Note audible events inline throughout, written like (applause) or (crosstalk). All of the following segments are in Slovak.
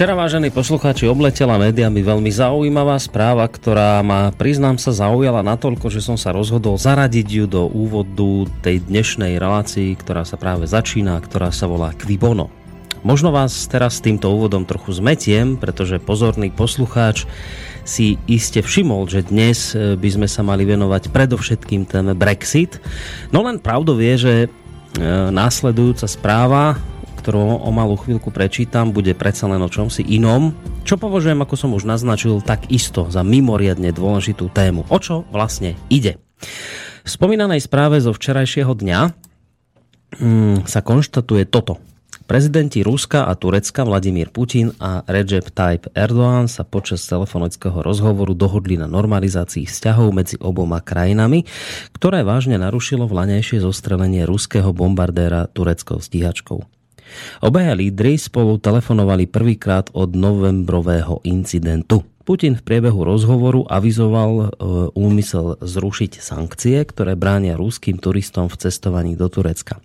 Včera, vážení poslucháči, obletela médiami veľmi zaujímavá správa, ktorá ma, priznám sa, zaujala natoľko, že som sa rozhodol zaradiť ju do úvodu tej dnešnej relácii, ktorá sa práve začína, ktorá sa volá Quibono. Možno vás teraz s týmto úvodom trochu zmetiem, pretože pozorný poslucháč si iste všimol, že dnes e, by sme sa mali venovať predovšetkým téme Brexit. No len pravdou je, že e, následujúca správa, ktorú o malú chvíľku prečítam, bude predsa len o čomsi inom, čo považujem, ako som už naznačil, tak isto za mimoriadne dôležitú tému. O čo vlastne ide? V spomínanej správe zo včerajšieho dňa mm, sa konštatuje toto. Prezidenti Ruska a Turecka Vladimír Putin a Recep Tayyip Erdoğan sa počas telefonického rozhovoru dohodli na normalizácii vzťahov medzi oboma krajinami, ktoré vážne narušilo vlanejšie zostrelenie ruského bombardéra tureckou stíhačkou. Obaja lídry spolu telefonovali prvýkrát od novembrového incidentu. Putin v priebehu rozhovoru avizoval e, úmysel zrušiť sankcie, ktoré bránia ruským turistom v cestovaní do Turecka.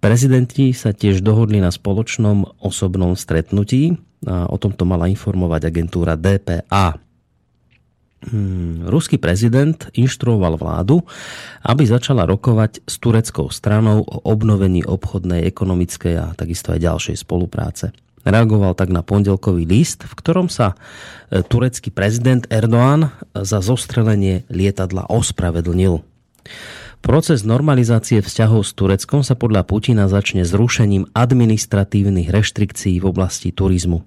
Prezidenti sa tiež dohodli na spoločnom osobnom stretnutí. A o tomto mala informovať agentúra DPA. Hmm, ruský prezident inštruoval vládu, aby začala rokovať s tureckou stranou o obnovení obchodnej, ekonomickej a takisto aj ďalšej spolupráce. Reagoval tak na pondelkový list, v ktorom sa e, turecký prezident Erdoğan za zostrelenie lietadla ospravedlnil. Proces normalizácie vzťahov s Tureckom sa podľa Putina začne zrušením administratívnych reštrikcií v oblasti turizmu.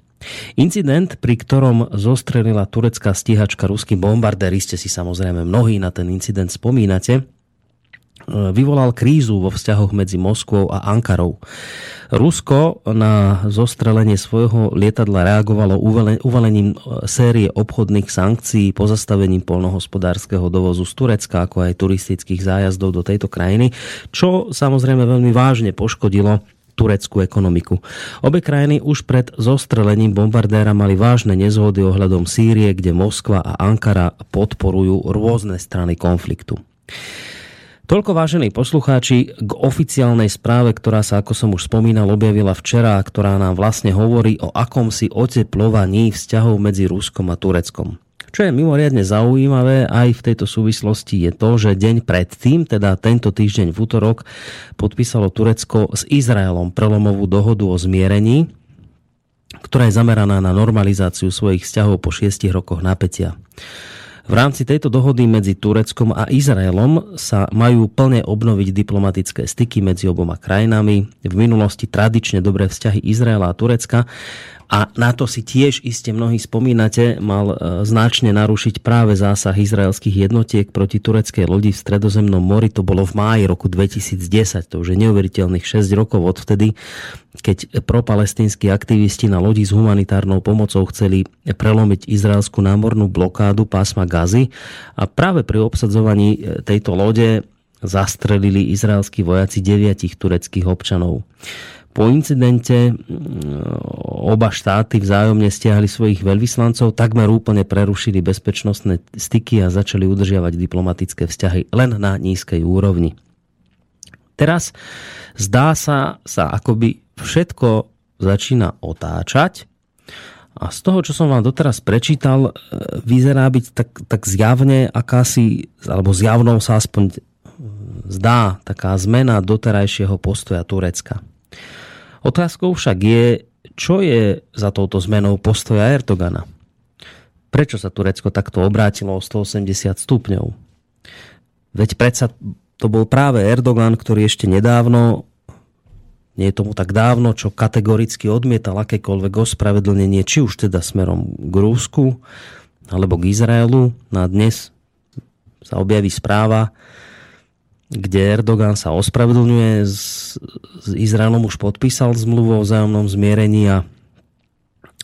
Incident, pri ktorom zostrelila turecká stíhačka ruský bombardér, ste si samozrejme mnohí na ten incident spomínate, vyvolal krízu vo vzťahoch medzi Moskvou a Ankarou. Rusko na zostrelenie svojho lietadla reagovalo uvalením e, série obchodných sankcií, pozastavením polnohospodárskeho dovozu z Turecka, ako aj turistických zájazdov do tejto krajiny, čo samozrejme veľmi vážne poškodilo tureckú ekonomiku. Obe krajiny už pred zostrelením bombardéra mali vážne nezhody ohľadom Sýrie, kde Moskva a Ankara podporujú rôzne strany konfliktu. Toľko vážení poslucháči k oficiálnej správe, ktorá sa, ako som už spomínal, objavila včera, ktorá nám vlastne hovorí o akomsi oteplovaní vzťahov medzi Ruskom a Tureckom. Čo je mimoriadne zaujímavé aj v tejto súvislosti je to, že deň predtým, teda tento týždeň v útorok, podpísalo Turecko s Izraelom prelomovú dohodu o zmierení, ktorá je zameraná na normalizáciu svojich vzťahov po šiestich rokoch napätia. V rámci tejto dohody medzi Tureckom a Izraelom sa majú plne obnoviť diplomatické styky medzi oboma krajinami. V minulosti tradične dobré vzťahy Izraela a Turecka a na to si tiež iste mnohí spomínate, mal e, značne narušiť práve zásah izraelských jednotiek proti tureckej lodi v stredozemnom mori. To bolo v máji roku 2010. To už je neuveriteľných 6 rokov odvtedy, keď propalestínsky aktivisti na lodi s humanitárnou pomocou chceli prelomiť izraelskú námornú blokádu pásma Gazy a práve pri obsadzovaní e, tejto lode zastrelili izraelskí vojaci deviatich tureckých občanov. Po incidente mm, oba štáty vzájomne stiahli svojich veľvyslancov, takmer úplne prerušili bezpečnostné styky a začali udržiavať diplomatické vzťahy len na nízkej úrovni. Teraz zdá sa, sa akoby všetko začína otáčať a z toho, čo som vám doteraz prečítal, e, vyzerá byť tak, tak zjavne akási, alebo zjavnou sa aspoň zdá taká zmena doterajšieho postoja Turecka. Otázkou však je, čo je za touto zmenou postoja Erdogana. Prečo sa Turecko takto obrátilo o 180 stupňov? Veď predsa to bol práve Erdogan, ktorý ešte nedávno, nie je tomu tak dávno, čo kategoricky odmietal akékoľvek ospravedlnenie, či už teda smerom k Rúsku, alebo k Izraelu. Na dnes sa objaví správa, kde Erdogan sa ospravedlňuje, s, s Izraelom už podpísal zmluvu o vzájomnom zmierení a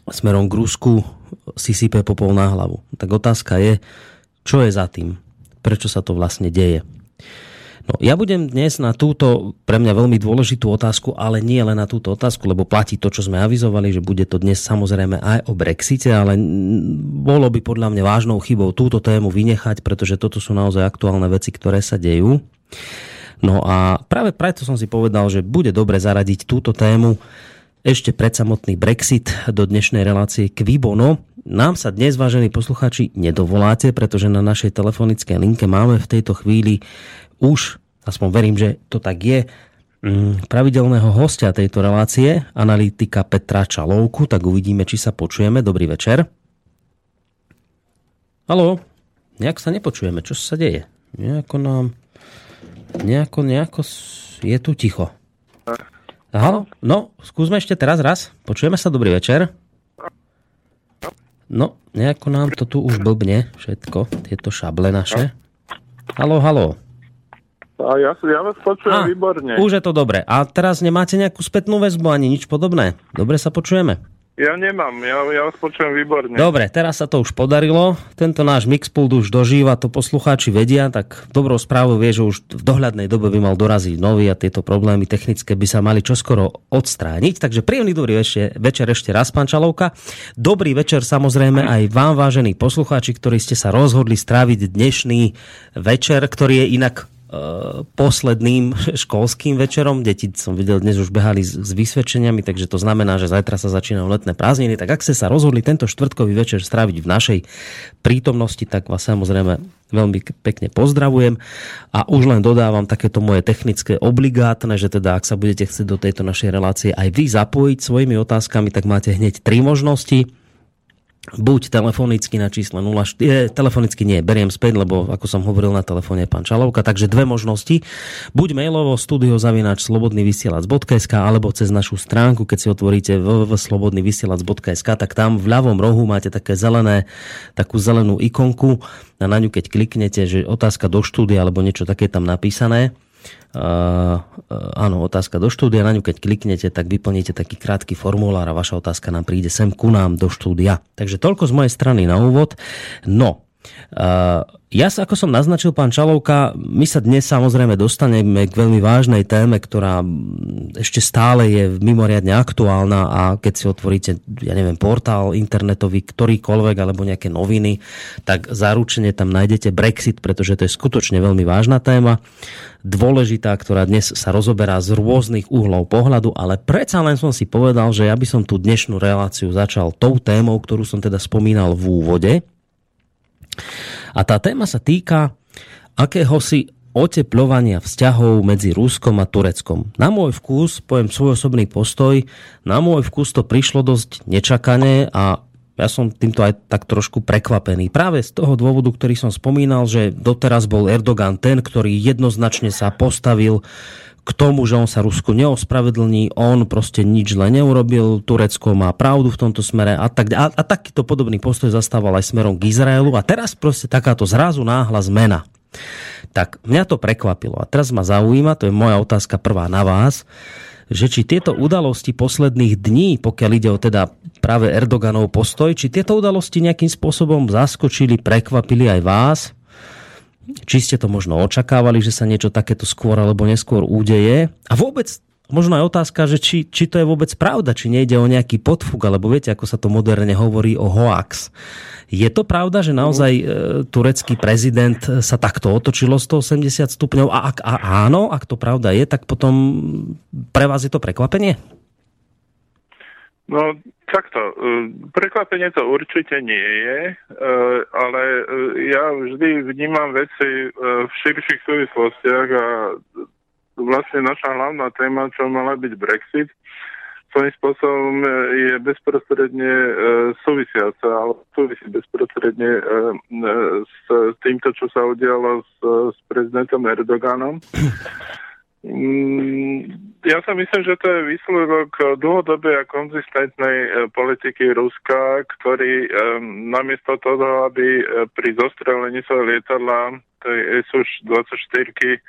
smerom k Rusku si sype popol na hlavu. Tak otázka je, čo je za tým? Prečo sa to vlastne deje? No, ja budem dnes na túto pre mňa veľmi dôležitú otázku, ale nie len na túto otázku, lebo platí to, čo sme avizovali, že bude to dnes samozrejme aj o Brexite, ale bolo by podľa mňa vážnou chybou túto tému vynechať, pretože toto sú naozaj aktuálne veci, ktoré sa dejú. No a práve preto som si povedal, že bude dobre zaradiť túto tému ešte pred samotný Brexit do dnešnej relácie Kvibono. Nám sa dnes, vážení poslucháči, nedovoláte, pretože na našej telefonickej linke máme v tejto chvíli už, aspoň verím, že to tak je, mm, pravidelného hostia tejto relácie, analytika Petra Čalovku, tak uvidíme, či sa počujeme. Dobrý večer. Haló, nejak sa nepočujeme, čo sa deje? Nejako nám, nejako, nejako je tu ticho. Aha, no, skúsme ešte teraz raz. Počujeme sa, dobrý večer. No, nejako nám to tu už blbne všetko, tieto šable naše. Halo, halo. A ja, ja vás počujem a, výborne. Už je to dobre. A teraz nemáte nejakú spätnú väzbu ani nič podobné? Dobre sa počujeme? Ja nemám, ja, ja vás počujem výborne. Dobre, teraz sa to už podarilo. Tento náš Mixpult už dožíva, to poslucháči vedia, tak dobrou správou vie, že už v dohľadnej dobe by mal doraziť nový a tieto problémy technické by sa mali čoskoro odstrániť. Takže príjemný dobrý večer, večer ešte raz, pán Čalovka. Dobrý večer samozrejme aj vám, vážení poslucháči, ktorí ste sa rozhodli stráviť dnešný večer, ktorý je inak posledným (laughs) školským večerom. Deti som videl dnes už behali s, s vysvedčeniami, takže to znamená, že zajtra sa začínajú letné prázdniny. Tak ak ste sa rozhodli tento štvrtkový večer stráviť v našej prítomnosti, tak vás samozrejme veľmi pekne pozdravujem a už len dodávam takéto moje technické obligátne, že teda ak sa budete chcieť do tejto našej relácie aj vy zapojiť svojimi otázkami, tak máte hneď tri možnosti buď telefonicky na čísle 04, eh, telefonicky nie, beriem späť, lebo ako som hovoril na telefóne pán Čalovka, takže dve možnosti. Buď mailovo studiozavináč slobodnyvysielac.sk alebo cez našu stránku, keď si otvoríte www.slobodnyvysielac.sk, tak tam v ľavom rohu máte také zelené, takú zelenú ikonku a na ňu keď kliknete, že otázka do štúdia alebo niečo také tam napísané, Uh, áno, otázka do štúdia, na ňu keď kliknete, tak vyplníte taký krátky formulár a vaša otázka nám príde sem ku nám do štúdia. Takže toľko z mojej strany na úvod. No, uh, ja sa, ako som naznačil, pán Čalovka, my sa dnes samozrejme dostaneme k veľmi vážnej téme, ktorá ešte stále je mimoriadne aktuálna a keď si otvoríte, ja neviem, portál internetový, ktorýkoľvek, alebo nejaké noviny, tak zaručene tam nájdete Brexit, pretože to je skutočne veľmi vážna téma, dôležitá, ktorá dnes sa rozoberá z rôznych uhlov pohľadu, ale predsa len som si povedal, že ja by som tú dnešnú reláciu začal tou témou, ktorú som teda spomínal v úvode, a tá téma sa týka akéhosi oteplovania vzťahov medzi Ruskom a Tureckom. Na môj vkus, poviem svoj osobný postoj, na môj vkus to prišlo dosť nečakane a ja som týmto aj tak trošku prekvapený. Práve z toho dôvodu, ktorý som spomínal, že doteraz bol Erdogan ten, ktorý jednoznačne sa postavil k tomu, že on sa Rusku neospravedlní, on proste nič zle neurobil, Turecko má pravdu v tomto smere a, tak, a, a takýto podobný postoj zastával aj smerom k Izraelu a teraz proste takáto zrazu náhla zmena. Tak mňa to prekvapilo a teraz ma zaujíma, to je moja otázka prvá na vás, že či tieto udalosti posledných dní, pokiaľ ide o teda práve Erdoganov postoj, či tieto udalosti nejakým spôsobom zaskočili, prekvapili aj vás, či ste to možno očakávali, že sa niečo takéto skôr alebo neskôr udeje. A vôbec možno aj otázka, že či, či to je vôbec pravda, či nejde o nejaký podfúk, alebo viete, ako sa to moderne hovorí o hoax. Je to pravda, že naozaj e, turecký prezident sa takto otočilo 180 stupňov? A ak a áno, ak to pravda je, tak potom pre vás je to prekvapenie? No, takto. E, prekvapenie to určite nie je, e, ale e, ja vždy vnímam veci v širších súvislostiach a vlastne naša hlavná téma, čo mala byť Brexit, svojím spôsobom je bezprostredne súvisiaca, ale súvisí bezprostredne s týmto, čo sa udialo s, s prezidentom Erdoganom. (clears throat) Ja sa myslím, že to je výsledok dlhodobej a konzistentnej e, politiky Ruska, ktorý um, namiesto toho, aby e, pri zostrelení svojho lietadla tej SU-24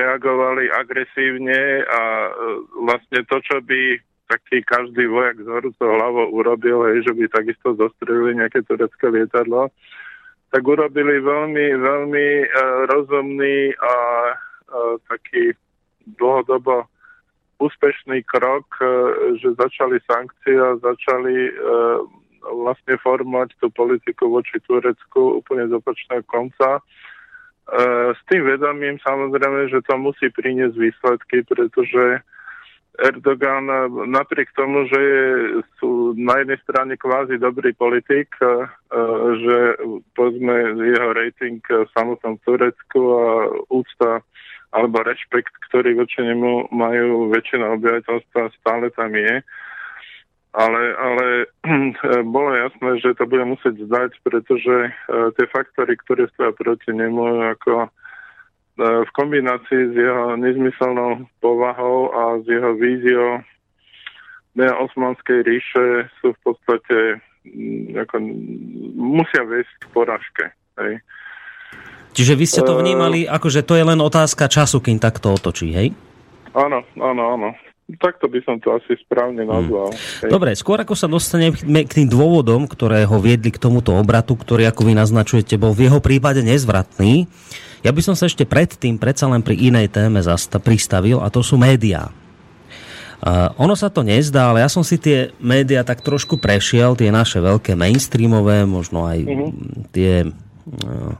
reagovali agresívne a vlastne to, čo by taký každý vojak z horúcou hlavou urobil, hej, že by takisto zostrelili nejaké turecké lietadlo, tak urobili veľmi, veľmi uh, rozumný a uh, taký dlhodobo úspešný krok, e, že začali sankcie a začali e, vlastne formovať tú politiku voči Turecku úplne z opačného konca. E, s tým vedomím samozrejme, že to musí priniesť výsledky, pretože Erdogan napriek tomu, že je, sú na jednej strane kvázi dobrý politik, že povedzme jeho rating samotnom Turecku a úcta alebo rešpekt, ktorý voči nemu majú väčšina obyvateľstva, stále tam je ale, ale (clears throat) bolo jasné, že to bude musieť zdať, pretože e, tie faktory, ktoré stoja proti nemu, ako e, v kombinácii s jeho nezmyselnou povahou a s jeho víziou osmanskej ríše sú v podstate ako, musia viesť k poražke. Hej. Čiže vy ste to e, vnímali, ako že to je len otázka času, kým takto otočí, hej? Áno, áno, áno. Takto by som to asi správne hmm. nazval. Hmm. Dobre, skôr ako sa dostaneme k tým dôvodom, ktoré ho viedli k tomuto obratu, ktorý, ako vy naznačujete, bol v jeho prípade nezvratný, ja by som sa ešte predtým predsa len pri inej téme zasta pristavil a to sú médiá. Uh, ono sa to nezdá, ale ja som si tie médiá tak trošku prešiel, tie naše veľké mainstreamové, možno aj uh-huh. tie uh,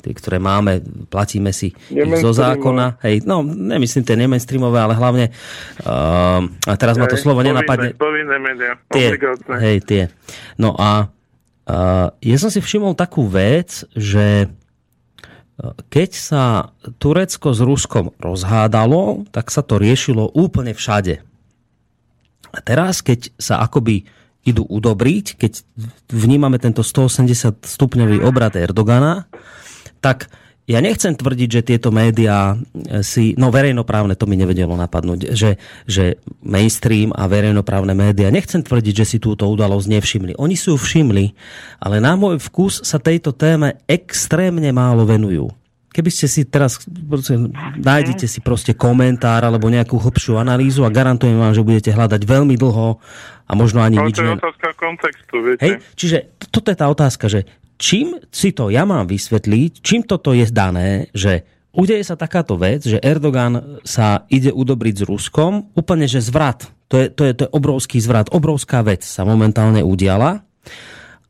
tie, ktoré máme, platíme si ich zo zákona. Hej, no, nemyslím tie nemainstreamové, ale hlavne uh, a teraz ma to slovo povinné, nenapadne. Povinné médiá. Tie, hej, tie. No a uh, ja som si všimol takú vec, že uh, keď sa Turecko s Ruskom rozhádalo, tak sa to riešilo úplne všade. A teraz, keď sa akoby idú udobriť, keď vnímame tento 180 stupňový obrad Erdogana, tak ja nechcem tvrdiť, že tieto médiá si, no verejnoprávne to mi nevedelo napadnúť, že, že mainstream a verejnoprávne médiá, nechcem tvrdiť, že si túto udalosť nevšimli. Oni sú všimli, ale na môj vkus sa tejto téme extrémne málo venujú. Keby ste si teraz, nájdete si proste komentár alebo nejakú hlbšiu analýzu a garantujem vám, že budete hľadať veľmi dlho a možno ani nič. to je otázka kontextu, viete. Hej? Čiže toto je tá otázka, že čím si to ja mám vysvetliť, čím toto je dané, že udeje sa takáto vec, že Erdogan sa ide udobriť s Ruskom, úplne že zvrat, to je, to je, to je obrovský zvrat, obrovská vec sa momentálne udiala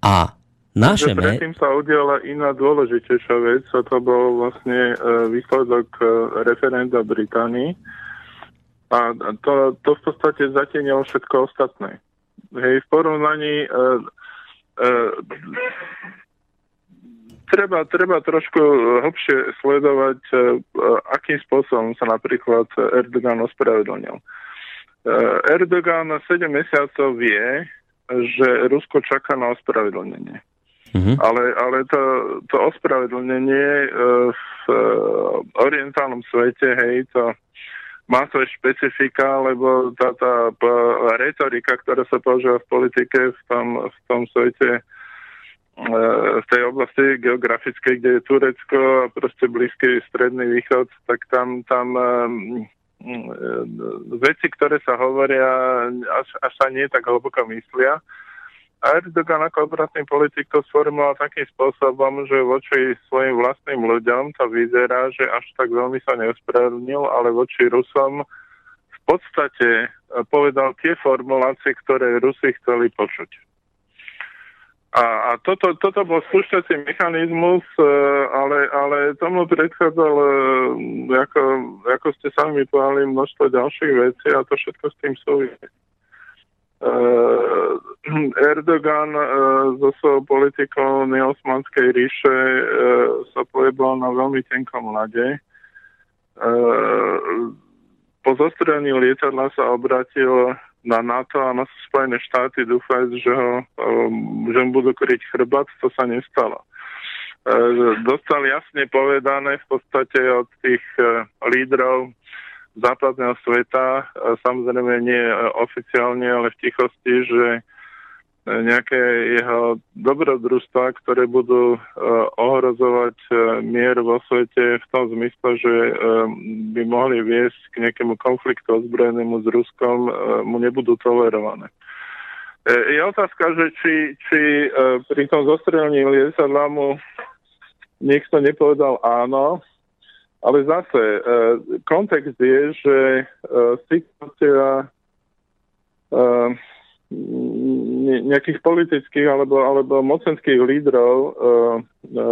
a naše me... Predtým sa udiala iná dôležitejšia vec a to bol vlastne e, výsledok e, referenda Británii a to, to v podstate zatienilo všetko ostatné. Hej, v porovnaní uh, uh, treba, treba trošku hlbšie sledovať, uh, akým spôsobom sa napríklad Erdogan ospravedlnil. Uh, Erdogan 7 mesiacov vie, že Rusko čaká na ospravedlnenie. Mm-hmm. Ale, ale to, to ospravedlnenie uh, v uh, orientálnom svete, hej, to má svoje špecifika, lebo tá, tá retorika, ktorá sa používa v politike v tom, v tom svete, e, v tej oblasti geografickej, kde je Turecko a proste blízky stredný východ, tak tam, tam e, veci, ktoré sa hovoria, až, až sa nie tak hlboko myslia. Erdogan ako obratný politik to sformuloval takým spôsobom, že voči svojim vlastným ľuďom to vyzerá, že až tak veľmi sa neospravedlnil, ale voči Rusom v podstate e, povedal tie formulácie, ktoré Rusi chceli počuť. A, a toto, toto bol spúšťací mechanizmus, e, ale, ale tomu predchádzal, e, ako, ako ste sami povedali, množstvo ďalších vecí a to všetko s tým súvisí. Uh, Erdogan uh, so svojou politikou neosmanskej ríše uh, sa pohybal na veľmi tenkom lade. Po zostrelení lietadla sa obratil na NATO a na Spojené štáty dúfajúc, že, ho, že mu budú kryť chrbát, to sa nestalo. Dostal jasne povedané v podstate od tých lídrov západného sveta, samozrejme nie oficiálne, ale v tichosti, že e, nejaké jeho dobrodružstva, ktoré budú uh, ohrozovať uh, mier vo svete v tom zmysle, že by mohli viesť k nejakému konfliktu ozbrojenému s Ruskom, mu nebudú tolerované. Je otázka, že či, či pri tom zostrelení lietadla mu niekto nepovedal áno, ale zase, e, kontext je, že e, situácia e, nejakých politických alebo, alebo mocenských lídrov e, e,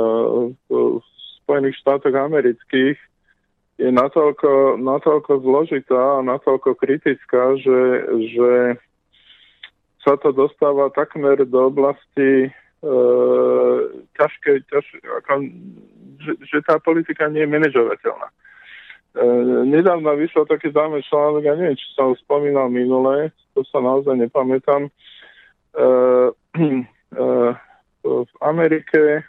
v Spojených štátoch amerických je natoľko, natoľko zložitá a natoľko kritická, že, že sa to dostáva takmer do oblasti e, ťažké, ťažké ako, že, že tá politika nie je manažovateľná. E, nedávno vyšiel taký zaujímavý článok, ja neviem, či som ho spomínal minule, to sa naozaj nepamätám. E, e, v Amerike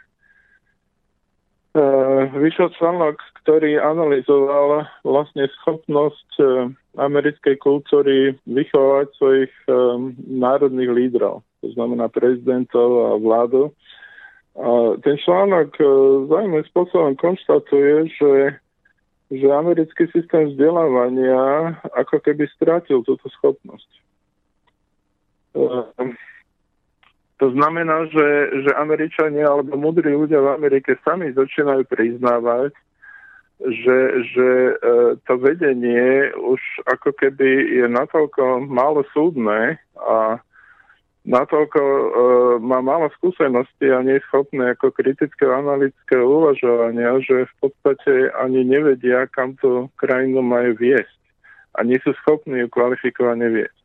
Eh, vyšiel článok, ktorý analyzoval vlastne schopnosť eh, americkej kultúry vychovať svojich um, národných lídrov, to znamená prezidentov a vládu. Ten článok uh, zaujímavým spôsobom konštatuje, že, že americký systém vzdelávania ako keby strátil túto schopnosť. Uh, to znamená, že, že Američania alebo mudrí ľudia v Amerike sami začínajú priznávať, že, že e, to vedenie už ako keby je natoľko málo súdne a natoľko e, má málo skúsenosti a nie je schopné ako kritického analytického uvažovania, že v podstate ani nevedia, kam tú krajinu majú viesť a nie sú schopní ju kvalifikovane viesť.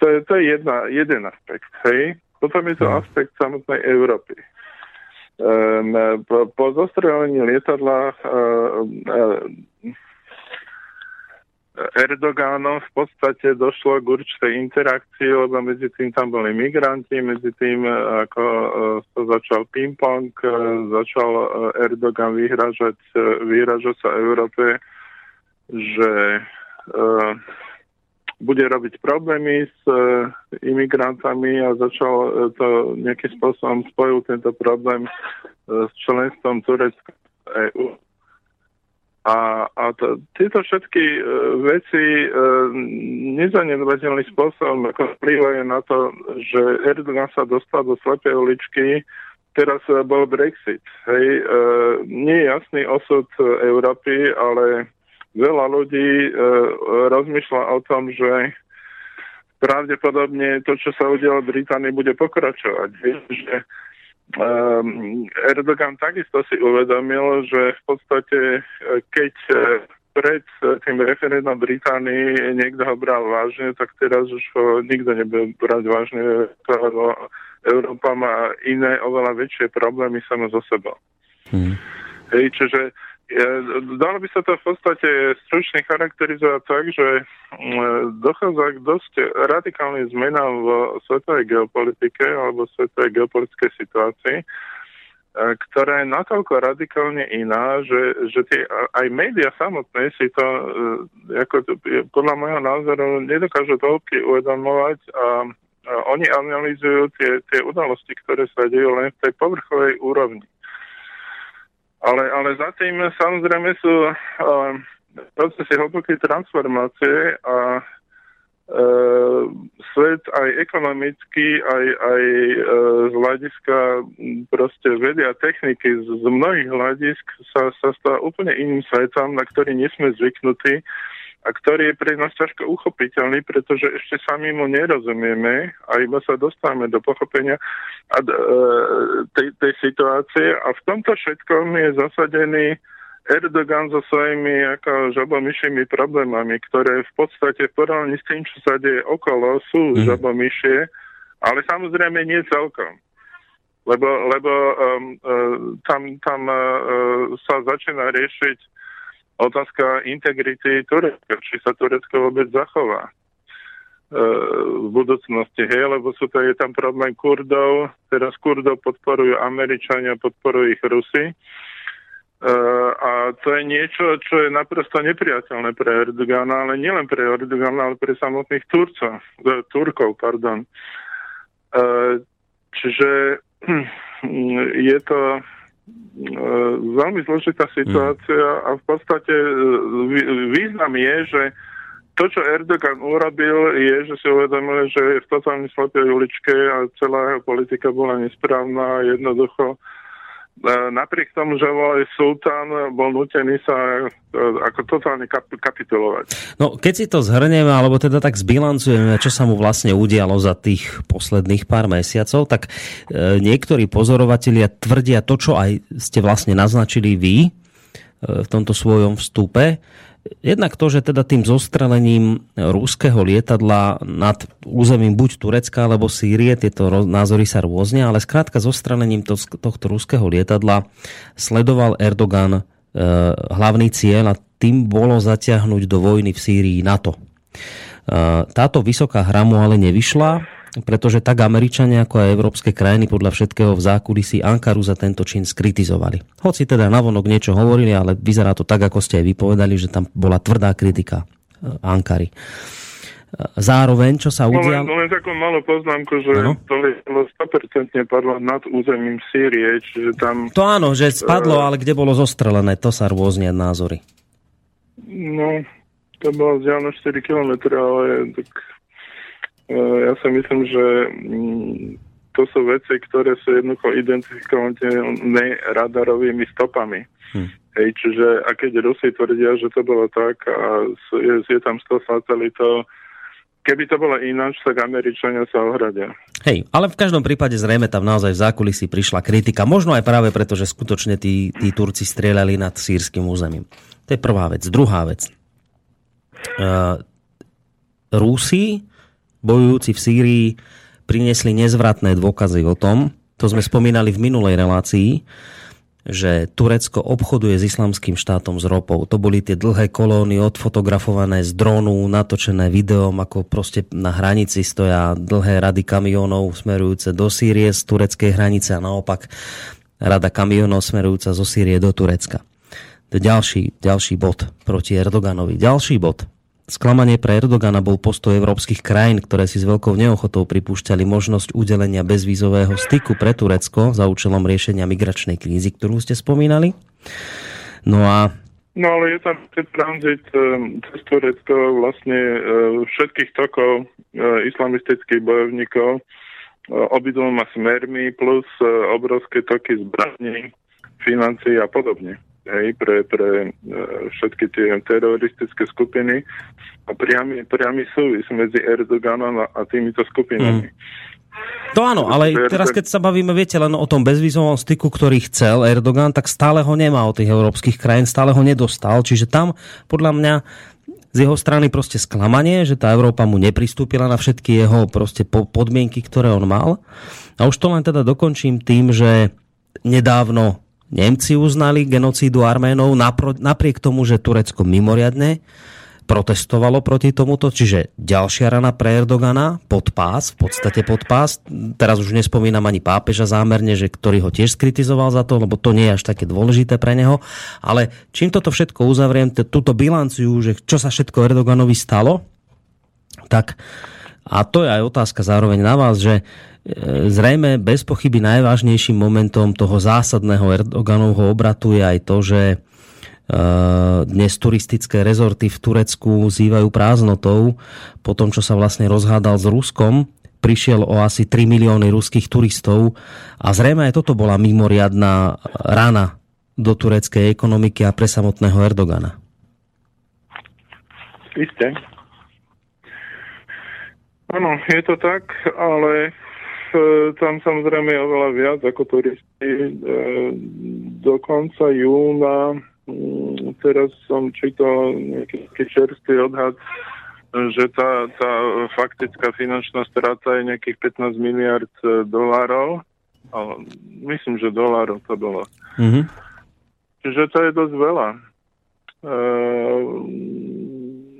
To je, to je jedna, jeden aspekt. Hej? Potom je to hmm. aspekt samotnej Európy. Um, po, po zostrelení lietadla uh, Erdogánom v podstate došlo k určitej interakcii, lebo medzi tým tam boli migranti, medzi tým ako sa začal ping-pong, začal Erdogan vyhražať, vyhražať sa Európe, že bude robiť problémy s e, imigrantami a začal e, to nejakým spôsobom spojil tento problém e, s členstvom Turecka EU. A, a to, tieto všetky e, veci e, nezanedbateľným spôsobom vplyvajú na to, že Erdogan sa dostal do slepej uličky, teraz e, bol Brexit. Hej, e, nie je jasný osud Európy, ale veľa ľudí e, rozmýšľa o tom, že pravdepodobne to, čo sa udialo v Británii, bude pokračovať. Že um, Erdogan takisto si uvedomil, že v podstate, e, keď e, pred tým referendum Británii niekto ho bral vážne, tak teraz už ho nikto nebude brať vážne, lebo Európa má iné, oveľa väčšie problémy samo so sebou. Hmm. Hej, čiže Dalo by sa to v podstate stručne charakterizovať tak, že mm, dochádza k dosť radikálnym zmenám v svetovej geopolitike alebo svetovej geopolitickej situácii, e, ktorá je natoľko radikálne iná, že, že tie, aj médiá samotné si to, e, ako podľa môjho názoru, nedokážu to uvedomovať a, a oni analýzujú tie, tie udalosti, ktoré sa dejú len v tej povrchovej úrovni. Ale, ale za tým samozrejme sú uh, procesy hlbokej transformácie a uh, svet aj ekonomicky, aj, aj uh, z hľadiska proste vedy a techniky z, z mnohých hľadisk sa, sa stáva úplne iným svetom, na ktorý nie sme zvyknutí a ktorý je pre nás ťažko uchopiteľný, pretože ešte sami mu nerozumieme a iba sa dostávame do pochopenia a, e, tej, tej situácie a v tomto všetkom je zasadený Erdogan so svojimi ako žabomyšími problémami, ktoré v podstate v porovnaní s tým, čo sa deje okolo, sú mm. žabomyšie, ale samozrejme nie celkom. Lebo, lebo um, uh, tam, tam uh, sa začína riešiť otázka integrity Turecka, či sa Turecko vôbec zachová e, v budúcnosti, hej, lebo sú to, je tam problém Kurdov, teraz Kurdov podporujú Američania, podporujú ich Rusy. Uh, a to je niečo, čo je naprosto nepriateľné pre Erdogana, ale nielen pre Erdogana, ale pre samotných Turcov, uh, Turkov, pardon. Uh, čiže je to E, veľmi zložitá situácia a v podstate e, význam je, že to, čo Erdogan urobil, je, že si uvedomil, že je v totálne slepej uličke a celá jeho politika bola nesprávna a jednoducho E, napriek tomu, že bol aj sultán, bol nutený sa e, ako totálne kapitulovať. No, keď si to zhrnieme, alebo teda tak zbilancujeme, čo sa mu vlastne udialo za tých posledných pár mesiacov, tak e, niektorí pozorovatelia tvrdia to, čo aj ste vlastne naznačili vy, v tomto svojom vstupe. Jednak to, že teda tým zostrelením rúského lietadla nad územím buď Turecka alebo Sýrie, tieto názory sa rôznia, ale skrátka zostrelením to, tohto rúského lietadla sledoval Erdogan e, hlavný cieľ a tým bolo zatiahnuť do vojny v Sýrii NATO. E, táto vysoká hra mu ale nevyšla pretože tak Američania ako aj európske krajiny podľa všetkého v zákulisí Ankaru za tento čin skritizovali. Hoci teda navonok niečo hovorili, ale vyzerá to tak, ako ste aj vypovedali, že tam bola tvrdá kritika eh, Ankary. Eh, zároveň, čo sa udialo... Len, len takú malú poznámku, že ano? to bolo 100% padlo nad územím Sýrie, čiže tam... To áno, že spadlo, uh, ale kde bolo zostrelené, to sa rôznia názory. No, to bolo vzdialené 4 km, ale tak ja si myslím, že mm, to sú veci, ktoré sú jednoducho identifikované radarovými stopami. Hm. Hej, čiže a keď Rusi tvrdia, že to bolo tak a je, je tam 100 satelitov, keby to bolo ináč, tak Američania sa ohradia. Hej, ale v každom prípade zrejme tam naozaj v zákulisí prišla kritika. Možno aj práve preto, že skutočne tí, tí Turci strieľali nad sírským územím. To je prvá vec. Druhá vec. Uh, Rusi bojujúci v Sýrii priniesli nezvratné dôkazy o tom, to sme spomínali v minulej relácii, že Turecko obchoduje s islamským štátom z ropou. To boli tie dlhé kolóny odfotografované z drónu, natočené videom, ako proste na hranici stoja dlhé rady kamionov smerujúce do Sýrie z tureckej hranice a naopak rada kamionov smerujúca zo Sýrie do Turecka. To je ďalší, ďalší bod proti Erdoganovi. Ďalší bod. Sklamanie pre Erdogana bol postoj európskych krajín, ktoré si s veľkou neochotou pripúšťali možnosť udelenia bezvízového styku pre Turecko za účelom riešenia migračnej krízy, ktorú ste spomínali. No a No ale je tam ten tranzit ehm, cez Turecko vlastne ehm, všetkých tokov ehm, islamistických bojovníkov obidvoma smermi plus obrovské toky zbraní, financií a podobne hej, pre, pre e, všetky tie teroristické skupiny a priamy, priamy súvis medzi Erdoganom a, a týmito skupinami. Mm. To áno, ale teraz keď sa bavíme, viete, len o tom bezvizovom styku, ktorý chcel Erdogan, tak stále ho nemá od tých európskych krajín, stále ho nedostal, čiže tam podľa mňa z jeho strany proste sklamanie, že tá Európa mu nepristúpila na všetky jeho proste podmienky, ktoré on mal. A už to len teda dokončím tým, že nedávno Nemci uznali genocídu Arménov napriek tomu, že Turecko mimoriadne protestovalo proti tomuto, čiže ďalšia rana pre Erdogana, podpás, v podstate podpás. Teraz už nespomínam ani pápeža zámerne, že ktorý ho tiež skritizoval za to, lebo to nie je až také dôležité pre neho. Ale čím toto všetko uzavriem, túto bilanciu, že čo sa všetko Erdoganovi stalo, tak a to je aj otázka zároveň na vás, že Zrejme bez pochyby najvážnejším momentom toho zásadného Erdoganovho obratu je aj to, že e, dnes turistické rezorty v Turecku zývajú prázdnotou po tom, čo sa vlastne rozhádal s Ruskom. Prišiel o asi 3 milióny ruských turistov a zrejme aj toto bola mimoriadná rana do tureckej ekonomiky a pre samotného Erdogana. Isté. Áno, je to tak, ale tam samozrejme je oveľa viac ako turisti. E, do konca júna, mm, teraz som čítal nejaký čerstvý odhad, že tá, tá faktická finančná strata je nejakých 15 miliard e, dolárov. Myslím, že dolárov to bolo. Mm-hmm. Čiže to je dosť veľa.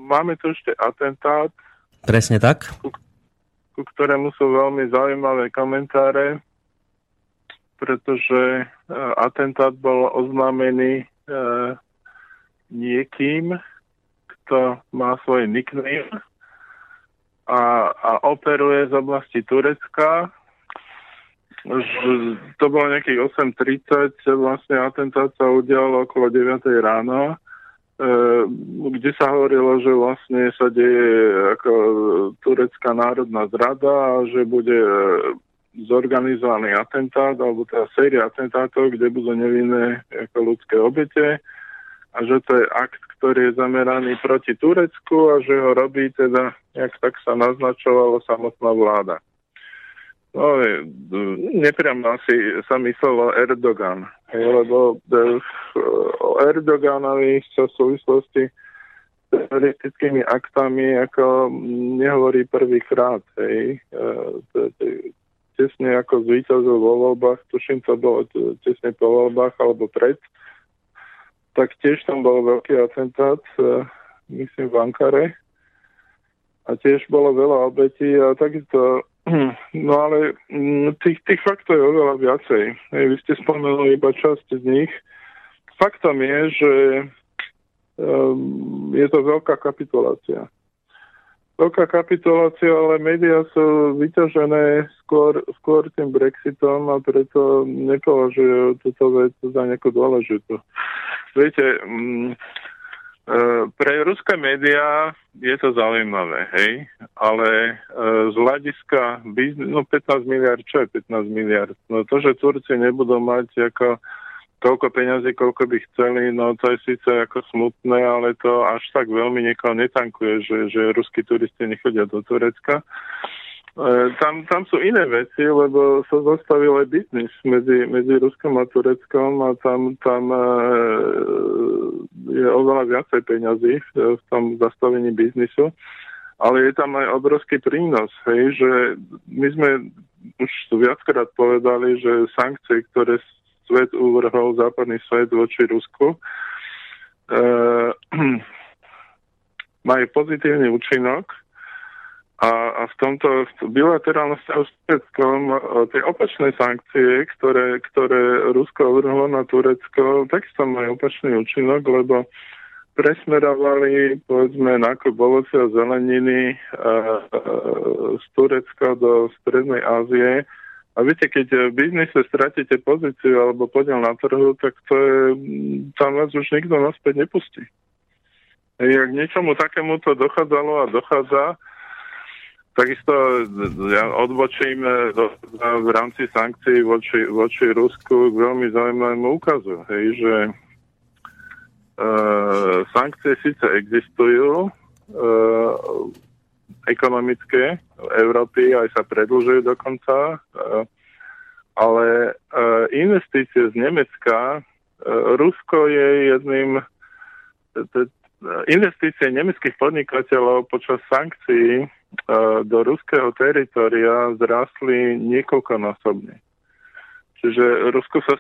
Máme tu ešte atentát. Presne tak ku ktorému sú veľmi zaujímavé komentáre, pretože e, atentát bol oznámený e, niekým, kto má svoj nickname a, a operuje z oblasti Turecka. To bolo nejakých 8.30, vlastne atentát sa udial okolo 9 ráno kde sa hovorilo, že vlastne sa deje ako turecká národná zrada a že bude eh, zorganizovaný atentát, alebo teda séria atentátov, kde budú nevinné ako ľudské obete a že to je akt, ktorý je zameraný proti Turecku a že ho robí teda, jak tak sa naznačovalo samotná vláda. No, nepriamo asi sa myslelo Erdogan. Hej, lebo o Erdoganovi sa v súvislosti s teroristickými aktami ako nehovorí prvýkrát. Hej. Tesne ako zvíťazil vo voľbách, tuším to bolo tesne po voľbách alebo pred, tak tiež tam bol veľký atentát, myslím v Ankare. A tiež bolo veľa obetí a takisto No ale mm, tých, tých faktov je oveľa viacej. Vy ste spomenuli iba časť z nich. Faktom je, že um, je to veľká kapitulácia. Veľká kapitulácia, ale médiá sú vyťažené skôr, skôr tým Brexitom a preto nepovažujú túto vec za nejakú dôležitú. Viete, E, pre ruské médiá je to zaujímavé, hej, ale e, z hľadiska biznes, no 15 miliard, čo je 15 miliard? No to, že Turci nebudú mať ako toľko peňazí, koľko by chceli, no to je síce ako smutné, ale to až tak veľmi niekoho netankuje, že, že ruskí turisti nechodia do Turecka. E, tam, tam sú iné veci, lebo sa zastavil aj biznis medzi, medzi Ruskom a Tureckom a tam, tam e, je oveľa viacej peňazí v, tom zastavení biznisu. Ale je tam aj obrovský prínos, hej, že my sme už viackrát povedali, že sankcie, ktoré svet uvrhol, západný svet voči Rusku, e, (clears throat) majú pozitívny účinok, a, a v tomto bilaterálnom vzťahu s Tureckom tie opačné sankcie, ktoré, ktoré Rusko uvrhlo na Turecko, takisto majú opačný účinok, lebo presmerovali povedzme nákup ovoce a zeleniny a, a, z Turecka do Strednej Ázie. A viete, keď v biznise stratíte pozíciu alebo podiel na trhu, tak to je, tam vás už nikto naspäť nepustí. Jak niečomu takému to dochádzalo a dochádza, Takisto ja odbočím e, v rámci sankcií voči, voči Rusku k veľmi zaujímavému ukazu, hej, že e, sankcie síce existujú, e, ekonomické Európy aj sa predlžujú dokonca, e, ale e, investície z Nemecka, e, Rusko je jedným investície nemeckých podnikateľov počas sankcií do ruského teritoria zrastli niekoľkonásobne. Čiže Rusko sa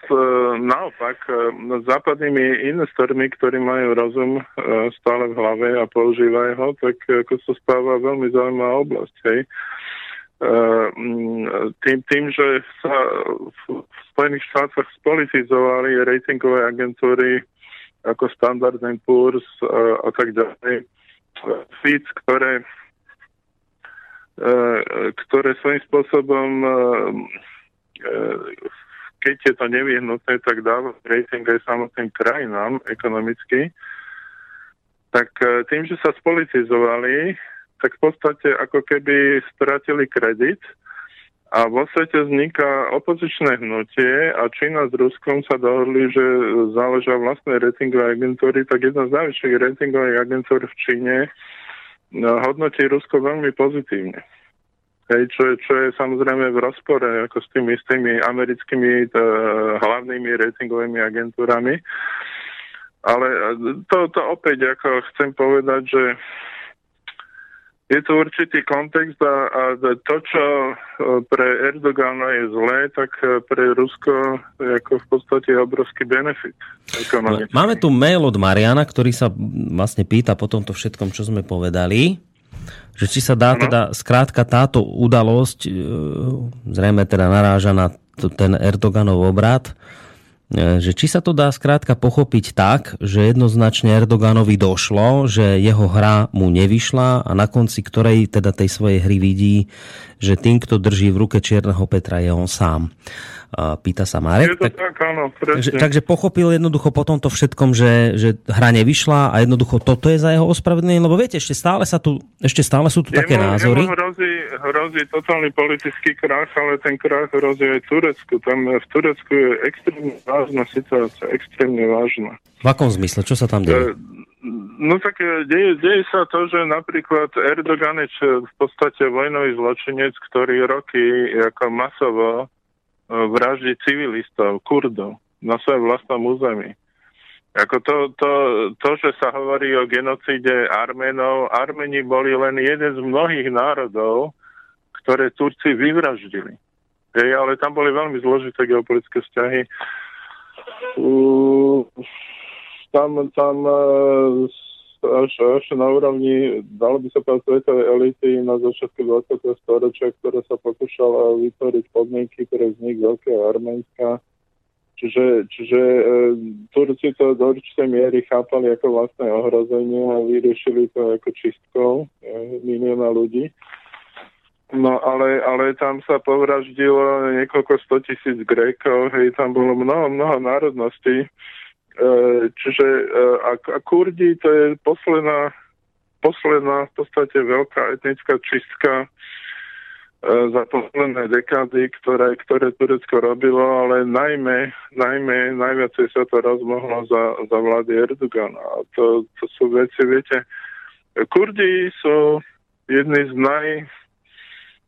naopak západnými investormi, ktorí majú rozum stále v hlave a používajú ho, tak ako sa spáva veľmi zaujímavá oblasť. Hej. Tým, tým, že sa v Spojených štátoch spolitizovali ratingové agentúry ako Standard Poor's a tak ďalej, Fitch, ktoré E, ktoré svojím spôsobom, e, e, keď je to nevyhnutné, tak dáva rating aj samotným krajinám ekonomicky, tak tým, že sa spolitizovali, tak v podstate ako keby stratili kredit a vo svete vzniká opozičné hnutie a Čína s Ruskom sa dohodli, že záležia vlastné ratingové agentúry, tak jedna z najväčších ratingových agentúr v Číne hodnotí Rusko veľmi pozitívne. Hej, čo, je, čo je samozrejme v rozpore ako s tými, s tými americkými t, hlavnými ratingovými agentúrami. Ale to, to opäť ako chcem povedať, že je to určitý kontext a, a to, čo e, pre Erdogana je zlé, tak e, pre Rusko je ako v podstate obrovský benefit. Ekonomický. Máme tu mail od Mariana, ktorý sa vlastne pýta po tomto všetkom, čo sme povedali, že či sa dá teda skrátka táto udalosť, e, zrejme teda naráža na ten Erdoganov obrad, že či sa to dá skrátka pochopiť tak, že jednoznačne Erdoganovi došlo, že jeho hra mu nevyšla a na konci ktorej teda tej svojej hry vidí, že tým, kto drží v ruke Čierneho Petra, je on sám. Pýta sa Marek. Je to tak, tak áno, takže, takže pochopil jednoducho po tomto všetkom, že, že hra nevyšla a jednoducho toto je za jeho ospravedlnenie, lebo viete, ešte stále, sa tu, ešte stále sú tu jemu, také názory. Jemu hrozí, hrozí totálny politický krach, ale ten krach hrozí aj Turecku. Tam v Turecku je extrémne vážna situácia, extrémne vážna. V akom zmysle? Čo sa tam deje? No tak e, deje, deje sa to, že napríklad Erdogan je v podstate vojnový zločinec, ktorý roky ako masovo vraždí civilistov, kurdov. na svojom vlastnom území. Ako to, to, to, že sa hovorí o genocíde Arménov, Armeni boli len jeden z mnohých národov, ktoré Turci vyvraždili. Hej, ale tam boli veľmi zložité geopolitické vzťahy. Uh, tam, tam uh, až, až na úrovni, dalo by sa povedať, svetovej elity na začiatku 20. storočia, ktorá sa pokúšala vytvoriť podmienky pre vznik Veľkého Arménska Čiže, čiže e, Turci to do určitej miery chápali ako vlastné ohrozenie a vyriešili to ako čistkou e, milióna ľudí. No ale, ale tam sa povraždilo niekoľko sto tisíc Grékov, hej, tam bolo mnoho, mnoho národností. E, čiže e, a, a Kurdi to je posledná, posledná v podstate veľká etnická čistka E, za posledné dekády, ktoré, ktoré Turecko robilo, ale najmä, najmä najviacej sa to rozmohlo za, za vlády Erdogana. A to, to sú veci, viete, Kurdi sú jedni z naj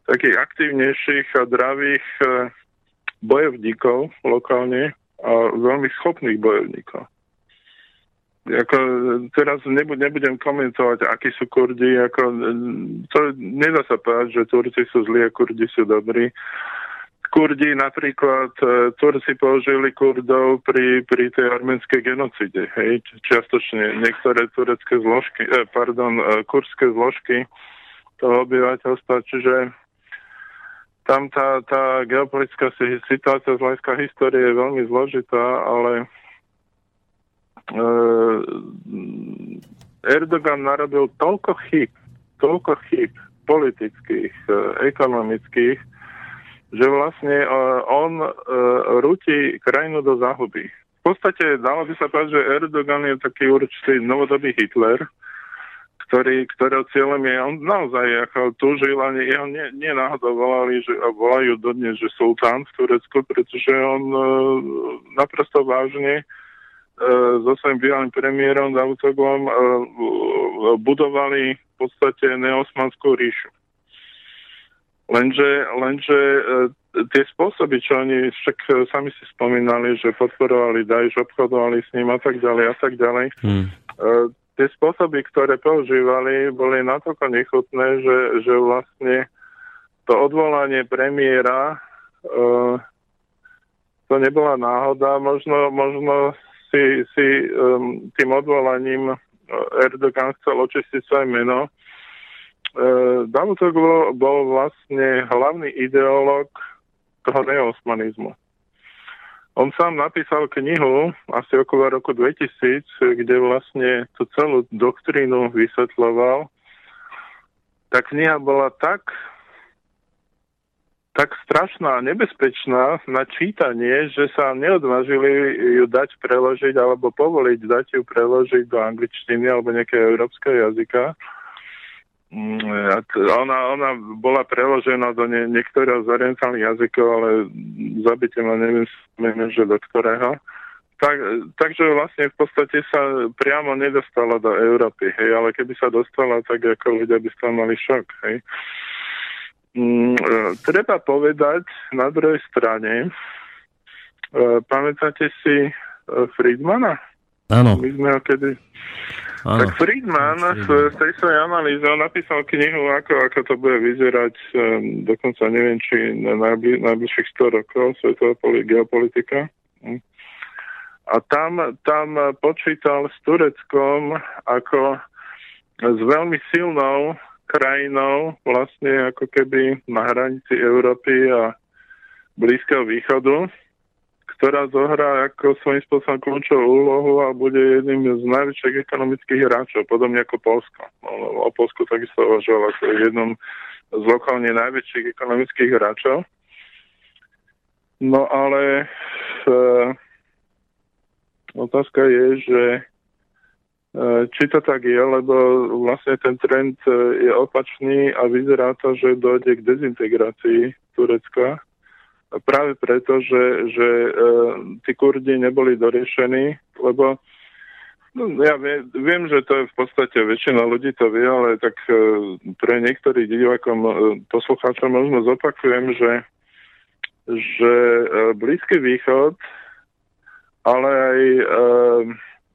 takých aktívnejších a dravých bojovníkov lokálne a veľmi schopných bojovníkov. Ako, teraz nebudem komentovať, akí sú Kurdi. Ako, to nedá sa povedať, že Turci sú zlí a Kurdi sú dobrí. Kurdi napríklad, e, Turci použili Kurdov pri, pri tej arménskej genocide. Hej, čiastočne niektoré turecké zložky, eh, pardon, e, kurdské zložky toho obyvateľstva, čiže tam tá, tá geopolitická situácia z hľadiska histórie je veľmi zložitá, ale uh, Erdogan narobil toľko chyb, toľko chyb politických, uh, ekonomických, že vlastne uh, on uh, rúti krajinu do záhuby. V podstate dalo by sa povedať, že Erdogan je taký určitý novodobý Hitler, ktorý, ktorého cieľom je, on naozaj ako túžil, ani jeho nie, nie náhodou volali, že, volajú dodnes, že sultán v Turecku, pretože on uh, naprosto vážne E, so svojím bývalým premiérom Davutoglom e, budovali v podstate neosmanskú ríšu. Lenže, lenže e, tie spôsoby, čo oni však sami si spomínali, že podporovali Daesh, obchodovali s ním a tak ďalej a tak ďalej. Hmm. Tie spôsoby, ktoré používali, boli natoľko nechutné, že, že vlastne to odvolanie premiéra to nebola náhoda. Možno, možno si, si um, tým odvolaním uh, Erdogan chcel očistiť svoje meno. Uh, Davutoglu bol vlastne hlavný ideológ toho neosmanizmu. On sám napísal knihu asi okolo roku 2000, kde vlastne tú celú doktrínu vysvetloval. Tá kniha bola tak tak strašná a nebezpečná na čítanie, že sa neodvážili ju dať preložiť alebo povoliť dať ju preložiť do angličtiny alebo nejakého európskeho jazyka. Mm, ona, ona bola preložená do nie, niektorého z orientálnych jazykov, ale zabite ma neviem, že do ktorého. Tak, takže vlastne v podstate sa priamo nedostala do Európy, hej, ale keby sa dostala, tak ako ľudia by toho mali šok, hej. Mm, e, treba povedať na druhej strane, e, pamätáte si e, Friedmana? Áno. My sme ho kedy... Áno. Tak Friedman v tej svojej analýze on napísal knihu, ako, ako to bude vyzerať, um, dokonca neviem, či na najbli, najbližších 100 rokov svetová geopolitika. Hm. A tam, tam počítal s Tureckom ako s veľmi silnou krajinou vlastne ako keby na hranici Európy a Blízkeho východu, ktorá zohrá ako svojím spôsobom kľúčovú úlohu a bude jedným z najväčších ekonomických hráčov, podobne ako Polsko. O Polsku takisto uvažoval ako jednom z lokálne najväčších ekonomických hráčov. No ale e, otázka je, že E, či to tak je, lebo vlastne ten trend e, je opačný a vyzerá to, že dojde k dezintegrácii Turecka. Práve preto, že, že e, tí Kurdi neboli doriešení, lebo no, ja viem, viem, že to je v podstate väčšina ľudí to vie, ale tak pre niektorých divákom, poslucháčov možno zopakujem, že, že Blízky východ ale aj e,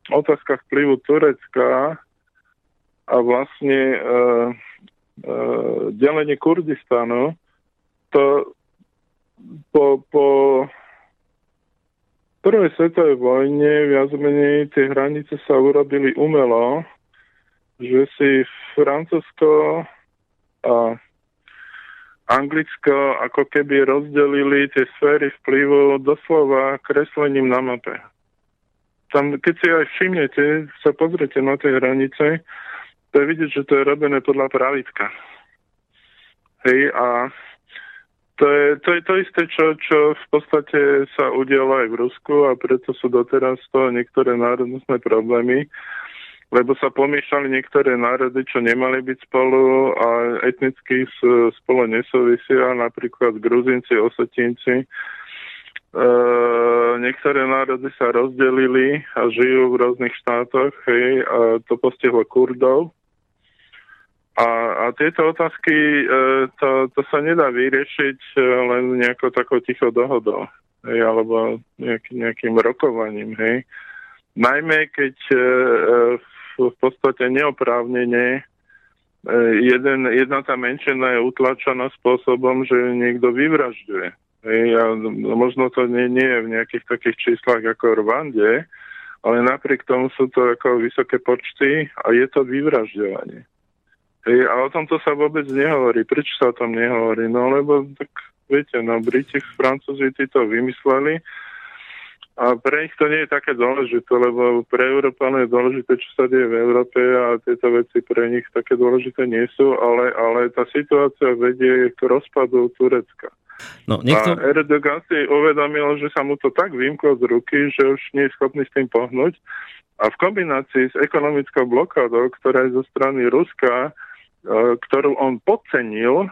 otázka vplyvu Turecka a vlastne e, e, delenie Kurdistanu, to po, po prvej svetovej vojne viac menej tie hranice sa urobili umelo, že si Francúzsko a Anglicko ako keby rozdelili tie sféry vplyvu doslova kreslením na mape. Tam, keď si aj všimnete, sa pozrite na tie hranice, to je vidieť, že to je robené podľa pravitka. Hej, a to je, to je to isté, čo, čo v podstate sa udialo aj v Rusku a preto sú doteraz to niektoré národnostné problémy lebo sa pomýšľali niektoré národy, čo nemali byť spolu a etnicky spolu nesúvisia, napríklad Gruzinci, Osetinci. E, niektoré národy sa rozdelili a žijú v rôznych štátoch, hej, a to postihlo Kurdov. A, a tieto otázky, e, to, to sa nedá vyriešiť e, len nejakou takou tichou dohodou, hej, alebo nejaký, nejakým rokovaním, hej. Najmä keď e, v v podstate neoprávnene. Jeden, jedna tá menšina je utlačená spôsobom, že niekto vyvražďuje. Ja, možno to nie, nie je v nejakých takých číslach ako Rwande, ale napriek tomu sú to ako vysoké počty a je to vyvražďovanie. Hej, a o tomto sa vôbec nehovorí. Prečo sa o tom nehovorí? No lebo tak viete, no Briti, Francúzi to vymysleli a pre nich to nie je také dôležité, lebo pre Európanov je dôležité, čo sa deje v Európe a tieto veci pre nich také dôležité nie sú, ale, ale tá situácia vedie k rozpadu Turecka. No, niekto... A Erdogan si uvedomil, že sa mu to tak vymklo z ruky, že už nie je schopný s tým pohnúť. A v kombinácii s ekonomickou blokádou, ktorá je zo strany Ruska, ktorú on podcenil,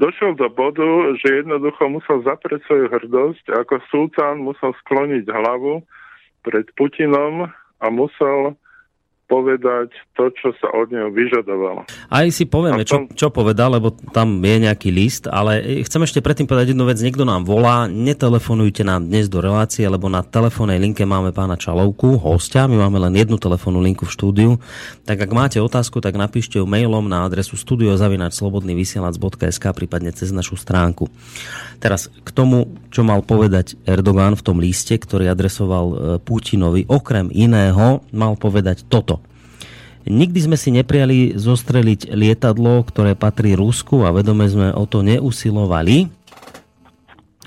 došiel do bodu, že jednoducho musel zaprieť svoju hrdosť, ako sultán musel skloniť hlavu pred Putinom a musel povedať to, čo sa od neho vyžadovalo. Aj si povieme, tom... čo, čo povedal, lebo tam je nejaký list, ale chcem ešte predtým povedať jednu vec. Niekto nám volá, netelefonujte nám dnes do relácie, lebo na telefónnej linke máme pána Čalovku, hostia, my máme len jednu telefónnu linku v štúdiu. Tak ak máte otázku, tak napíšte ju mailom na adresu studiozavinačslobodnyvysielac.sk prípadne cez našu stránku. Teraz k tomu, čo mal povedať Erdogan v tom liste, ktorý adresoval e, Putinovi, okrem iného mal povedať toto. Nikdy sme si neprijali zostreliť lietadlo, ktoré patrí Rusku a vedome sme o to neusilovali.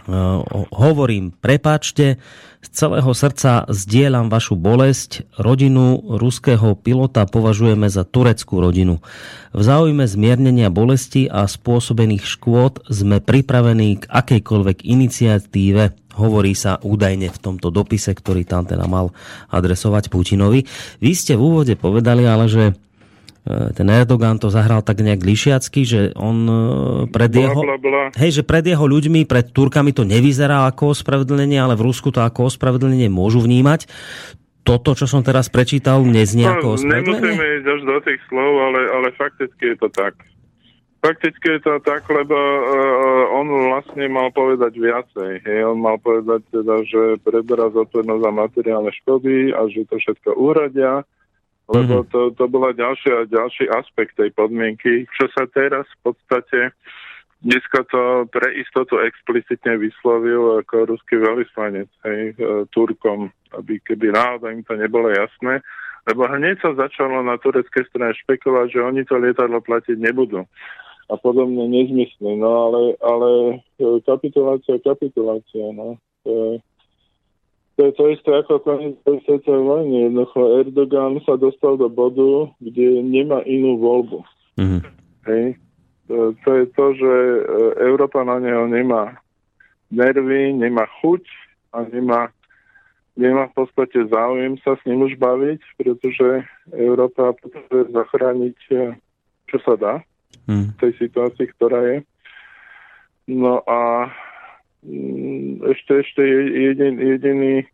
Uh, hovorím, prepáčte, z celého srdca zdieľam vašu bolesť. Rodinu ruského pilota považujeme za tureckú rodinu. V záujme zmiernenia bolesti a spôsobených škôd sme pripravení k akejkoľvek iniciatíve hovorí sa údajne v tomto dopise, ktorý tam teda mal adresovať Putinovi. Vy ste v úvode povedali ale, že e, ten Erdogan to zahral tak nejak lišiacky, že on e, pred jeho, bla, bla, bla. Hej, že pred jeho ľuďmi, pred Turkami to nevyzerá ako ospravedlnenie, ale v Rusku to ako ospravedlnenie môžu vnímať. Toto, čo som teraz prečítal, neznie no, ako ospravedlenie? Nemusíme ísť až do tých slov, ale, ale fakticky je to tak. Fakticky je to tak, lebo uh, on vlastne mal povedať viacej. Hej. On mal povedať teda, že preberá zodpovednosť za materiálne škody a že to všetko úradia, lebo mm-hmm. to, to bola ďalšia, ďalší aspekt tej podmienky, čo sa teraz v podstate dneska to pre istotu explicitne vyslovil ako ruský veľvyslanec hej, uh, Turkom, aby keby náhodou im to nebolo jasné, lebo hneď sa začalo na tureckej strane špekulovať, že oni to lietadlo platiť nebudú a podobne nezmysly. No ale, ale e, kapitulácia, kapitulácia, no. To je, to je to isté ako koniec svetovej vojny. Jednoducho Erdogan sa dostal do bodu, kde nemá inú voľbu. Mm-hmm. Hej. To, to je to, že e, Európa na neho nemá nervy, nemá chuť a nemá, nemá v podstate záujem sa s ním už baviť, pretože Európa potrebuje zachrániť, e, čo sa dá hmm. tej situácii, ktorá je. No a mm, ešte, ešte jedin, jediný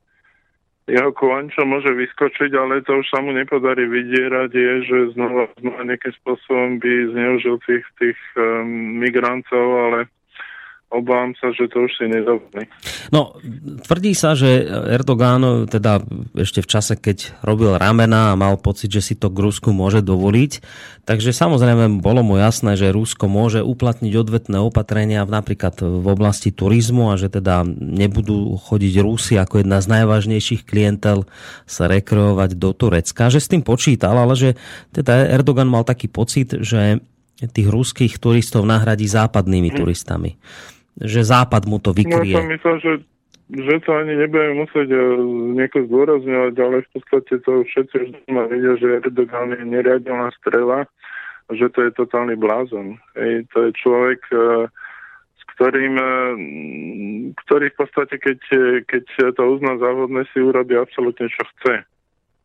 jeho kôň, čo môže vyskočiť, ale to už sa mu nepodarí vydierať, je, že znova, znova nejakým spôsobom by zneužil tých, tých um, migrantov, ale obávam sa, že to už si nedovolí. No, tvrdí sa, že Erdogan, teda ešte v čase, keď robil ramena a mal pocit, že si to k Rusku môže dovoliť, takže samozrejme bolo mu jasné, že Rusko môže uplatniť odvetné opatrenia napríklad v oblasti turizmu a že teda nebudú chodiť Rusi ako jedna z najvážnejších klientel sa rekreovať do Turecka, že s tým počítal, ale že teda Erdogan mal taký pocit, že tých ruských turistov nahradí západnými turistami že Západ mu to vykrie. No, myslel, že, že to ani nebudeme musieť uh, nejako zdôrazňovať, ale v podstate to všetci už doma vedia, že Erdogan je neriadelná strela že to je totálny blázon. Ej, to je človek, uh, s ktorým, uh, ktorý v podstate, keď, keď to uzná závodné, si urobí absolútne, čo chce.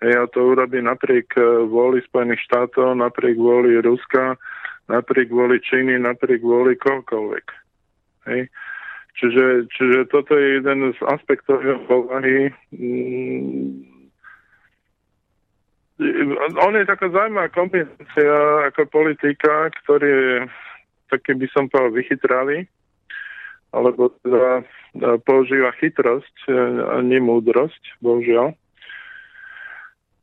Ej, a to urobí napriek vôli Spojených štátov, napriek vôli Ruska, napriek vôli Číny, napriek vôli kohokoľvek. Hej. Čiže, čiže toto je jeden z aspektov jeho povahy. Mm, on je taká zaujímavá kombinácia ako politika, ktorý je taký by som povedal vychytrali, alebo teda e, používa chytrosť e, a nie múdrosť, bohužiaľ.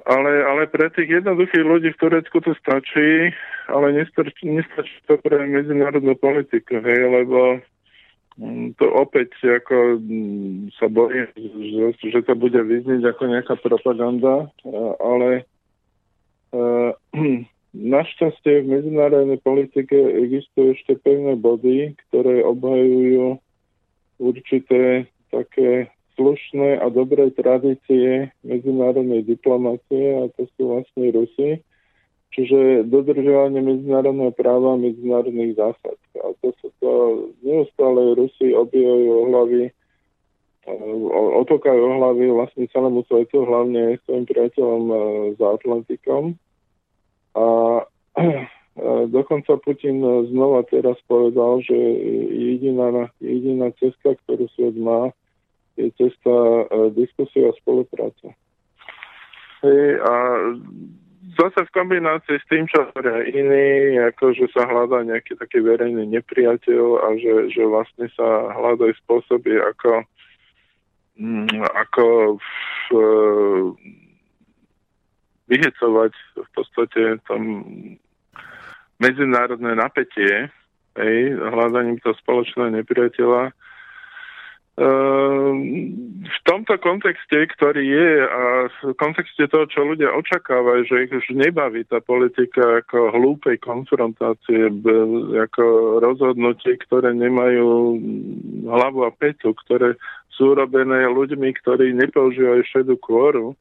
Ale, ale pre tých jednoduchých ľudí v Turecku to stačí, ale nestačí, nestačí to pre medzinárodnú politiku, hej, lebo to opäť ako mm, sa bojím, že, že to bude vyznieť ako nejaká propaganda, ale (clears throat) našťastie v medzinárodnej politike existujú ešte pevné body, ktoré obhajujú určité také slušné a dobré tradície medzinárodnej diplomácie a to sú vlastne Rusi Čiže dodržovanie medzinárodného práva a medzinárodných zásad. A to sa to neustále Rusi obijajú o hlavy, otokajú o hlavy vlastne celému svetu, hlavne svojim priateľom e, za Atlantikom. A dokonca Putin znova teraz povedal, že jediná, jediná cesta, ktorú svet má, je cesta e, diskusia a spolupráca. Hej, a zase v kombinácii s tým, čo hovoria iní, ako že sa hľadá nejaký taký verejný nepriateľ a že, že vlastne sa hľadajú spôsoby, ako, mm, ako v, vyhecovať v podstate tom medzinárodné napätie, hej, hľadaním toho spoločného nepriateľa v tomto kontexte, ktorý je a v kontexte toho, čo ľudia očakávajú, že ich už nebaví tá politika ako hlúpej konfrontácie, ako rozhodnutie, ktoré nemajú hlavu a petu, ktoré sú urobené ľuďmi, ktorí nepoužívajú šedú kôru.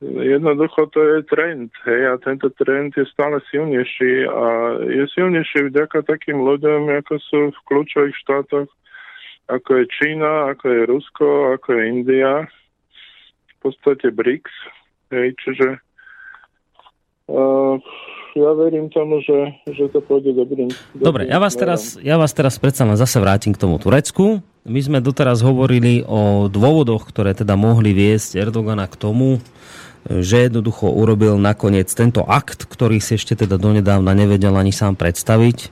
Jednoducho to je trend, hej, a tento trend je stále silnejší a je silnejší vďaka takým ľuďom, ako sú v kľúčových štátoch ako je Čína, ako je Rusko, ako je India, v podstate BRICS. Hej, čiže uh, ja verím tomu, že, že to pôjde dobrým. Dobre, ja vás, teraz, ja vás teraz predsa len zase vrátim k tomu Turecku. My sme doteraz hovorili o dôvodoch, ktoré teda mohli viesť Erdogana k tomu, že jednoducho urobil nakoniec tento akt, ktorý si ešte teda donedávna nevedel ani sám predstaviť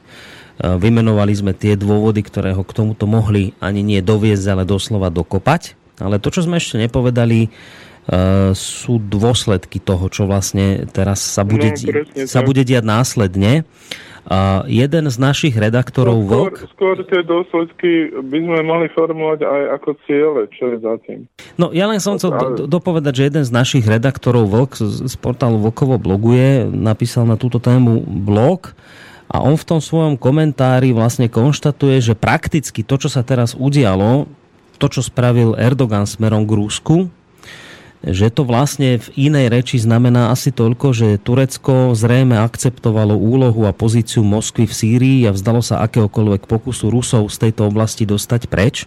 vymenovali sme tie dôvody, ktoré ho k tomuto mohli ani nie doviezť, ale doslova dokopať. Ale to, čo sme ešte nepovedali, eh, sú dôsledky toho, čo vlastne teraz sa bude, no, sa bude diať následne. Uh, jeden z našich redaktorov no, skôr, skôr tie dôsledky by sme mali formovať aj ako ciele, čo je za tým. No ja len som chcel do, dopovedať, že jeden z našich redaktorov Vlk z, z portálu Vlkovo bloguje, napísal na túto tému blog, a on v tom svojom komentári vlastne konštatuje, že prakticky to, čo sa teraz udialo, to, čo spravil Erdogan smerom k Rúsku, že to vlastne v inej reči znamená asi toľko, že Turecko zrejme akceptovalo úlohu a pozíciu Moskvy v Sýrii a vzdalo sa akéhokoľvek pokusu Rusov z tejto oblasti dostať preč.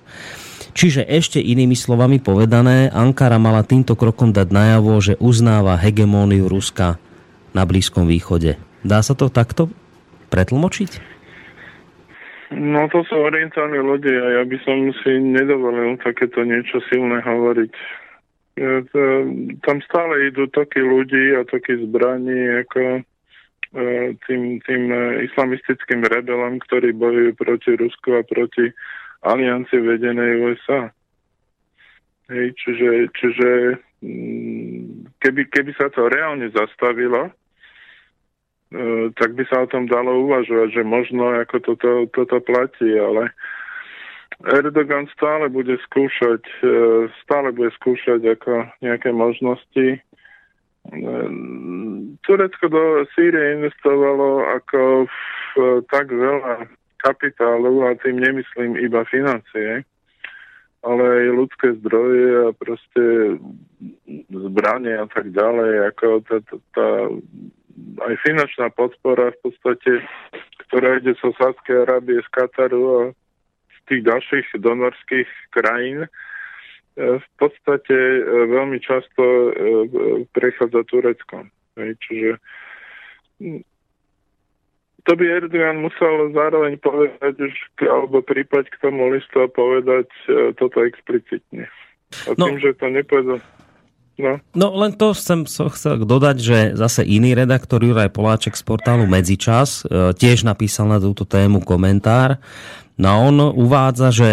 Čiže ešte inými slovami povedané, Ankara mala týmto krokom dať najavo, že uznáva hegemóniu Ruska na Blízkom východe. Dá sa to takto pretlmočiť? No to sú orientálni ľudia a ja by som si nedovolil takéto niečo silné hovoriť. Tam stále idú toky ľudí a toky zbraní ako e, tým, tým e, islamistickým rebelom, ktorí bojujú proti Rusku a proti aliancie vedenej USA. Hej, čiže, čiže mm, keby, keby sa to reálne zastavilo, tak by sa o tom dalo uvažovať, že možno ako toto, toto platí, ale Erdogan stále bude skúšať, e, stále bude skúšať ako nejaké možnosti. E, Turecko do Sýrie investovalo ako v, tak veľa kapitálu a tým nemyslím iba financie, ale aj ľudské zdroje a proste zbranie a tak ďalej, ako tá, tá, tá aj finančná podpora v podstate, ktorá ide zo Sádskej Arábie, z Kataru a z tých ďalších donorských krajín, e, v podstate e, veľmi často e, prechádza Tureckom. Čiže to by Erdogan musel zároveň povedať už, alebo prípať k tomu listu a povedať toto explicitne. A no. tým, že to nepovedal... No. no len to chcem so, chcel dodať, že zase iný redaktor Juraj Poláček z portálu Medzičas e, tiež napísal na túto tému komentár. No on uvádza, že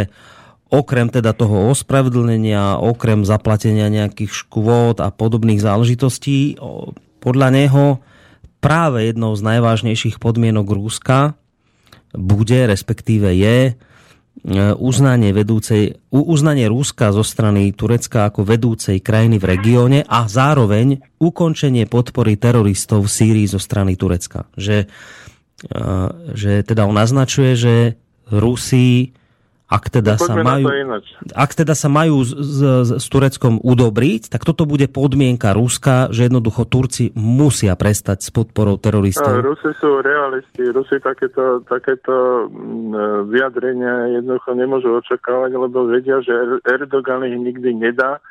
okrem teda toho ospravedlnenia, okrem zaplatenia nejakých škôd a podobných záležitostí, podľa neho práve jednou z najvážnejších podmienok Rúska bude, respektíve je, uznanie, vedúcej, uznanie Rúska zo strany Turecka ako vedúcej krajiny v regióne a zároveň ukončenie podpory teroristov v Sýrii zo strany Turecka. Že, e, že teda on naznačuje, že Rusi ak teda, sa majú, ak teda sa majú s, s, s Tureckom udobriť, tak toto bude podmienka Ruska, že jednoducho Turci musia prestať s podporou teroristov. No, Rusi sú realisti. Rusi takéto, takéto mm, vyjadrenia jednoducho nemôžu očakávať, lebo vedia, že er-, Erdogan ich nikdy nedá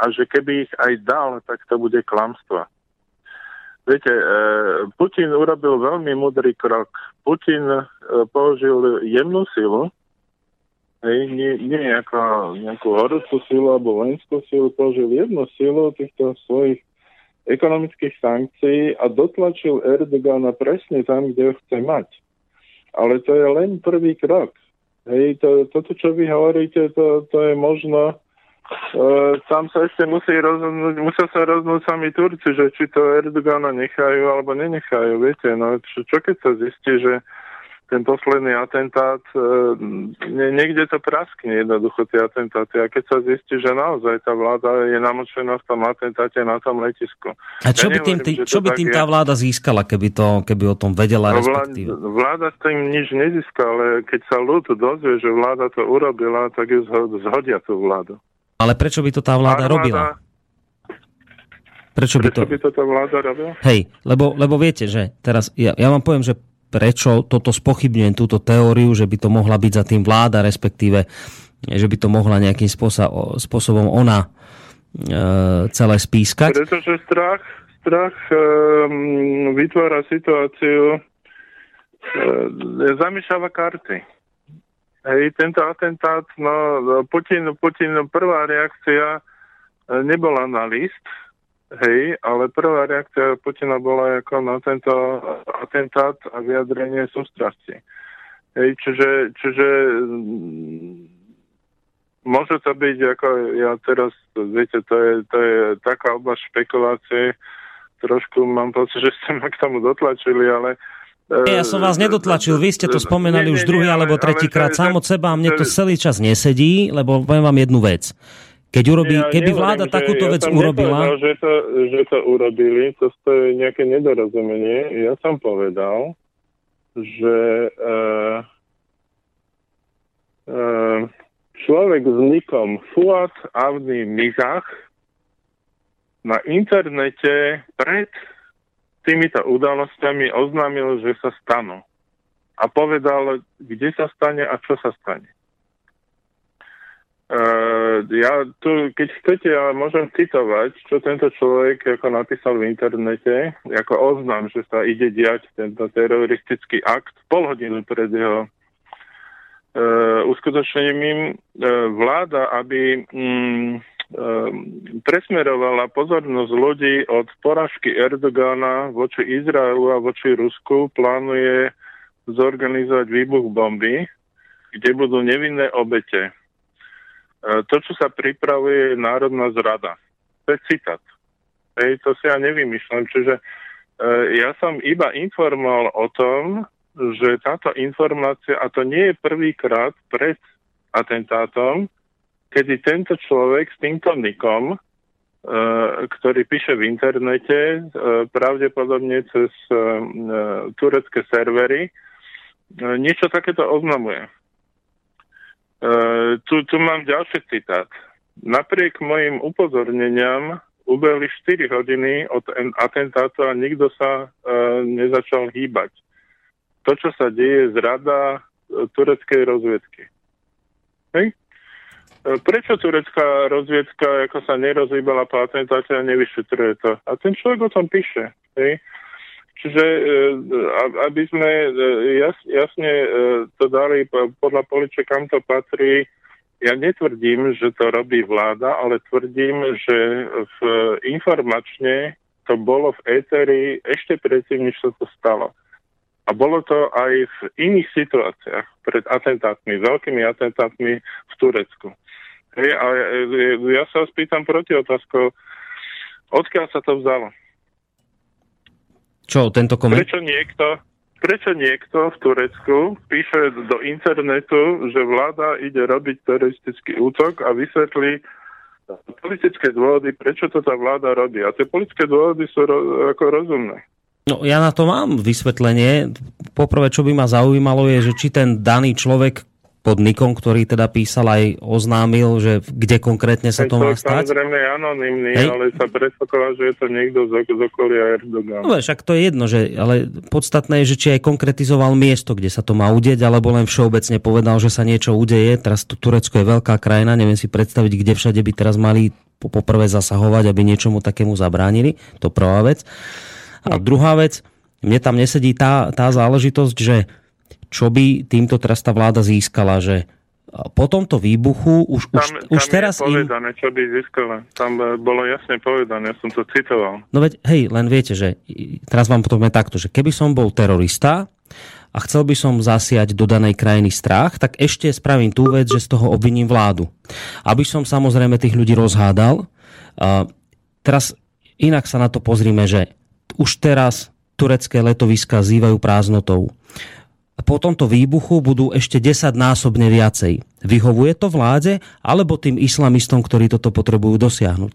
a že keby ich aj dal, tak to bude klamstvo. Viete, e, Putin urobil veľmi mudrý krok. Putin e, použil jemnú silu, Hej, nie, nie ako nejakú horúcu silu alebo vojenskú silu, použil jednu silu týchto svojich ekonomických sankcií a dotlačil Erdogana presne tam, kde ho chce mať. Ale to je len prvý krok. Hej, to, toto, čo vy hovoríte, to, to je možno Uh, tam sa ešte musí rozhodnúť, musia sa rozhodnúť sami Turci, že či to Erdogana nechajú alebo nenechajú, viete, no čo, čo keď sa zistí, že ten posledný atentát, e, nie, niekde to praskne jednoducho tie atentáty. A keď sa zistí, že naozaj tá vláda je namočená v tom atentáte na tom letisku. A čo ja by tým, tý, čo by tým tá vláda získala, keby, to, keby o tom vedela no, respektíve? Vláda s tým nič nezíska, ale keď sa ľud dozvie, že vláda to urobila, tak ju zhodia tú vládu. Ale prečo by to tá vláda Armáda, robila? Prečo by, to... by to tá vláda robila? Hej, lebo, lebo viete, že teraz, ja, ja vám poviem, že prečo toto spochybňujem, túto teóriu, že by to mohla byť za tým vláda, respektíve, že by to mohla nejakým spôsobom ona e, celé spískať. Pretože strach, strach e, vytvára situáciu, e, zamýšľava karty. Hej, tento atentát, no, Putin, Putin, prvá reakcia nebola na list, Hej, ale prvá reakcia Putina bola ako na tento atentát a vyjadrenie sústrasti. Hej, čiže, čiže mm, môže to byť, ako ja teraz, viete, to je, to je taká oblasť špekulácie, trošku mám pocit, že ste ma k tomu dotlačili, ale ja som vás nedotlačil, vy ste to spomenali nie, nie, už druhý nie, alebo tretíkrát sám od seba a mne to celý čas nesedí, lebo poviem vám jednu vec. Keď urobí, ja keby vláda takúto ja vec urobila... že to, že to urobili, to je nejaké nedorozumenie. Ja som povedal, že uh, uh, človek s nikom Fuad Avni Mizach na internete pred týmito udalosťami oznámil, že sa stanú. A povedal, kde sa stane a čo sa stane. Uh, ja tu, keď chcete, ja môžem citovať, čo tento človek ako napísal v internete, ako oznam, že sa ide diať tento teroristický akt pol hodinu pred jeho uh, uskutočnením. Uh, vláda, aby um, presmerovala pozornosť ľudí od poražky Erdogana voči Izraelu a voči Rusku, plánuje zorganizovať výbuch bomby kde budú nevinné obete. E, to, čo sa pripravuje, je národná zrada. To je citát. Hej, to si ja nevymýšľam. Čiže e, ja som iba informoval o tom, že táto informácia, a to nie je prvýkrát pred atentátom, kedy tento človek s týmto nikom, e, ktorý píše v internete, e, pravdepodobne cez e, turecké servery, niečo takéto oznamuje. Tu, tu mám ďalší citát. Napriek mojim upozorneniam ubehli 4 hodiny od atentátu a nikto sa nezačal hýbať. To, čo sa deje, je zrada tureckej rozviedky. Hej? E, prečo turecká rozviedka ako sa nerozhýbala po atentáte a nevyšetruje to? A ten človek o tom píše. Hej? Čiže e, aby sme e, jasne to dali podľa poliče, kam to patrí, ja netvrdím, že to robí vláda, ale tvrdím, že v informačne to bolo v éteri ešte predtým, než sa to stalo. A bolo to aj v iných situáciách pred atentátmi, veľkými atentátmi v Turecku. Hej, a ja sa vás pýtam proti otázkou, odkiaľ sa to vzalo? Čo, tento koment? Prečo niekto, prečo niekto v Turecku píše do internetu, že vláda ide robiť teroristický útok a vysvetlí politické dôvody, prečo to tá vláda robí. A tie politické dôvody sú ro- ako rozumné. No ja na to mám vysvetlenie. Poprvé, čo by ma zaujímalo, je, že či ten daný človek, pod nikom, ktorý teda písal aj oznámil, že kde konkrétne sa to má stať. Samozrejme je anonimný, Hej. ale sa predpokladá, že je to niekto z, z okolia Erdogan. No však to je jedno, že, ale podstatné je, že či aj konkretizoval miesto, kde sa to má udieť, alebo len všeobecne povedal, že sa niečo udeje. Teraz to Turecko je veľká krajina, neviem si predstaviť, kde všade by teraz mali poprvé zasahovať, aby niečomu takému zabránili. To prvá vec. A druhá vec, mne tam nesedí tá, tá záležitosť, že čo by týmto teraz tá vláda získala, že po tomto výbuchu už, tam, už, už tam teraz... je povedané, im... čo by získala. Tam e, bolo jasne povedané, ja som to citoval. No veď, hej, len viete, že teraz vám potom je takto, že keby som bol terorista a chcel by som zasiať do danej krajiny strach, tak ešte spravím tú vec, že z toho obviním vládu. Aby som samozrejme tých ľudí rozhádal. A teraz inak sa na to pozrime, že už teraz turecké letoviska zývajú prázdnotou po tomto výbuchu budú ešte 10 násobne viacej. Vyhovuje to vláde alebo tým islamistom, ktorí toto potrebujú dosiahnuť?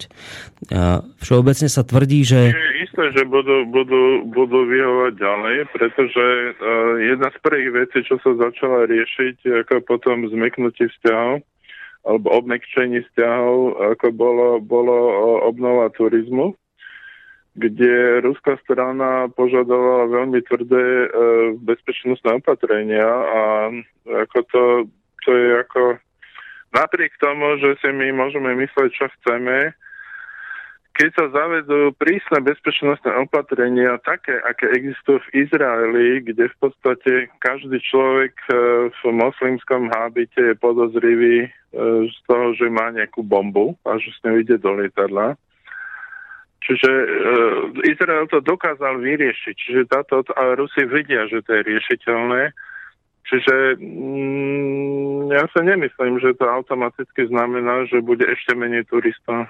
Všeobecne sa tvrdí, že... Je isté, že budú, budú, budú vyhovať ďalej, pretože uh, jedna z prvých vecí, čo sa začala riešiť ako potom zmeknutie vzťahov, alebo obmekčení vzťahov, ako bolo, bolo obnova turizmu kde ruská strana požadovala veľmi tvrdé e, bezpečnostné opatrenia a ako to, to je ako napriek tomu, že si my môžeme mysleť, čo chceme, keď sa zavedú prísne bezpečnostné opatrenia, také, aké existujú v Izraeli, kde v podstate každý človek e, v moslimskom hábite je podozrivý e, z toho, že má nejakú bombu a že s ňou ide do lietadla, Čiže e, Izrael to dokázal vyriešiť. Čiže táto, a Rusi vidia, že to je riešiteľné. Čiže mm, ja sa nemyslím, že to automaticky znamená, že bude ešte menej turistov.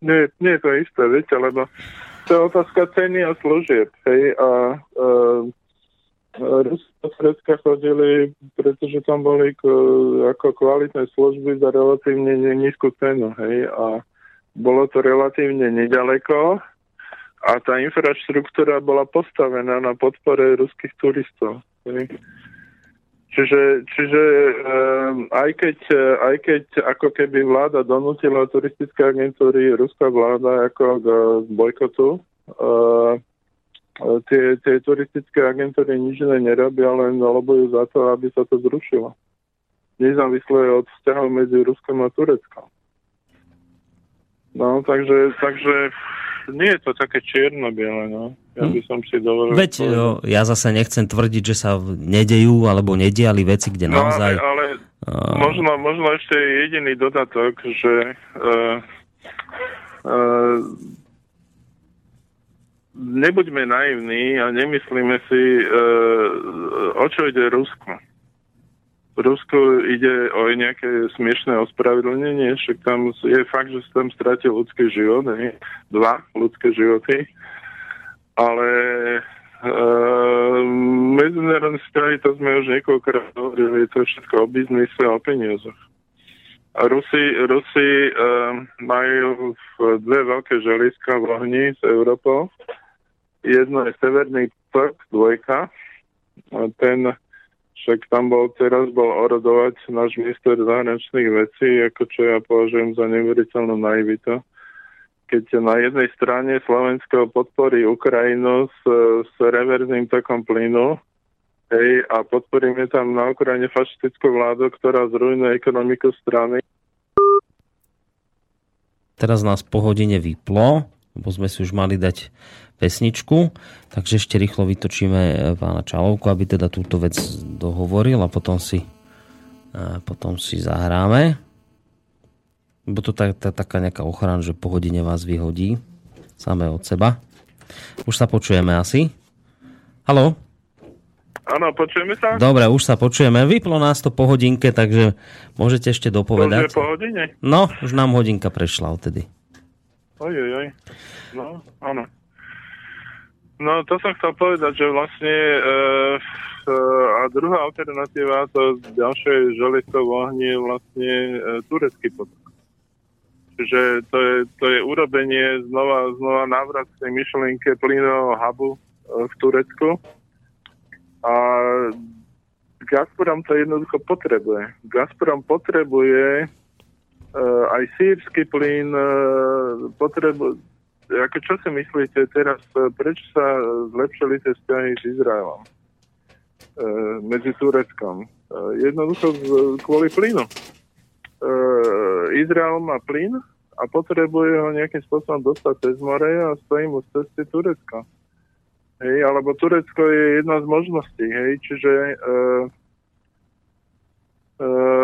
Nie, nie je to isté, viete, lebo to je otázka ceny a služieb. Hej, a e, Rusi do Fredska chodili, pretože tam boli k, ako kvalitné služby za relatívne nízku cenu. Hej, a bolo to relatívne nedaleko a tá infraštruktúra bola postavená na podpore ruských turistov. Čiže, čiže um, aj, keď, aj keď ako keby vláda donútila turistické agentúry, ruská vláda ako k bojkotu, uh, tie, tie turistické agentúry nič nerobia, len lobujú za to, aby sa to zrušilo. Nezávisle od vzťahov medzi Ruskom a Tureckom. No, takže, takže nie je to také čierno-biele, no. Ja by som si dovolil... Veď jo, ja zase nechcem tvrdiť, že sa nedejú alebo nediali veci, kde no, naozaj... Ale, ale uh... možno, možno ešte jediný dodatok, že uh, uh, nebuďme naivní a nemyslíme si, uh, o čo ide Rusko. V Rusku ide o nejaké smiešné ospravedlnenie, však tam je fakt, že sa tam stratil ľudský život, ne? dva ľudské životy, ale e, medzinárodné vzťahy, to sme už niekoľkokrát hovorili, to je všetko o biznise a o peniazoch. A Rusi, Rusi e, majú dve veľké želiska v ohni s Európou. Jedno je Severný tok, dvojka, a ten však tam bol, teraz bol orodovať náš minister zahraničných vecí, ako čo ja považujem za neuveriteľnú naivitu. Keď na jednej strane Slovensko podporí Ukrajinu s, s reverzným tokom plynu, hej, a podporíme tam na Ukrajine fašistickú vládu, ktorá zrujnuje ekonomiku strany. Teraz nás po hodine vyplo, lebo sme si už mali dať pesničku, takže ešte rýchlo vytočíme e, pána Čalovku, aby teda túto vec dohovoril a potom si, a potom si zahráme. Bo to tak, tá, taká nejaká ochrana, že po hodine vás vyhodí samé od seba. Už sa počujeme asi. Halo? Áno, počujeme sa? Dobre, už sa počujeme. Vyplo nás to po hodinke, takže môžete ešte dopovedať. To po hodine? No, už nám hodinka prešla odtedy. Oj, oj, oj. No, áno. No to som chcel povedať, že vlastne e, e, a druhá alternatíva to ďalšie želisto v ohni je vlastne e, turecký potok. Čiže to je, to je urobenie znova, znova návrat tej myšlienke plynového hubu e, v Turecku. A Gazprom to jednoducho potrebuje. Gazprom potrebuje e, aj sírsky plyn, e, potrebuje ako čo si myslíte teraz, e, prečo sa zlepšili tie vzťahy s Izraelom e, medzi Tureckom? E, jednoducho z, kvôli plynu. E, Izrael má plyn a potrebuje ho nejakým spôsobom dostať cez more a stojí mu z cesty Turecka. Hej, alebo Turecko je jedna z možností, hej, čiže E,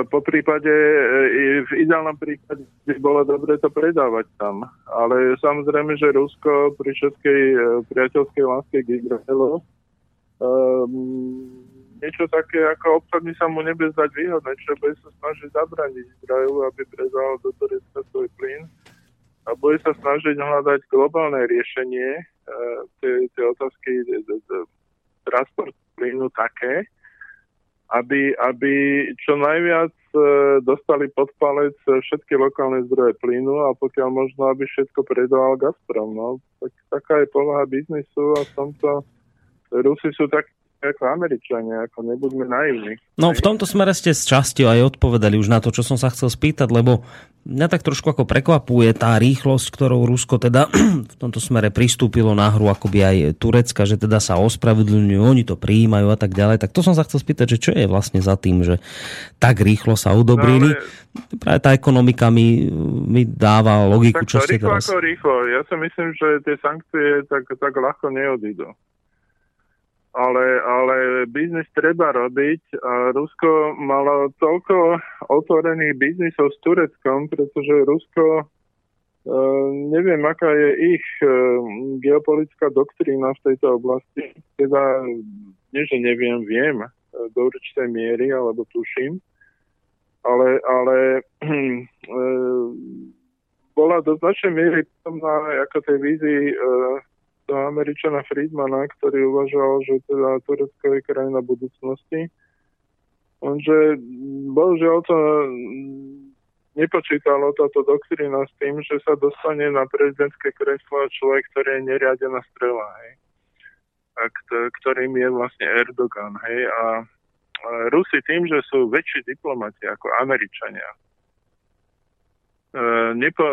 po prípade, e, v ideálnom prípade by bolo dobre to predávať tam. Ale samozrejme, že Rusko pri všetkej e, priateľskej láske k Izraelu um, niečo také ako obchodný sa mu nebude zdať výhodné, čo bude sa snažiť zabrániť Izraelu, aby predal do Turecka svoj plyn a bude sa snažiť hľadať globálne riešenie tej otázky transport plynu také, aby, aby čo najviac e, dostali pod palec všetky lokálne zdroje plynu a pokiaľ možno, aby všetko predával Gazprom. No. Tak, taká je povaha biznisu a v tomto Rusi sú tak ako Američania, ako nebuďme naivní. No v tomto smere ste z časti aj odpovedali už na to, čo som sa chcel spýtať, lebo mňa tak trošku ako prekvapuje tá rýchlosť, ktorou Rusko teda (clears throat) v tomto smere pristúpilo na hru akoby aj Turecka, že teda sa ospravedlňujú, oni to prijímajú a tak ďalej. Tak to som sa chcel spýtať, že čo je vlastne za tým, že tak rýchlo sa udobrili. No, ale... Práve tá ekonomika mi, mi dáva logiku, tak čo ste rýchlo teraz... ako rýchlo. Ja si myslím, že tie sankcie tak, tak ľahko neodídu ale, ale biznis treba robiť a Rusko malo toľko otvorených biznisov s Tureckom, pretože Rusko e, neviem, aká je ich e, geopolitická doktrína v tejto oblasti. Teda, nie že neviem, viem e, do určitej miery, alebo tuším, ale, ale (clears throat) e, bola do značnej miery na ako tej vízii e, Američana Friedmana, ktorý uvažoval, že teda Turecko je krajina budúcnosti. Onže bohužiaľ to nepočítalo táto doktrína s tým, že sa dostane na prezidentské kreslo človek, ktorý je neriadená strela, hej. A ktorým je vlastne Erdogan, hej. A, Rusi tým, že sú väčší diplomati ako Američania, nepo,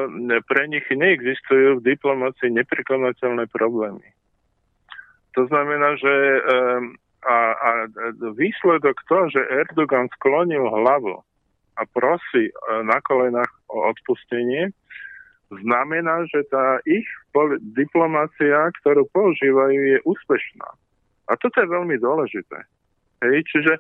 pre nich neexistujú v diplomácii neprekonateľné problémy. To znamená, že e, a, a výsledok toho, že Erdogan sklonil hlavu a prosí e, na kolenách o odpustenie, znamená, že tá ich diplomácia, ktorú používajú, je úspešná. A toto je veľmi dôležité. Hej, čiže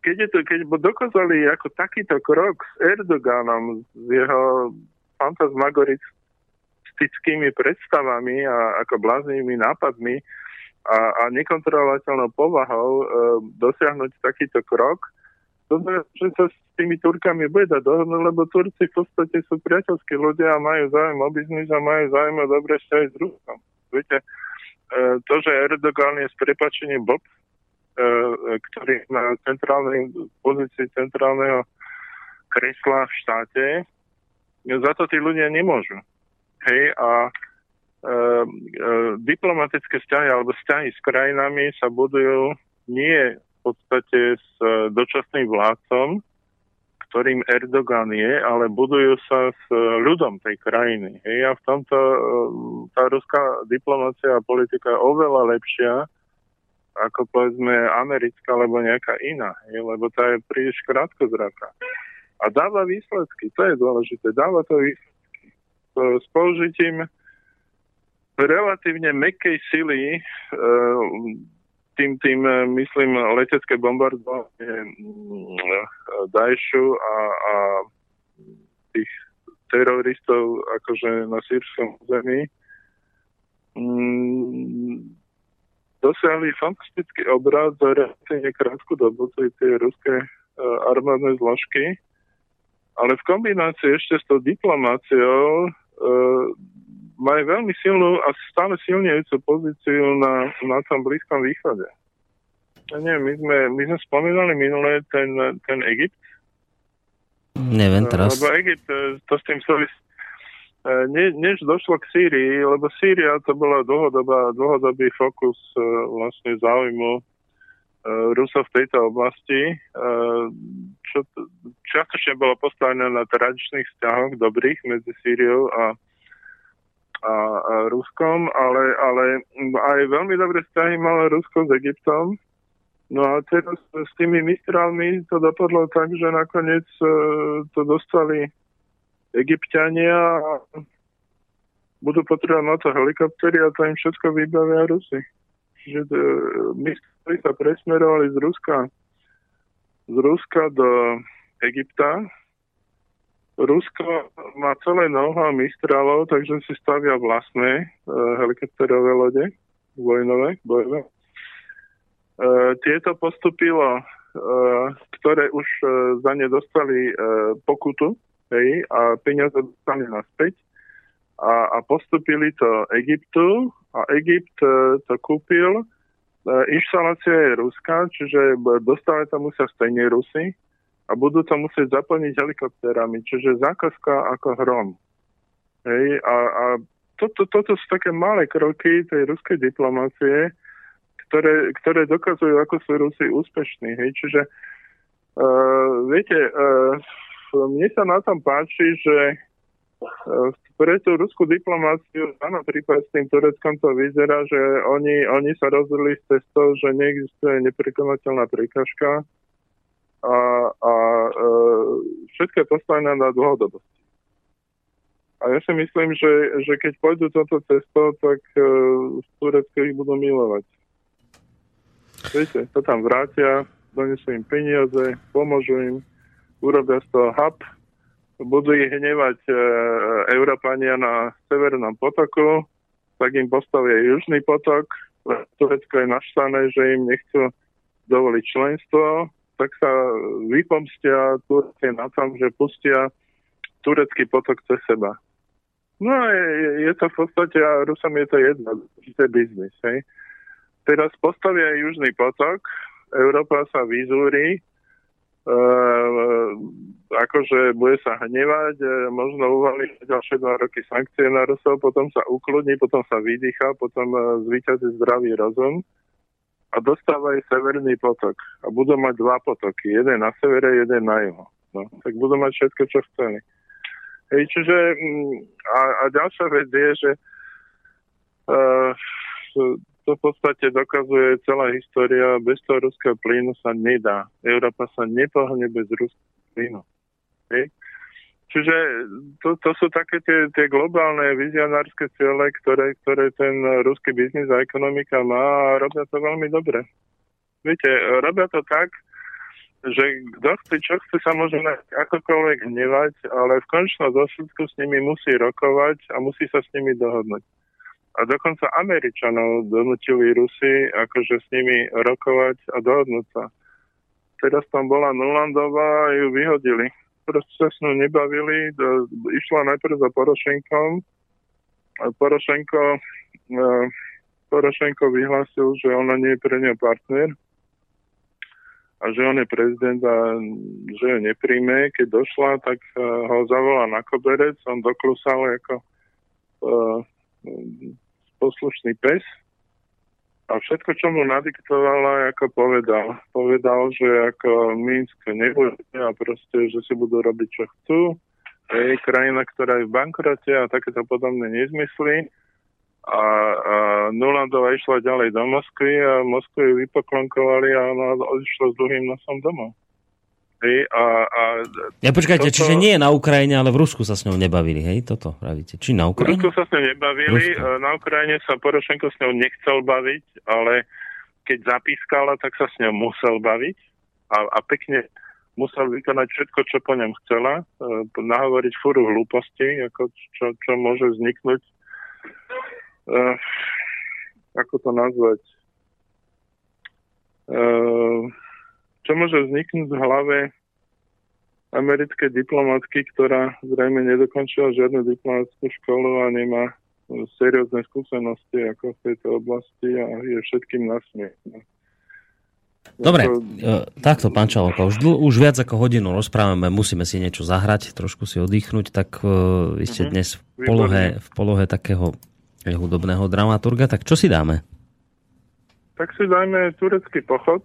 keď, je to, keď dokázali ako takýto krok s Erdoganom, s jeho fantasmagoristickými predstavami a ako bláznivými nápadmi a, a nekontrolovateľnou povahou e, dosiahnuť takýto krok, dobre, že sa s tými Turkami bude dať dohodnúť, lebo Turci v podstate sú priateľskí ľudia a majú záujem o biznis a majú záujem o dobre s Ruskom. Viete, e, to, že Erdogan je s prepačením Bob, e, ktorý na centrálnej pozícii centrálneho kresla v štáte, za to tí ľudia nemôžu. Hej, a e, e, diplomatické vzťahy alebo vzťahy s krajinami sa budujú nie podstate s e, dočasným vládcom, ktorým Erdogan je, ale budujú sa s e, ľudom tej krajiny. Hej, a v tomto e, tá ruská diplomácia a politika je oveľa lepšia ako povedzme americká alebo nejaká iná, lebo tá je príliš krátkozraká. A dáva výsledky, to je dôležité, dáva to výsledky. S použitím relatívne mekej sily e, tým, tým e, myslím, letecké bombardovanie mm, Daešu a, a tých teroristov akože na sírskom území mm, dosiahli fantastický obrad za relatívne krátku dobu, to tie ruské uh, armádne zložky, ale v kombinácii ešte s tou diplomáciou uh, majú veľmi silnú a stále silnejúcu pozíciu na, na tom Blízkom východe. Neviem, my sme, my sme spomínali minulé ten, ten Egypt. Neviem teraz. Lebo Egypt, e, to s tým súvisí e, ne, než došlo k Sýrii, lebo Sýria to bola dlhodobá, dlhodobý fokus e, vlastne záujmu Rusov v tejto oblasti, čo čiastočne bolo postavené na tradičných vzťahoch dobrých medzi Sýriou a a, a Ruskom, ale, ale aj veľmi dobré vzťahy malo Rusko s Egyptom. No a teraz s tými mistrálmi to dopadlo tak, že nakoniec e, to dostali egyptiania a budú potrebovať na to helikoptery a to im všetko vybavia Rusy. Čiže e, mistráli sa presmerovali z Ruska z Ruska do Egypta Rusko má celé know-how Mistralov, takže si stavia vlastné e, helikopterové lode, vojnové, bojové. E, tieto postupilo, e, ktoré už e, za ne dostali e, pokutu hej, a peniaze dostali naspäť a, a postupili to Egyptu a Egypt e, to kúpil. E, inštalácia je ruská, čiže dostali to musia stejne Rusy a budú to musieť zaplniť helikopterami, čiže zákazka ako hrom. Hej, a, a toto, toto sú také malé kroky tej ruskej diplomácie, ktoré, ktoré dokazujú, ako sú Rusi úspešní. Hej, čiže uh, viete, uh, mne sa na tom páči, že uh, pre tú ruskú diplomáciu, áno, prípad s tým Tureckom to vyzerá, že oni, oni sa rozhodli s cestou, že neexistuje neprekonateľná prekažka, a, a e, všetko je postavené na dlhodobosti. A ja si myslím, že, že keď pôjdu toto cesto, tak e, v Turecku ich budú milovať. Viete, to tam vrátia, donesú im peniaze, pomôžu im, urobia z toho hub, budú ich hnevať e, Európania na Severnom potoku, tak im postavia Južný potok. Turecko je naštvané, že im nechcú dovoliť členstvo, tak sa vypomstia Turci na tom, že pustia turecký potok cez seba. No a je, je to v podstate, a Rusom je to jedno, to je biznis. Hej. Teraz postavia Južný potok, Európa sa vyzúri, akože bude sa hnevať, e, možno uvaliť ďalšie dva roky sankcie na Rusov, potom sa ukludní, potom sa vydýcha, potom e, zvýťazí zdravý rozum a dostávajú severný potok. A budú mať dva potoky. Jeden na severe, jeden na juho. No, tak budú mať všetko, čo chceli. Hej, čiže mm, a, a ďalšia vec je, že uh, to v podstate dokazuje celá história, bez toho ruského plynu sa nedá. Európa sa nepohne bez ruského plynu. Hej. Čiže to, to sú také tie, tie globálne vizionárske ciele, ktoré, ktoré ten ruský biznis a ekonomika má a robia to veľmi dobre. Viete, robia to tak, že kto chce, čo chce, sa môže akokoľvek hnevať, ale v končnom dôsledku s nimi musí rokovať a musí sa s nimi dohodnúť. A dokonca Američanov donútili Rusy akože s nimi rokovať a dohodnúť sa. teraz tam bola Nulandová a ju vyhodili. Proste sa s ňou nebavili, do, išla najprv za Porošenkom. A Porošenko, uh, Porošenko vyhlásil, že ona nie je pre ňa partner a že on je prezident a že ju nepríjme. Keď došla, tak uh, ho zavolal na koberec, on doklusal ako uh, poslušný pes a všetko, čo mu nadiktovala, ako povedal. Povedal, že ako Minsk nebude a proste, že si budú robiť, čo chcú. Je krajina, ktorá je v bankrote a takéto podobné nezmysly. A, a Nulandová išla ďalej do Moskvy a Moskvu ju vypoklonkovali a ona odišla s druhým nosom domov. Hej, a, a ja počkajte, toto... čiže nie je na Ukrajine, ale v Rusku sa s ňou nebavili, hej? Toto pravíte. Či na Ukrajine? V Rusku sa s ňou nebavili, Rusko. na Ukrajine sa Porošenko s ňou nechcel baviť, ale keď zapískala, tak sa s ňou musel baviť a, a pekne musel vykonať všetko, čo po ňom chcela, e, nahovoriť furu hlúposti, ako čo, čo môže vzniknúť, e, ako to nazvať, e, čo môže vzniknúť v hlave americkej diplomatky, ktorá zrejme nedokončila žiadnu diplomatickú školu a nemá seriózne skúsenosti ako v tejto oblasti a je všetkým nasmiech. Dobre, to... E, takto, pán Čaloka, už, už viac ako hodinu rozprávame, musíme si niečo zahrať, trošku si oddychnúť, tak uh, vy ste uh-huh. dnes v polohe, v polohe takého hudobného dramaturga, tak čo si dáme? Tak si dajme turecký pochod,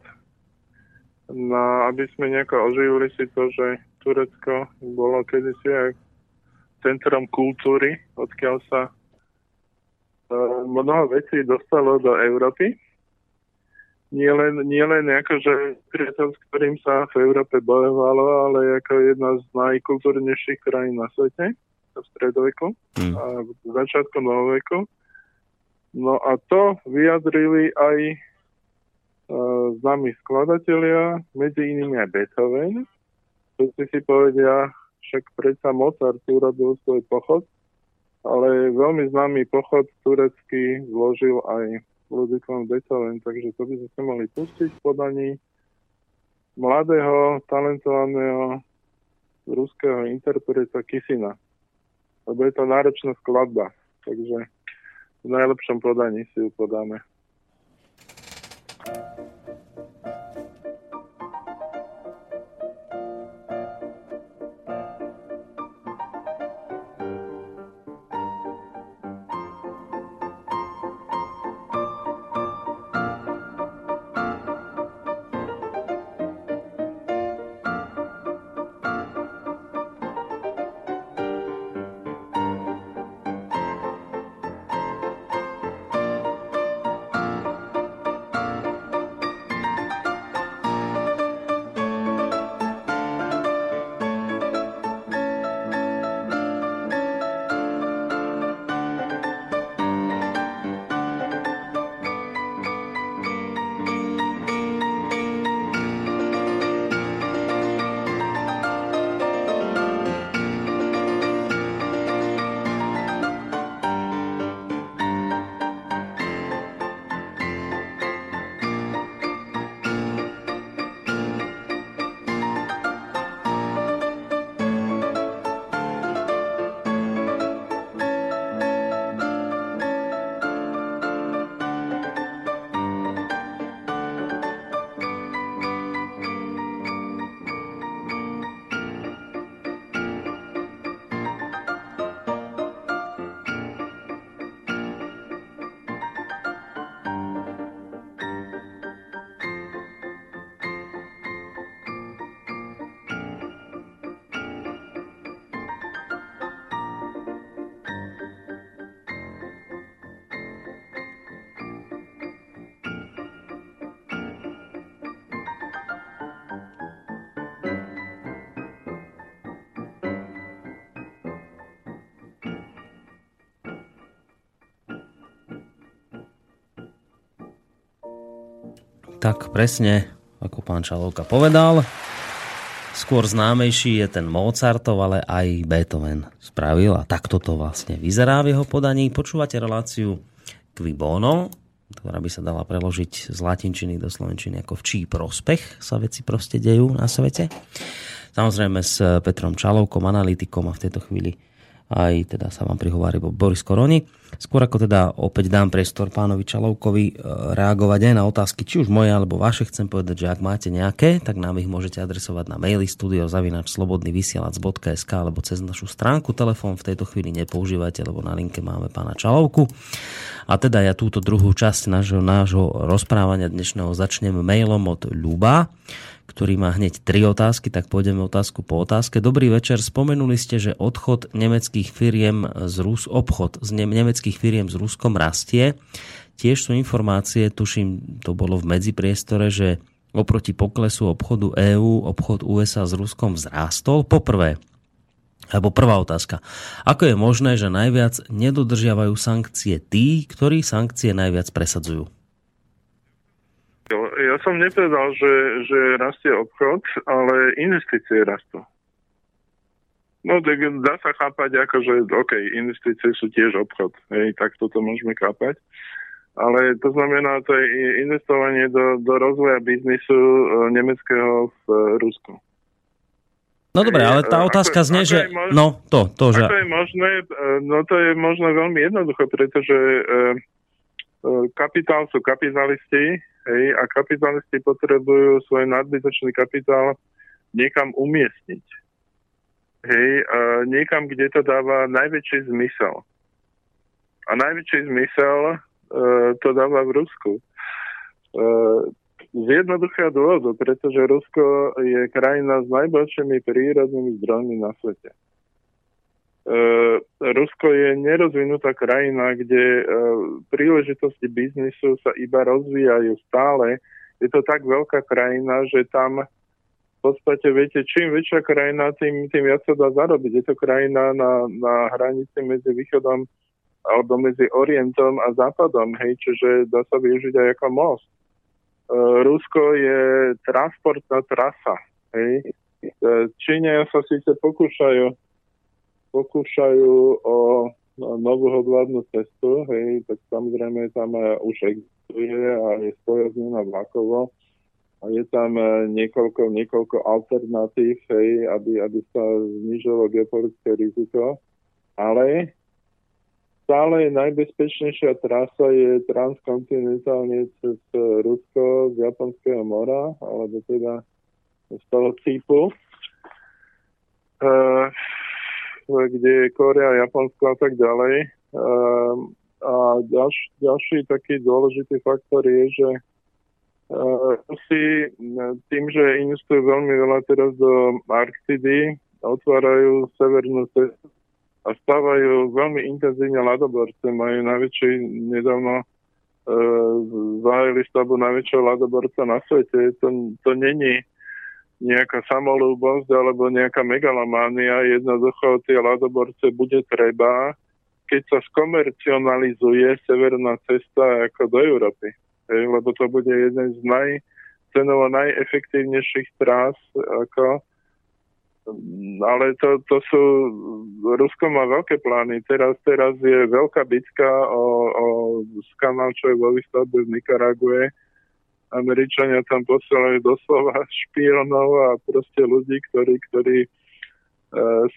na, aby sme nejako oživili si to, že Turecko bolo kedysi aj centrom kultúry, odkiaľ sa uh, mnoho vecí dostalo do Európy. Nie len, nie len ako, že priateľ, s ktorým sa v Európe bojovalo, ale ako jedna z najkultúrnejších krajín na svete v stredoveku mm. a v začiatku novoveku. No a to vyjadrili aj známi skladatelia, medzi inými aj Beethoven. Všetci si povedia, však predsa Mozart urobil svoj pochod, ale veľmi známy pochod turecký zložil aj Ludwig Beethoven, takže to by sme mali pustiť v podaní mladého, talentovaného ruského interpreta Kisina. Lebo je to náročná skladba, takže v najlepšom podaní si ju podáme. Tak presne, ako pán Čalovka povedal. Skôr známejší je ten Mozartov, ale aj Beethoven spravil a takto to vlastne vyzerá v jeho podaní. Počúvate reláciu Qui Bono ktorá by sa dala preložiť z latinčiny do slovenčiny ako v čí prospech sa veci proste dejú na svete. Samozrejme s Petrom Čalovkom, analytikom a v tejto chvíli aj teda sa vám prihovári Boris Koroni. Skôr ako teda opäť dám priestor pánovi Čalovkovi e, reagovať aj na otázky, či už moje alebo vaše, chcem povedať, že ak máte nejaké, tak nám ich môžete adresovať na maily studiozavinačslobodnyvysielac.sk alebo cez našu stránku. Telefón v tejto chvíli nepoužívajte, lebo na linke máme pána Čalovku. A teda ja túto druhú časť nášho, nášho rozprávania dnešného začnem mailom od Ľuba ktorý má hneď tri otázky, tak pôjdeme otázku po otázke. Dobrý večer, spomenuli ste, že odchod nemeckých firiem z Rus, obchod z ne, nemeckých firiem s Ruskom rastie. Tiež sú informácie, tuším, to bolo v medzipriestore, že oproti poklesu obchodu EÚ, obchod USA s Ruskom vzrástol. Poprvé, alebo prvá otázka. Ako je možné, že najviac nedodržiavajú sankcie tí, ktorí sankcie najviac presadzujú? Ja som nepovedal, že, že rastie obchod, ale investície rastú. No tak dá sa chápať ako, že OK, investície sú tiež obchod. Hej, tak toto môžeme chápať. Ale to znamená, to je investovanie do, do rozvoja biznisu e, nemeckého v e, Rusku. No dobre, ale tá otázka ako, znie, že... Možné, no, to, to, že... Ako je možné? E, no to je možno veľmi jednoduché, pretože kapitál sú kapitalisti, hej, a kapitalisti potrebujú svoj nadbytočný kapitál niekam umiestniť. Hej, a niekam, kde to dáva najväčší zmysel. A najväčší zmysel e, to dáva v Rusku. E, z jednoduchého dôvodu, pretože Rusko je krajina s najbohatšími prírodnými zdrojmi na svete. Uh, Rusko je nerozvinutá krajina, kde uh, príležitosti biznisu sa iba rozvíjajú stále. Je to tak veľká krajina, že tam v podstate, viete, čím väčšia krajina, tým, tým viac sa dá zarobiť. Je to krajina na, na hranici medzi východom alebo medzi Orientom a Západom, hej, čiže dá sa využiť aj ako most. Uh, Rusko je transportná trasa. Číňania sa síce pokúšajú pokúšajú o novú hodvádnu cestu, hej, tak samozrejme tam e, už existuje a je spojaznená vlakovo a je tam e, niekoľko, niekoľko alternatív, hej, aby, aby sa znižilo geopolitické riziko, ale stále najbezpečnejšia trasa je transkontinentálne cez Rusko z Japonského mora, alebo teda z toho typu. Uh, kde je Korea, Japonsko a tak ďalej. Ehm, a ďalš, ďalší taký dôležitý faktor je, že si tým, že investujú veľmi veľa teraz do Arktidy, otvárajú severnú cestu a stávajú veľmi intenzívne ľadoborce. Majú najväčší nedávno e, zahájili stavbu najväčšieho ľadoborca na svete. To, to není nejaká samolúbosť alebo nejaká megalománia. Jednoducho tie ladoborce bude treba, keď sa skomercionalizuje severná cesta ako do Európy. Lebo to bude jeden z naj, cenovo najefektívnejších trás ako ale to, to sú, Rusko má veľké plány. Teraz, teraz je veľká bitka o, o kanál, čo je vo výstavbe v Nikarague Američania tam posielajú doslova (laughs) špionov a proste ľudí, ktorí, ktorí e,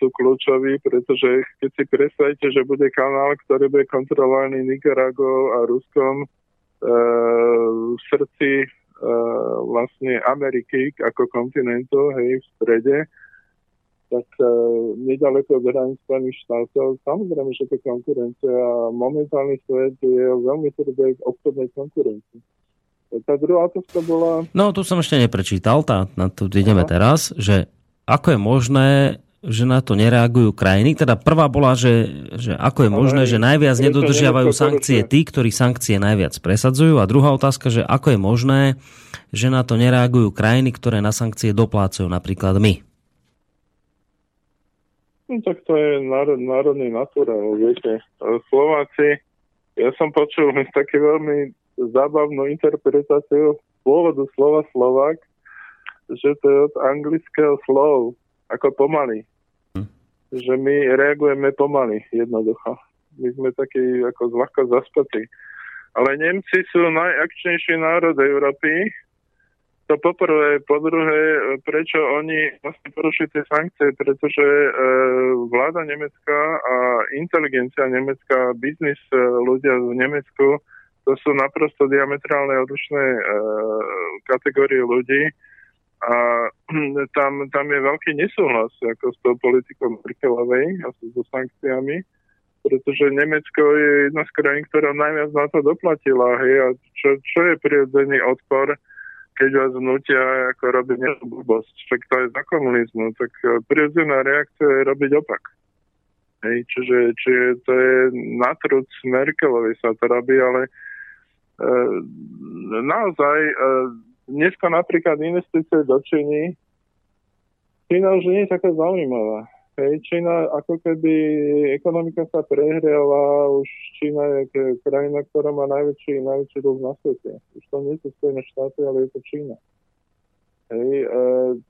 sú kľúčoví, pretože keď si predstavíte, že bude kanál, ktorý bude kontrolovaný Nikaragou a Ruskom e, v srdci e, vlastne Ameriky ako kontinentu, hej, v strede, tak e, nedaleko od hraníc Spojených štátov. Samozrejme, že to konkurencia a momentálny svet je veľmi tvrdé v obchodnej konkurencii. Tá druhá otázka bola... No, tu som ešte neprečítal, tá, na tu ideme Aha. teraz, že ako je možné, že na to nereagujú krajiny. Teda prvá bola, že, že ako je možné, že najviac nedodržiavajú sankcie tí, ktorí sankcie najviac presadzujú. A druhá otázka, že ako je možné, že na to nereagujú krajiny, ktoré na sankcie doplácajú, napríklad my. No, tak to je národ, národný naturál, viete. Slováci, ja som počul (laughs) taký veľmi zábavnú interpretáciu pôvodu slova Slovak, že to je od anglického slov, ako pomaly. Hm. Že my reagujeme pomaly, jednoducho. My sme takí ako zľahka zaspatí. Ale Nemci sú najakčnejší národ Európy. To poprvé. Po druhé, prečo oni vlastne porušili tie sankcie? Pretože e, vláda Nemecka a inteligencia Nemecka, biznis e, ľudia v Nemecku, to sú naprosto diametrálne odlišné e, kategórie ľudí a (clears throat) tam, tam je veľký nesúhlas ako s tou politikou Merkelovej a so sankciami pretože Nemecko je jedna z krajín, ktorá najviac na to doplatila. Hej, a čo, čo je prirodzený odpor, keď vás vnútia ako robiť blbosť, však to je za komunizmu, tak e, prirodzená reakcia je robiť opak. Hej, čiže, čiže to je natrúd Merkelovi sa to robí, ale naozaj e, dneska napríklad investície do Číny Čína už nie je taká zaujímavá. Hej, Čína, ako keby ekonomika sa prehriala, už Čína je krajina, ktorá má najväčší, najväčší dlh na svete. Už to nie sú Spojené štáty, ale je to Čína. Hej, e,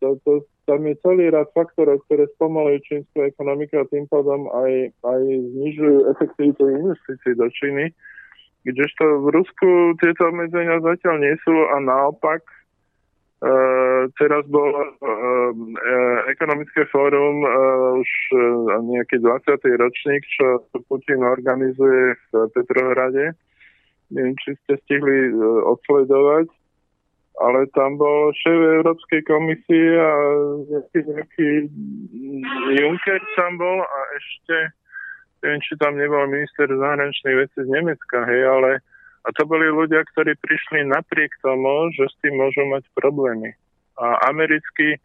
to, to, tam je celý rad faktorov, ktoré spomalujú čínsku ekonomiku a tým pádom aj, aj znižujú efektivitu investícií do Číny. Kdežto v Rusku tieto obmedzenia zatiaľ nie sú a naopak Uh, teraz bol uh, uh, ekonomické fórum uh, už uh, nejaký 20. ročník, čo Putin organizuje v Petrohrade. Neviem, či ste stihli uh, odsledovať, ale tam bol šéf Európskej komisie a nejaký, nejaký Juncker tam bol a ešte neviem, či tam nebol minister zahraničnej veci z Nemecka, hej, ale a to boli ľudia, ktorí prišli napriek tomu, že s tým môžu mať problémy. A americký,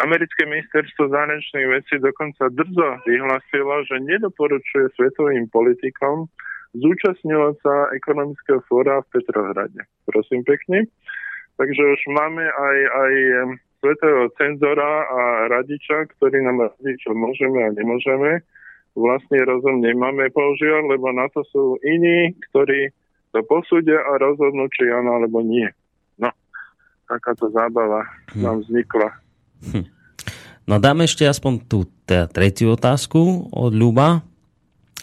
americké ministerstvo zahraničných vecí dokonca drzo vyhlasilo, že nedoporučuje svetovým politikom zúčastňovať sa ekonomického fóra v Petrohrade. Prosím pekne. Takže už máme aj, aj svetového cenzora a radiča, ktorý nám radí, čo môžeme a nemôžeme. Vlastne rozum nemáme používať, lebo na to sú iní, ktorí to posúdia a rozhodnú, či áno alebo nie. No, takáto zábava hm. nám vznikla. Hm. No dáme ešte aspoň tú teda tretiu otázku od Ľuba,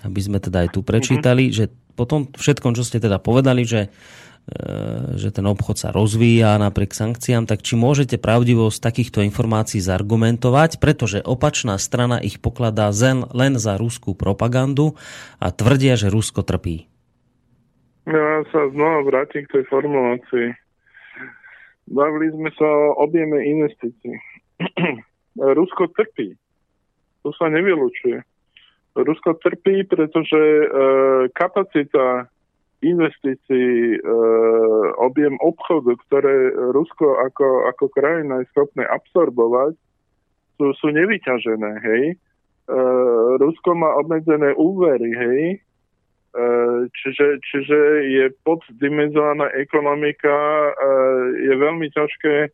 aby sme teda aj tu prečítali, mm-hmm. že potom všetkom, čo ste teda povedali, že, že ten obchod sa rozvíja napriek sankciám, tak či môžete pravdivosť takýchto informácií zargumentovať, pretože opačná strana ich pokladá zen len za ruskú propagandu a tvrdia, že Rusko trpí. Ja sa znova vrátim k tej formulácii. Bavili sme sa o objeme investícií. (clears throat) Rusko trpí. To sa nevylučuje. Rusko trpí, pretože e, kapacita investícií, e, objem obchodu, ktoré Rusko ako, ako krajina je schopné absorbovať, sú, sú nevyťažené, hej. E, Rusko má obmedzené úvery, hej, E, čiže, čiže je poddimenzovaná ekonomika, je veľmi ťažké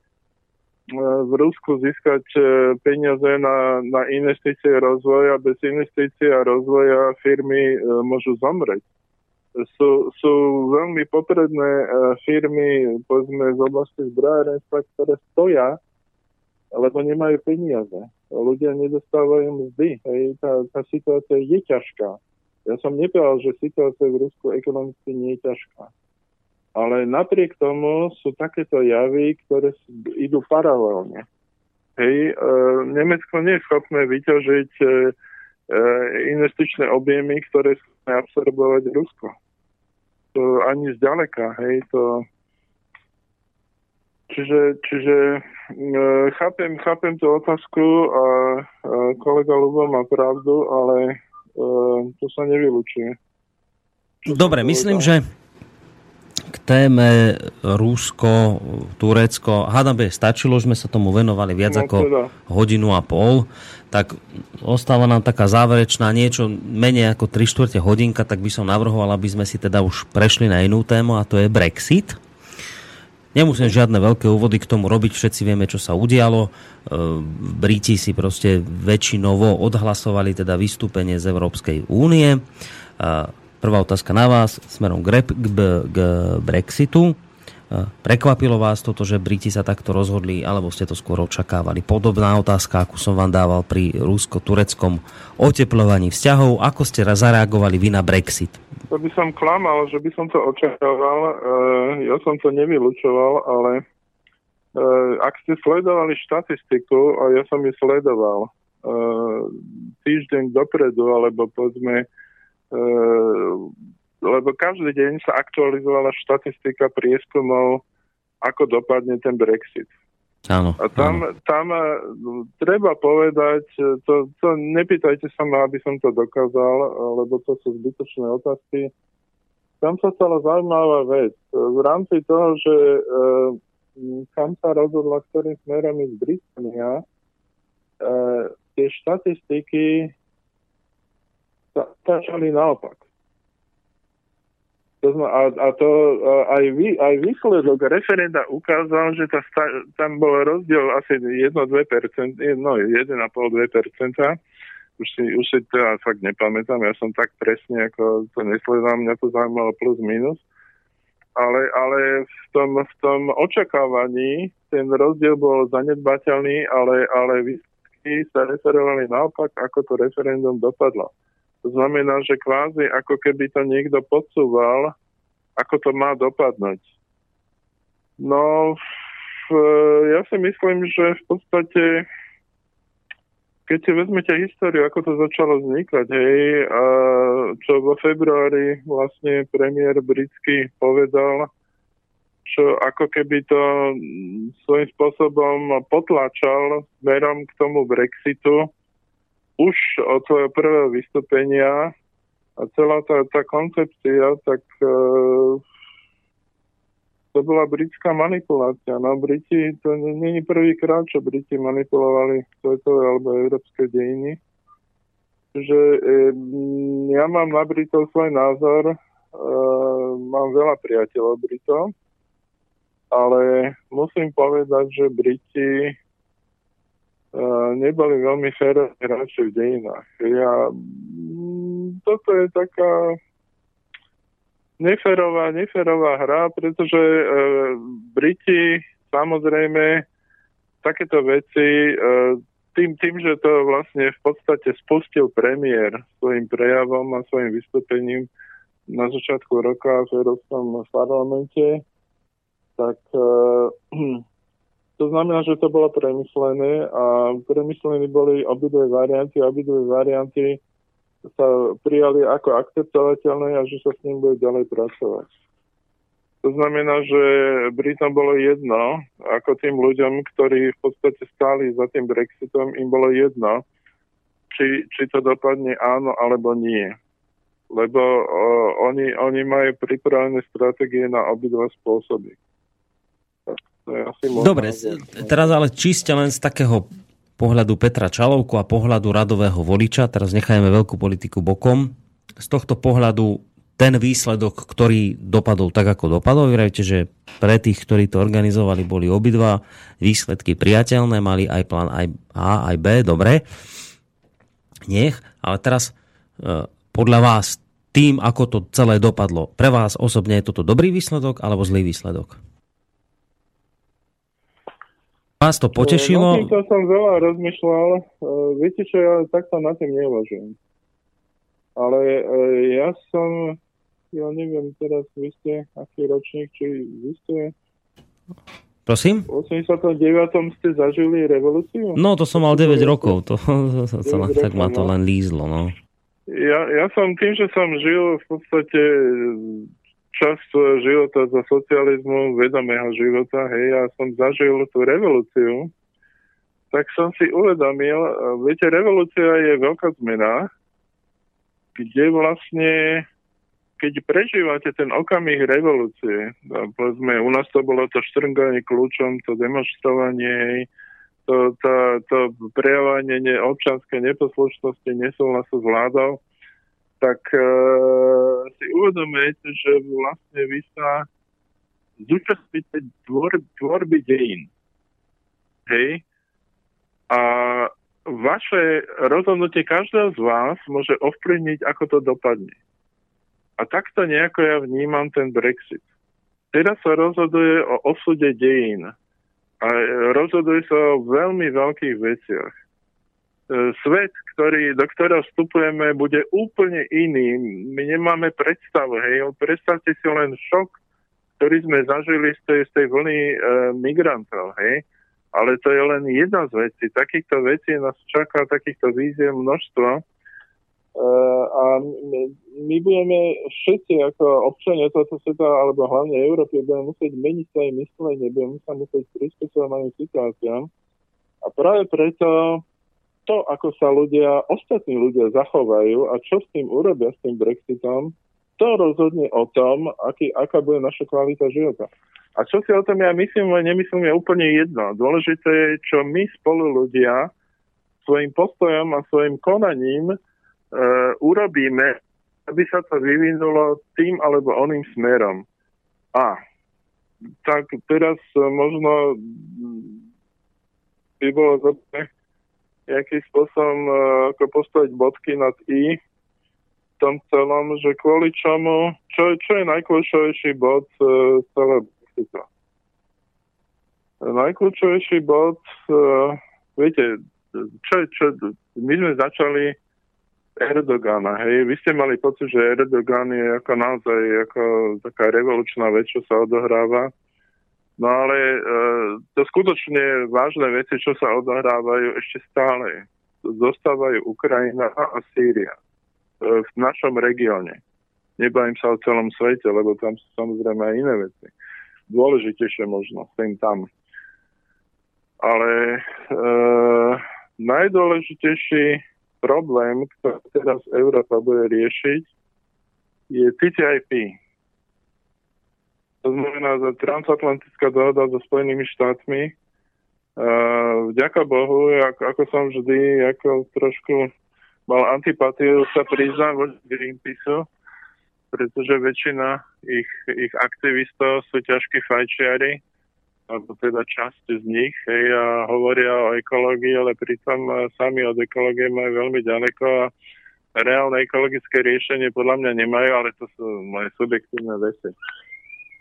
v Rusku získať peniaze na, na investície a rozvoj a bez investície a rozvoja firmy môžu zomrieť. Sú, sú veľmi potrebné firmy, povedzme z oblasti zbrojárenstva, ktoré stoja, lebo nemajú peniaze. Ľudia nedostávajú mzdy. Hej, tá, tá situácia je ťažká ja som nepovedal, že situácia v Rusku ekonomicky nie je ťažká. Ale napriek tomu sú takéto javy, ktoré idú paralelne. Hej, e, Nemecko nie je schopné vyťažiť e, investičné objemy, ktoré schopné absorbovať Rusko. To ani zďaleka, hej, to... Čiže, čiže e, chápem, chápem tú otázku a, a kolega Lubo má pravdu, ale Ehm, to sa nevylučuje. Dobre, myslím, že k téme Rusko, Turecko, hádam by stačilo, sme sa tomu venovali viac no, ako teda. hodinu a pol, tak ostáva nám taká záverečná niečo menej ako 3 čtvrte hodinka, tak by som navrhoval, aby sme si teda už prešli na inú tému a to je Brexit. Nemusím žiadne veľké úvody k tomu robiť, všetci vieme, čo sa udialo. E, Briti si proste väčšinovo odhlasovali teda vystúpenie z Európskej únie. Prvá otázka na vás smerom k, k Brexitu. Prekvapilo vás toto, že Briti sa takto rozhodli, alebo ste to skôr očakávali? Podobná otázka, ako som vám dával pri rusko-tureckom oteplovaní vzťahov. Ako ste zareagovali vy na Brexit? to by som klamal, že by som to očakával. E, ja som to nevylučoval, ale e, ak ste sledovali štatistiku, a ja som ju sledoval e, týždeň dopredu, alebo povedzme, lebo každý deň sa aktualizovala štatistika prieskumov, ako dopadne ten Brexit. Áno, a tam, áno. tam treba povedať, to, to nepýtajte sa ma, aby som to dokázal, lebo to sú zbytočné otázky. Tam sa stala zaujímavá vec. V rámci toho, že e, kam sa rozhodla, ktorým smerom ísť Británia, e, tie štatistiky sa začali naopak. To znamená, a, a to aj, vy, aj výsledok referenda ukázal, že tá, tam bol rozdiel asi 1-2%, no 1,5-2%. Už si, už si teda fakt nepamätám, ja som tak presne, ako to nesledám, mňa to zaujímalo plus minus. Ale, ale v, tom, v tom očakávaní ten rozdiel bol zanedbateľný, ale, ale výsledky sa referovali naopak, ako to referendum dopadlo. Znamená, že kvázi ako keby to niekto podsúval, ako to má dopadnúť. No, v, ja si myslím, že v podstate, keď si vezmete históriu, ako to začalo vznikať, hej, a čo vo februári vlastne premiér britský povedal, čo ako keby to svojím spôsobom potlačal smerom k tomu Brexitu, už od svojho prvého vystúpenia a celá tá, tá koncepcia, tak e, to bola britská manipulácia. No Briti, to je prvýkrát, čo Briti manipulovali svetové alebo európske dejiny. Že e, ja mám na Britov svoj názor, e, mám veľa priateľov Britov, ale musím povedať, že Briti neboli veľmi féroví hráči v dejinách. Ja, toto je taká neférová, neférová hra, pretože e, Briti samozrejme takéto veci e, tým, tým, že to vlastne v podstate spustil premiér svojim prejavom a svojim vystúpením na začiatku roka v Európskom parlamente, tak e, (clears throat) To znamená, že to bolo premyslené a premyslené boli obidve varianty. Obidve varianty sa prijali ako akceptovateľné a že sa s ním bude ďalej pracovať. To znamená, že Britom bolo jedno, ako tým ľuďom, ktorí v podstate stáli za tým Brexitom, im bolo jedno, či, či to dopadne áno alebo nie. Lebo o, oni, oni majú pripravené stratégie na obidva spôsoby. Dobre, teraz ale čiste len z takého pohľadu Petra Čalovku a pohľadu radového voliča, teraz nechajeme veľkú politiku bokom. Z tohto pohľadu ten výsledok, ktorý dopadol tak, ako dopadol, vyrajte, že pre tých, ktorí to organizovali, boli obidva výsledky priateľné, mali aj plán aj A, aj B, dobre. Nech, ale teraz e, podľa vás tým, ako to celé dopadlo, pre vás osobne je toto dobrý výsledok alebo zlý výsledok? Vás to potešilo? No, to som veľa rozmýšľal. E, viete čo, ja takto na tým neuvažujem. Ale e, ja som, ja neviem teraz, vy ste, aký ročník, či vy ste... Prosím? V 89. ste zažili revolúciu? No, to som mal 9 rokov, to, (laughs) to, to, to, tak ma to len lízlo, no. Ja, ja som tým, že som žil v podstate časť svojho života za socializmu, vedomého života, hej, ja som zažil tú revolúciu, tak som si uvedomil, viete, revolúcia je veľká zmena, kde vlastne, keď prežívate ten okamih revolúcie, povedzme, u nás to bolo to štrnganie kľúčom, to demonstrovanie, to, to, to prejavanie občanskej neposlušnosti, nesúhlasu s vládou, tak e, si uvedomujete, že vlastne vy sa zúčastníte tvor, tvorby dejín. Hej? A vaše rozhodnutie každého z vás môže ovplyvniť, ako to dopadne. A takto nejako ja vnímam ten Brexit. Teraz sa rozhoduje o osude dejín. A rozhoduje sa o veľmi veľkých veciach. E, svet, ktorý, do ktorého vstupujeme, bude úplne iný. My nemáme predstavu, hej. Predstavte si len šok, ktorý sme zažili z tej, z tej vlny e, migrantov, hej. Ale to je len jedna z vecí. Takýchto vecí nás čaká, takýchto víziev množstvo. Uh, a my, my budeme všetci ako občania tohto sveta, alebo hlavne Európy, budeme musieť meniť svoje myslenie, budeme sa musieť prispôsobiť novým situáciám. A práve preto to, ako sa ľudia, ostatní ľudia zachovajú a čo s tým urobia, s tým Brexitom, to rozhodne o tom, aký, aká bude naša kvalita života. A čo si o tom ja myslím, nemyslím, je úplne jedno. Dôležité je, čo my spolu ľudia svojim postojom a svojim konaním e, urobíme, aby sa to vyvinulo tým alebo oným smerom. A tak teraz možno by bolo dobre nejakým spôsobom e, ako postaviť bodky nad i v tom celom, že kvôli čomu, čo, čo je najkľúčovejší bod e, celého Brexita. Najkľúčovejší bod, uh, viete, čo, čo, my sme začali Erdogana, hej, vy ste mali pocit, že Erdogan je ako naozaj ako taká revolučná vec, čo sa odohráva. No ale e, to skutočne vážne veci, čo sa odohrávajú ešte stále. Zostávajú Ukrajina a Sýria e, v našom regióne. Nebavím sa o celom svete, lebo tam sú samozrejme aj iné veci dôležitejšie možno, sem tam. Ale e, najdôležitejší problém, ktorý teraz Európa bude riešiť, je TTIP. To znamená, že transatlantická dohoda so Spojenými štátmi. Uh, vďaka Bohu, ako, ako som vždy ako trošku mal antipatiu sa priznať voči Greenpeaceu, pretože väčšina ich, ich aktivistov sú ťažkí fajčiari, alebo teda časť z nich, hej, a hovoria o ekológii, ale pritom sami od ekológie majú veľmi ďaleko a reálne ekologické riešenie podľa mňa nemajú, ale to sú moje subjektívne veci.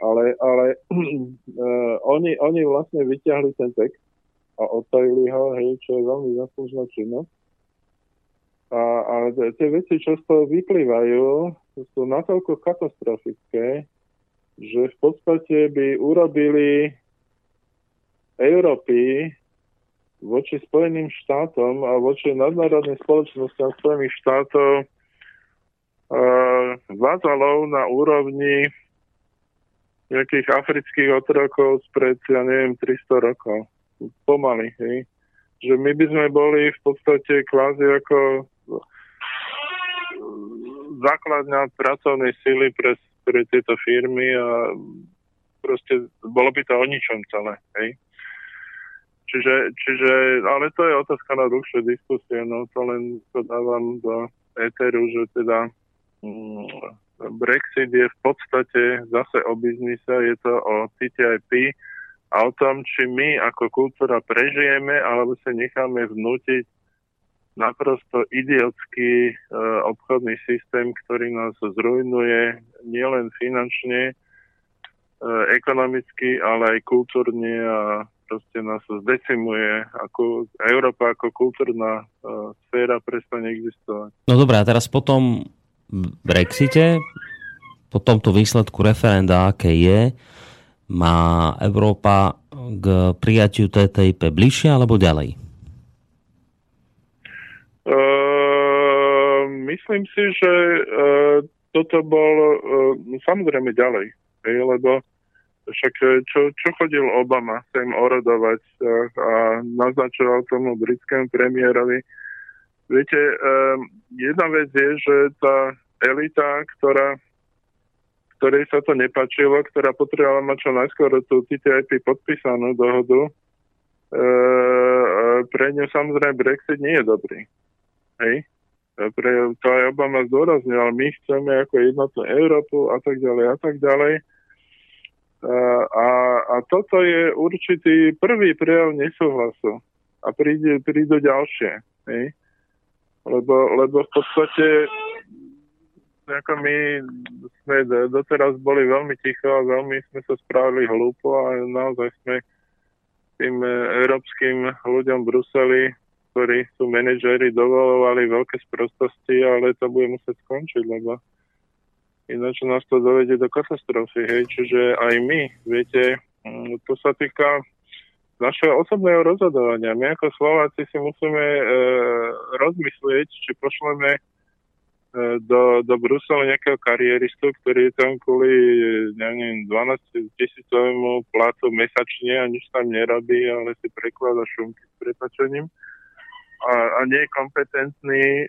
Ale, ale uh, (clears throat) oni, oni vlastne vyťahli ten text a odtajili ho, hej, čo je veľmi zaslúžna činnosť. A, a tie veci, čo z toho vyplývajú, sú natoľko katastrofické, že v podstate by urobili Európy voči Spojeným štátom a voči nadnárodným spoločnostiam Spojených štátov uh, vázalov na úrovni nejakých afrických otrokov spred, ja neviem, 300 rokov. Pomaly, hej. Že my by sme boli v podstate kvázi ako základňa pracovnej síly pre, pre tieto firmy a proste bolo by to o ničom celé. Hej? Čiže, čiže, ale to je otázka na dlhšie diskusie, no to len to dávam do éteru, že teda mm, Brexit je v podstate zase o biznise, je to o TTIP a o tom, či my ako kultúra prežijeme alebo sa necháme vnútiť naprosto idiotský e, obchodný systém, ktorý nás zrujnuje nielen finančne, e, ekonomicky, ale aj kultúrne a proste nás zdecimuje. Ako, Európa ako kultúrna e, sféra prestane existovať. No dobré, a teraz po tom Brexite, po tomto výsledku referenda, aké je, má Európa k prijatiu TTIP bližšie alebo ďalej? Uh, myslím si, že uh, toto bol uh, samozrejme ďalej, hej, lebo však čo, čo chodil Obama sem orodovať uh, a naznačoval tomu britskému premiérovi. Viete, uh, jedna vec je, že tá elita, ktorá ktorej sa to nepačilo, ktorá potrebovala mať čo najskôr tú TTIP podpísanú dohodu, e, pre ňu samozrejme Brexit nie je dobrý. Hej? Pre, to aj Obama zdôraznil, my chceme ako jednotnú Európu a tak ďalej a tak ďalej. A, a toto je určitý prvý prejav nesúhlasu. A príde, prídu ďalšie. Hej? Lebo, lebo v podstate ako my sme doteraz boli veľmi ticho a veľmi sme sa spravili hlúpo a naozaj sme tým európskym ľuďom v Bruseli ktorí sú manažéri, dovolovali veľké sprostosti, ale to bude musieť skončiť, lebo ináč nás to dovedie do katastrofy. Hej. Čiže aj my, viete, mm, to sa týka našeho osobného rozhodovania. My ako Slováci si musíme e, rozmyslieť, či pošleme E, do, do Bruselu nejakého kariéristu, ktorý tam kvôli, neviem, 12 tisícovému platu mesačne a nič tam nerobí, ale si preklada šumky s prepačením a, a nie je kompetentný. E,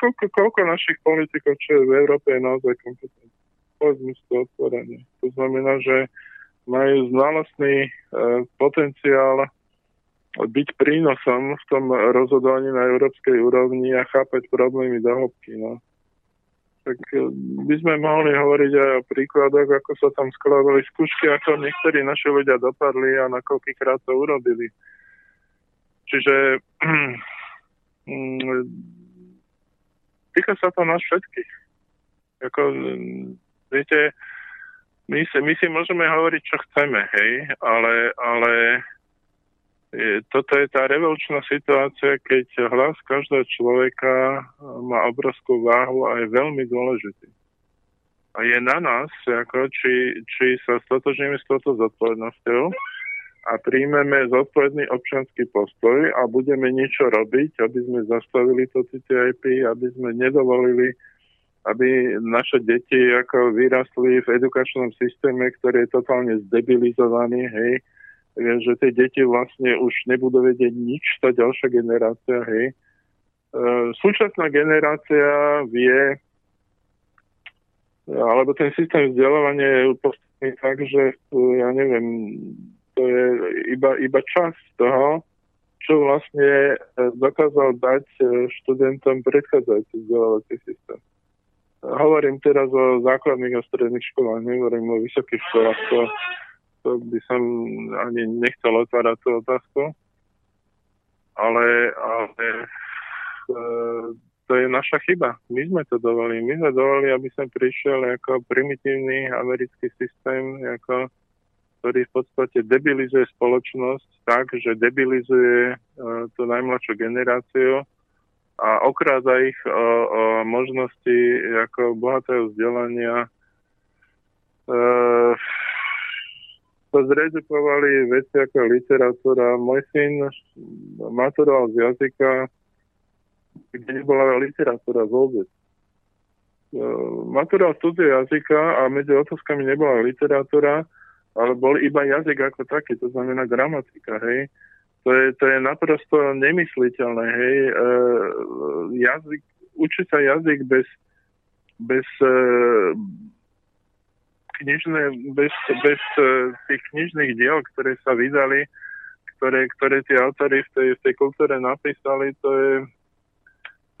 koľko, koľko našich politikov, čo je v Európe, je naozaj kompetentný? Povedzme si to otvorene. To znamená, že majú znalostný e, potenciál byť prínosom v tom rozhodovaní na európskej úrovni a chápať problémy do. No. Tak e, by sme mohli hovoriť aj o príkladoch, ako sa tam skladali skúšky, ako niektorí naši ľudia dopadli a na koľkýkrát to urobili. Čiže (clears throat) mm, týka sa to nás všetkých. Ako, viete, my si, my si môžeme hovoriť, čo chceme, hej, ale, ale toto je tá revolučná situácia, keď hlas každého človeka má obrovskú váhu a je veľmi dôležitý. A je na nás, ako, či, či sa stotožníme s touto zodpovednosťou a príjmeme zodpovedný občanský postoj a budeme niečo robiť, aby sme zastavili to TTIP, aby sme nedovolili, aby naše deti ako vyrastli v edukačnom systéme, ktorý je totálne zdebilizovaný, hej, že tie deti vlastne už nebudú vedieť nič, tá ďalšia generácia, hej. E, súčasná generácia vie, alebo ten systém vzdelávania je postavený tak, že ja neviem, to je iba, iba časť toho, čo vlastne e, dokázal dať e, študentom predchádzajúci vzdelávací systém. Hovorím teraz o základných a stredných školách, nehovorím o vysokých školách. To, to by som ani nechcel otvárať tú otázku. Ale, ale e, to je naša chyba. My sme to dovolili. My sme dovolili, aby som prišiel ako primitívny americký systém, ako, ktorý v podstate debilizuje spoločnosť tak, že debilizuje e, tú najmladšiu generáciu a okráda ich o, o možnosti ako bohatého vzdelania e, sa zredukovali veci ako literatúra. Môj syn maturoval z jazyka, kde nebola literatúra vôbec. E, maturoval studie jazyka a medzi otázkami nebola literatúra, ale bol iba jazyk ako taký, to znamená gramatika, hej. To je, to je naprosto nemysliteľné, hej. E, jazyk, učiť sa jazyk bez, bez e, knižné, bez, bez uh, tých knižných diel, ktoré sa vydali, ktoré, ktoré tie autory v tej, v tej kultúre napísali, to je,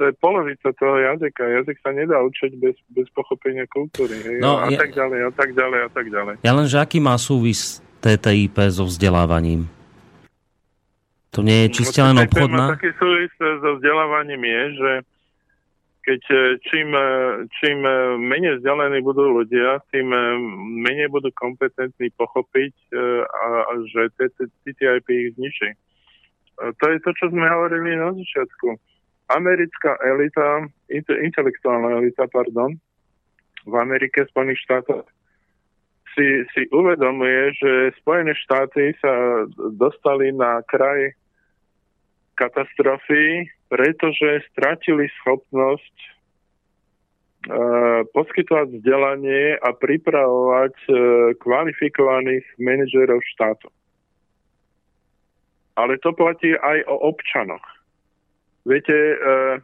to je polovica toho jazyka. Jazyk sa nedá učiť bez, bez pochopenia kultúry. Hej? No, a ja, tak ďalej, a tak ďalej, a tak ďalej. Ja len, že aký má súvis TTIP so vzdelávaním? To nie je čiste len obchodná? Taký súvis so vzdelávaním je, že keď e, čím, e, čím e, menej vzdialení budú ľudia, tým menej budú kompetentní pochopiť, a, a že TTIP ich zničí. To je to, čo sme hovorili na začiatku. Americká elita, intelektuálna elita, pardon, v Amerike, Spojených štátoch si, si uvedomuje, že Spojené štáty sa dostali na kraj katastrofy, pretože stratili schopnosť uh, poskytovať vzdelanie a pripravovať uh, kvalifikovaných manažérov štátu. Ale to platí aj o občanoch. Viete, uh,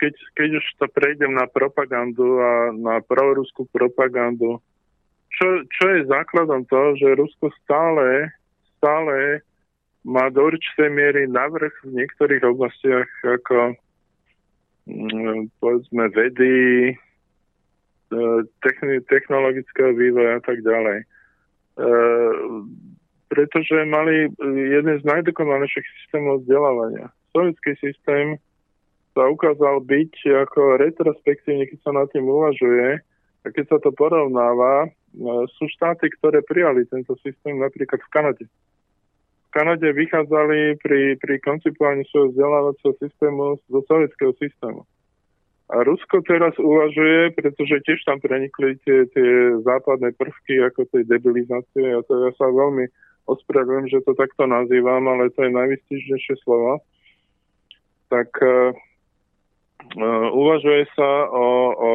keď, keď už to prejdem na propagandu a na proruskú propagandu, čo, čo je základom toho, že Rusko stále, stále má do určitej miery navrh v niektorých oblastiach ako mm, povedzme vedy, e, technologického vývoja a tak ďalej. E, pretože mali jeden z najdokonalejších systémov vzdelávania. Sovietský systém sa ukázal byť ako retrospektívne, keď sa na tým uvažuje, a keď sa to porovnáva, e, sú štáty, ktoré prijali tento systém, napríklad v Kanade. Kanade vychádzali pri, pri koncipovaní svojho vzdelávacieho systému zo sovietského systému. A Rusko teraz uvažuje, pretože tiež tam prenikli tie, tie západné prvky ako tej debilizácie. A to ja sa veľmi ospravedlňujem, že to takto nazývam, ale to je najvystižnejšie slovo. Tak uh, uvažuje sa o, o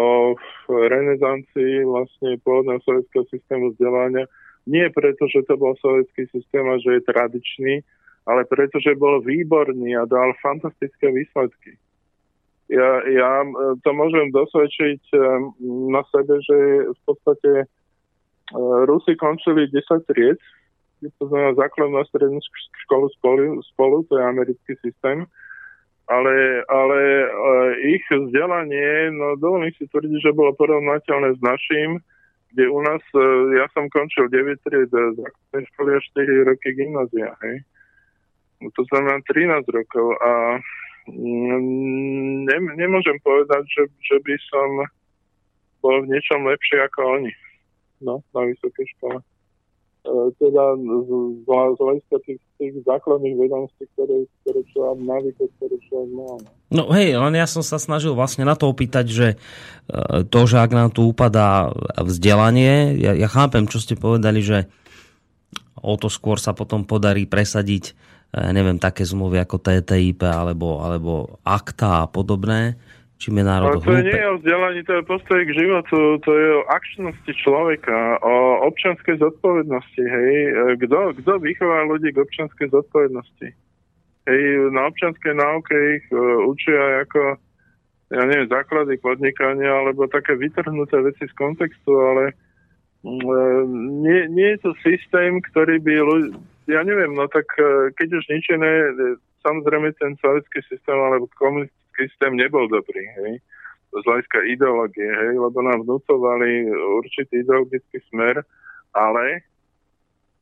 renesancii vlastne pôvodného sovietského systému vzdelania. Nie preto, že to bol sovietský systém a že je tradičný, ale preto, že bol výborný a dal fantastické výsledky. Ja, ja to môžem dosvedčiť na sebe, že v podstate Rusi končili 10 tried. To znamená základnú a strednú školu spolu, spolu, to je americký systém, ale, ale e, ich vzdelanie, no dovolím si tvrdiť, že bolo porovnateľné s našim, kde u nás, e, ja som končil 9 tried základnej školy a 4 roky gymnázia, hej. No, to znamená 13 rokov a ne, nemôžem povedať, že, že by som bol v niečom lepšie ako oni. No, na vysokej škole. E, teda z, hľadiska tých, tých základných vedomostí, ktoré, ktoré človek navyko, ktoré človek má. No. no hej, len ja som sa snažil vlastne na to opýtať, že e, to, že ak nám tu upadá vzdelanie, ja, ja chápem, čo ste povedali, že o to skôr sa potom podarí presadiť e, neviem, také zmluvy ako TTIP alebo, alebo akta a podobné, čím je národ to hlúpe. nie je o vzdelaní, to je postoj k životu, to je o akčnosti človeka, o občanskej zodpovednosti, hej. Kto, kto vychová ľudí k občanskej zodpovednosti? Hej, na občanskej náuke ich uh, učia ako, ja neviem, základy podnikania, alebo také vytrhnuté veci z kontextu, ale uh, nie, nie je to systém, ktorý by ľudí, ja neviem, no tak uh, keď už nič iné, samozrejme ten sovietský systém alebo komunistický systém nebol dobrý, hej, z hľadiska ideológie, hej, lebo nám vnúcovali určitý ideologický smer, ale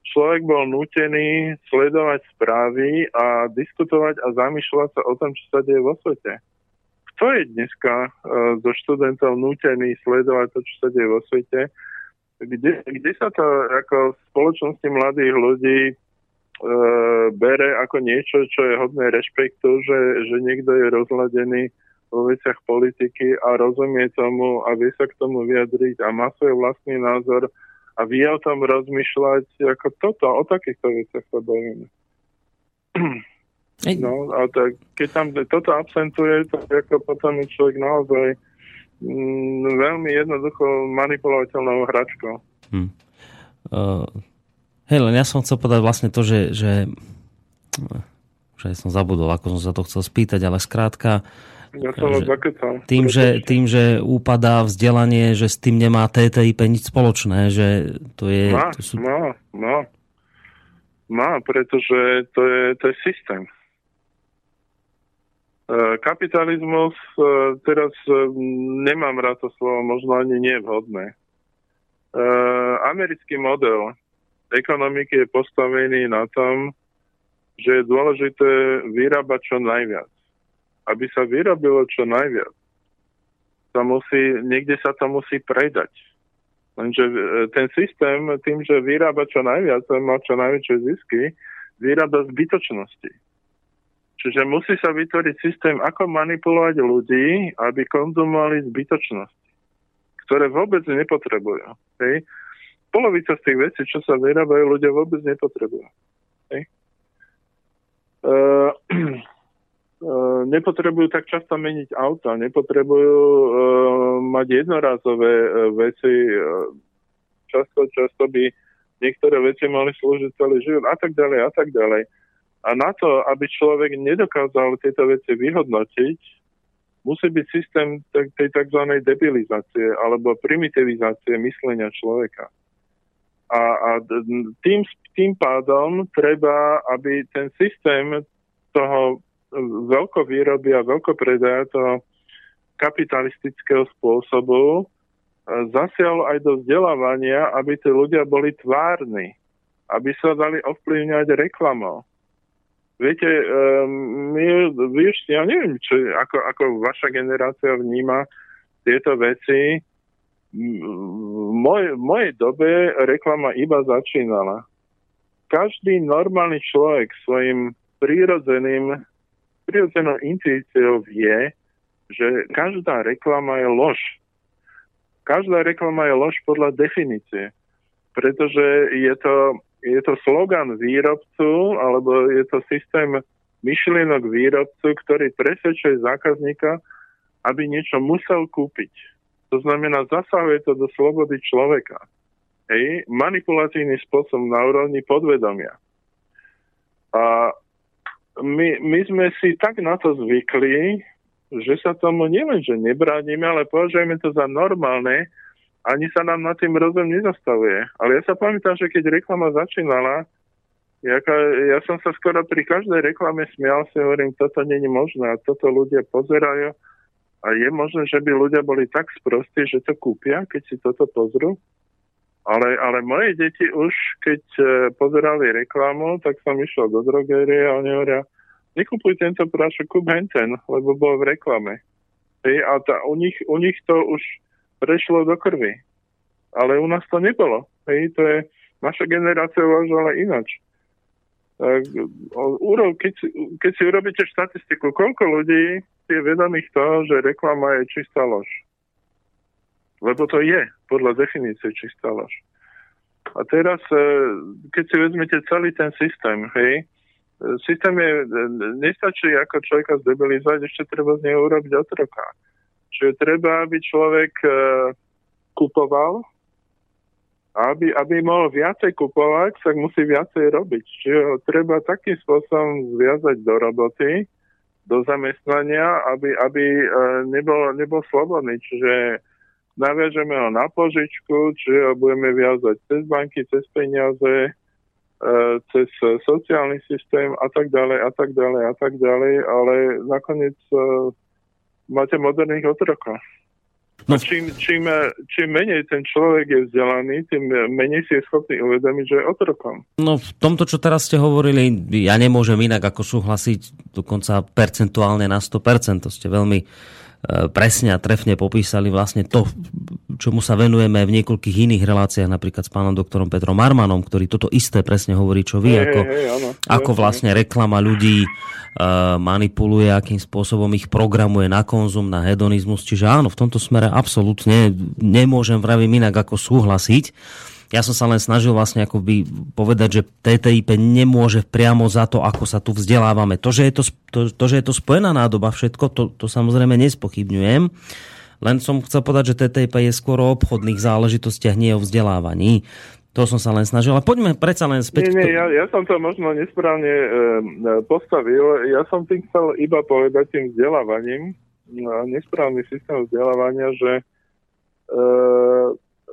človek bol nutený sledovať správy a diskutovať a zamýšľať sa o tom, čo sa deje vo svete. Kto je dneska uh, zo študentov nutený sledovať to, čo sa deje vo svete? Kde, kde sa to ako v spoločnosti mladých ľudí E, bere ako niečo, čo je hodné rešpektu, že, že niekto je rozhľadený vo veciach politiky a rozumie tomu a vie sa k tomu vyjadriť a má svoj vlastný názor a vie o tom rozmýšľať ako toto, o takýchto veciach sa bavíme. No a tak, keď tam toto absentuje, tak ako potom je človek naozaj mm, veľmi jednoducho manipulovateľnou hračkou. Hmm. Uh, Hej, len ja som chcel povedať vlastne to, že, že, že som zabudol, ako som sa to chcel spýtať, ale skrátka, ja že tým, že, tým, že upadá vzdelanie, že s tým nemá TTIP nič spoločné, že to je... Má, to sú... má, má. Má, pretože to je, to je systém. E, kapitalizmus, e, teraz e, nemám rád to slovo, možno ani nie je vhodné. Americký model ekonomiky je postavený na tom, že je dôležité vyrábať čo najviac. Aby sa vyrobilo čo najviac, sa musí, niekde sa to musí predať. Lenže e, ten systém, tým, že vyrába čo najviac, má čo najväčšie zisky, vyrába zbytočnosti. Čiže musí sa vytvoriť systém, ako manipulovať ľudí, aby konzumovali zbytočnosti, ktoré vôbec nepotrebujú. Hej? Polovica z tých vecí, čo sa vyrábajú, ľudia vôbec nepotrebujú. Hej. Uh, (clears throat) uh, nepotrebujú tak často meniť auta, nepotrebujú uh, mať jednorázové uh, veci, uh, často, často by niektoré veci mali slúžiť celý život a tak ďalej a tak ďalej. A na to, aby človek nedokázal tieto veci vyhodnotiť, musí byť systém tej tzv. debilizácie alebo primitivizácie myslenia človeka. A, a tým, tým pádom treba, aby ten systém toho veľkovýroby a veľkopredaja toho kapitalistického spôsobu e, zasial aj do vzdelávania, aby tí ľudia boli tvárni, aby sa dali ovplyvňať reklamou. Viete, um, my, vy ešte, ja neviem, čo, ako, ako vaša generácia vníma tieto veci, moj, mojej dobe reklama iba začínala. každý normálny človek svojim prírodzeným, prírodzenou intuíciou vie, že každá reklama je lož. Každá reklama je lož podľa definície, pretože je to, je to slogan výrobcu, alebo je to systém myšlienok výrobcu, ktorý presvedčuje zákazníka, aby niečo musel kúpiť. To znamená, zasahuje to do slobody človeka. Hej, manipulatívny spôsob na úrovni podvedomia. A my, my sme si tak na to zvykli, že sa tomu nielen, že nebránime, ale považujeme to za normálne, ani sa nám na tým rozum nezastavuje. Ale ja sa pamätám, že keď reklama začínala, Jaka, ja som sa skoro pri každej reklame smial si, hovorím, toto není možné a toto ľudia pozerajú a je možné, že by ľudia boli tak sprostí, že to kúpia, keď si toto pozrú. Ale, ale moje deti už, keď e, pozerali reklamu, tak som išiel do drogerie a oni hovoria, nekupuj tento prášok, kúp henten, lebo bol v reklame. Hej, a tá, u, nich, u nich to už prešlo do krvi. Ale u nás to nebolo. Hej, to je, naša generácia uvažovala inač keď, keď si urobíte štatistiku, koľko ľudí je vedomých toho, že reklama je čistá lož. Lebo to je podľa definície čistá lož. A teraz, e, keď si vezmete celý ten systém, hej, systém je, nestačí ako človeka zdebilizovať, ešte treba z neho urobiť otroka. Čiže treba, aby človek e, kupoval, aby, aby mohol viacej kupovať, tak musí viacej robiť. Čiže ho treba takým spôsobom zviazať do roboty, do zamestnania, aby, aby e, nebol, nebol slobodný. Čiže naviažeme ho na požičku, čiže ho budeme viazať cez banky, cez peniaze, e, cez sociálny systém a tak ďalej a tak ďalej a tak ďalej, ale nakoniec e, máte moderných otrokov. No. Čím, čím, čím menej ten človek je vzdelaný, tým menej si je schopný uvedomiť, že je otrokom. No v tomto, čo teraz ste hovorili, ja nemôžem inak ako súhlasiť dokonca percentuálne na 100%. To ste veľmi presne a trefne popísali vlastne to, čomu sa venujeme v niekoľkých iných reláciách, napríklad s pánom doktorom Petrom Armanom, ktorý toto isté presne hovorí, čo vy, ako, ako vlastne reklama ľudí uh, manipuluje, akým spôsobom ich programuje na konzum, na hedonizmus. Čiže áno, v tomto smere absolútne nemôžem vravím inak ako súhlasiť. Ja som sa len snažil vlastne akoby povedať, že TTIP nemôže priamo za to, ako sa tu vzdelávame. To, že je to, to, to, že je to spojená nádoba všetko, to, to samozrejme nespochybňujem. Len som chcel povedať, že TTIP je skôr o obchodných záležitostiach, nie o vzdelávaní. To som sa len snažil. A poďme predsa len späť. Nie, nie, ja, ja som to možno nesprávne e, postavil. Ja som tým chcel iba povedať tým vzdelávaním, nesprávny systém vzdelávania, že e,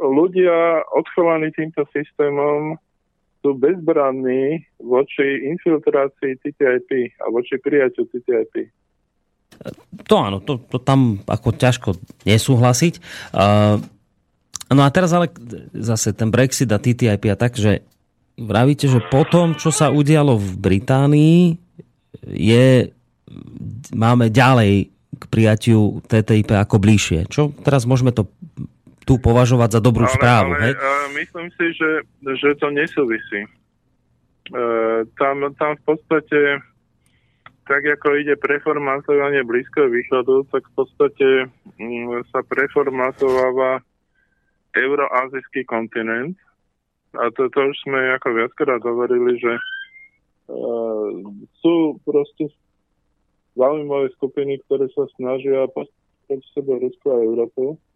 ľudia odchovaní týmto systémom sú bezbranní voči infiltrácii TTIP a voči prijaťu TTIP. To áno, to, to tam ako ťažko nesúhlasiť. Uh, no a teraz ale zase ten Brexit a TTIP a tak, že vravíte, že po tom, čo sa udialo v Británii, je, máme ďalej k prijatiu TTIP ako bližšie. Čo teraz môžeme to tu považovať za dobrú ale, správu. Ale, hej? Ale myslím si, že, že to nesúvisí. E, tam, tam v podstate tak ako ide preformátovanie Blízkeho východu, tak v podstate m, mm, sa preformátováva euroazijský kontinent. A to, to už sme ako viackrát hovorili, že e, sú proste zaujímavé skupiny, ktoré sa snažia postaviť sebe Rusko a Európu E,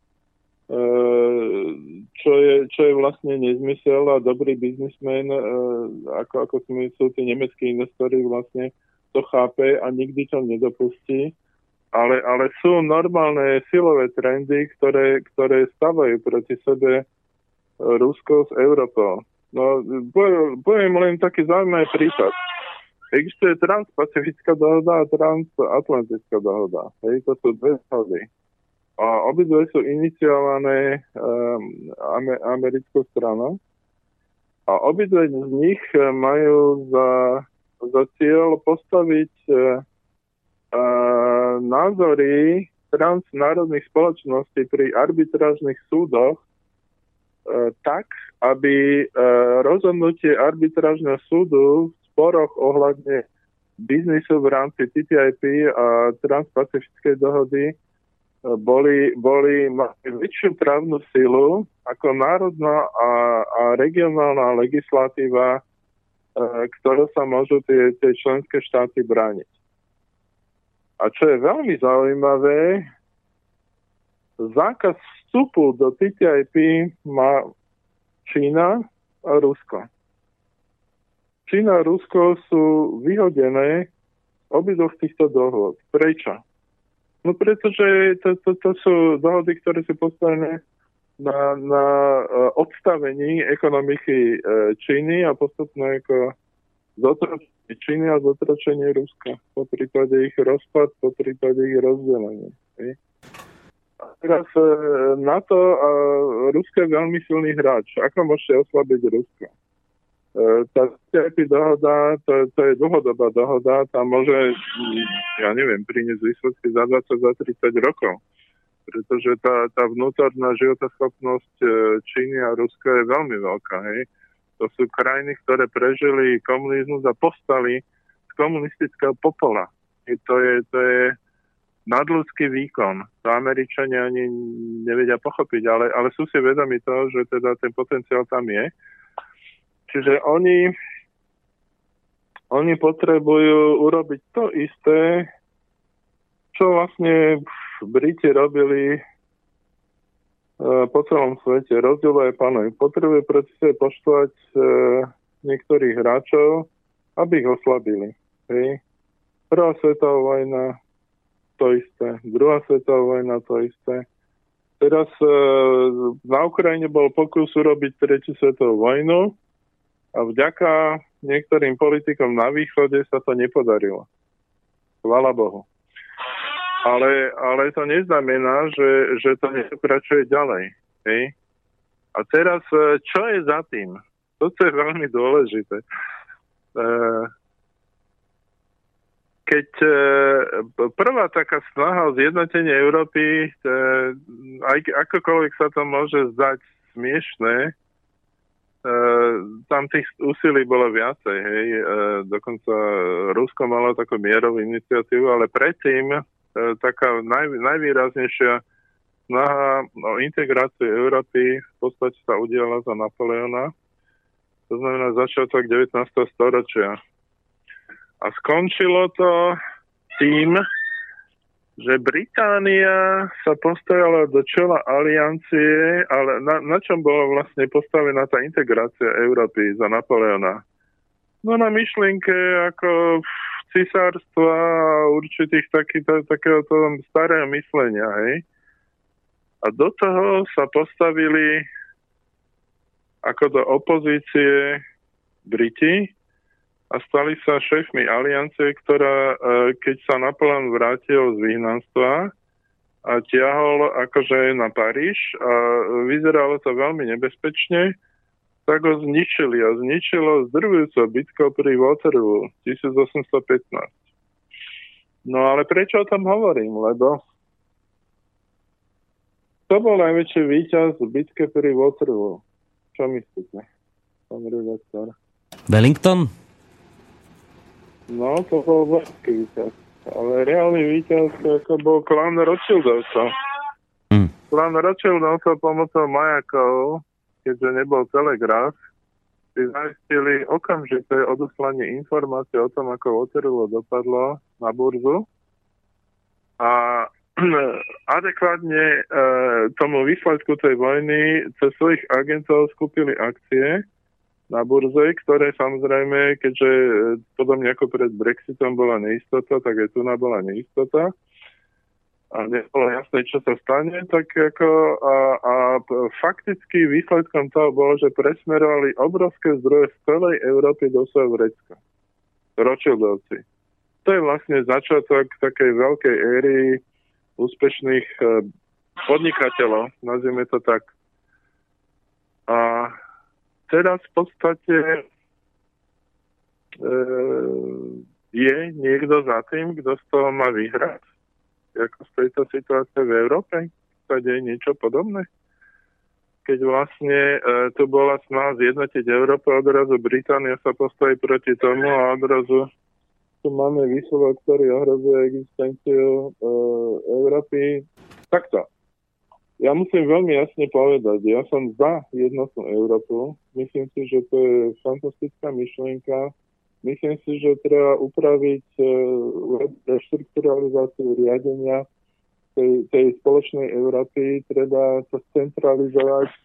čo je, čo je vlastne nezmysel a dobrý biznismen, e, ako, ako sú tí nemeckí investori vlastne to chápe a nikdy to nedopustí. Ale, ale sú normálne silové trendy, ktoré, ktoré stavajú proti sebe Rusko s Európou. No, poviem len taký zaujímavý prípad. Existuje transpacifická dohoda a transatlantická dohoda. Hej, to sú dve dohody. A obidve sú iniciované um, americkou stranou. A obidve z nich eh, majú za, za cieľ postaviť uh, názory transnárodných spoločností pri arbitrážnych súdoch tak, aby rozhodnutie arbitrážneho súdu v sporoch ohľadne biznisu v rámci TTIP a Transpacifickej dohody boli, boli mali väčšiu právnu silu ako národná a, a regionálna legislatíva, e, ktoré sa môžu tie, tie členské štáty brániť. A čo je veľmi zaujímavé, zákaz vstupu do TTIP má Čína a Rusko. Čína a Rusko sú vyhodené obidvoch týchto dohod. Prečo? No pretože to, to, to sú dohody, ktoré sú postavené na, na e, odstavení ekonomiky e, Číny a postupné ako zotročenie Číny a zotročenie Ruska. Po prípade ich rozpad, po prípade ich rozdelenie. A teraz e, NATO a Rusko je veľmi silný hráč. Ako môžete oslabiť Rusko? E, tá CIP dohoda, to, to je dlhodobá dohoda, tá môže, ja neviem, priniesť výsledky za 20, za 30 rokov. Pretože tá, tá vnútorná životoschopnosť e, Číny a Ruska je veľmi veľká. Hej. To sú krajiny, ktoré prežili komunizmus a postali z komunistického popola. I to je, to je nadľudský výkon. To Američania ani nevedia pochopiť, ale, ale sú si vedomi toho, že teda ten potenciál tam je. Čiže oni, oni potrebujú urobiť to isté, čo vlastne Briti robili e, po celom svete. Rozdieluje pánovi. Potrebuje proti sebe poštovať e, niektorých hráčov, aby ich oslabili. Prvá svetová vojna, to isté. Druhá svetová vojna, to isté. Teraz e, na Ukrajine bol pokus urobiť tretiu svetovú vojnu a vďaka niektorým politikom na východe sa to nepodarilo. Chvala Bohu. Ale, ale to neznamená, že, že to nepokračuje ďalej. Hej? A teraz, e, čo je za tým? Toto je veľmi dôležité. E, keď e, prvá taká snaha o zjednotenie Európy, aj akokoľvek sa to môže zdať smiešné, tam tých úsilí bolo viacej, hej. E, dokonca Rusko malo takú mierovú iniciatívu, ale predtým e, taká naj, najvýraznejšia snaha o integráciu Európy v podstate sa udiala za Napoleona. To znamená začiatok 19. storočia. A skončilo to tým, že Británia sa postavila do čela aliancie, ale na, na čom bola vlastne postavená tá integrácia Európy za Napoleona? No na myšlienke ako cisárstva a určitých takého takéhoto starého myslenia, hej? A do toho sa postavili ako do opozície Briti, a stali sa šéfmi aliancie, ktorá, e, keď sa Napoleon vrátil z vyhnanstva a tiahol akože na Paríž a vyzeralo to veľmi nebezpečne, tak ho zničili a zničilo zdrvujúco bitko pri Waterloo 1815. No ale prečo o tom hovorím? Lebo to bol najväčší víťaz v bitke pri Waterloo. Čo myslíte, pán redaktor? Wellington? No, to bol vojenský víťaz. Ale reálny víťaz ako bol klan Rothschildovcov. Hmm. Klan Rothschildovcov pomocou majakov, keďže nebol telegraf, si zaistili okamžité odoslanie informácie o tom, ako Waterloo dopadlo na burzu a (clears throat) adekvátne e, tomu výsledku tej vojny cez svojich agentov skúpili akcie na burze, ktoré samozrejme, keďže e, podobne ako pred Brexitom bola neistota, tak aj tu bola neistota a nebolo jasné, čo sa stane, tak ako a, a fakticky výsledkom toho bolo, že presmerovali obrovské zdroje z celej Európy do svojho vrecka. Rothschildovci. To je vlastne začiatok takej veľkej éry úspešných e, podnikateľov, nazvime to tak. A teraz v podstate e, je niekto za tým, kto z toho má vyhrať? Ako z tejto situácie v Európe? Sa deje niečo podobné? keď vlastne e, tu bola snaha zjednotiť Európu, odrazu Británia sa postaví proti tomu a odrazu tu máme výsledok, ktorý ohrozuje existenciu e, Európy. Takto. Ja musím veľmi jasne povedať, ja som za jednotnú Európu. Myslím si, že to je fantastická myšlienka. Myslím si, že treba upraviť e, reštrukturalizáciu riadenia tej, tej spoločnej Európy, treba sa centralizovať, e,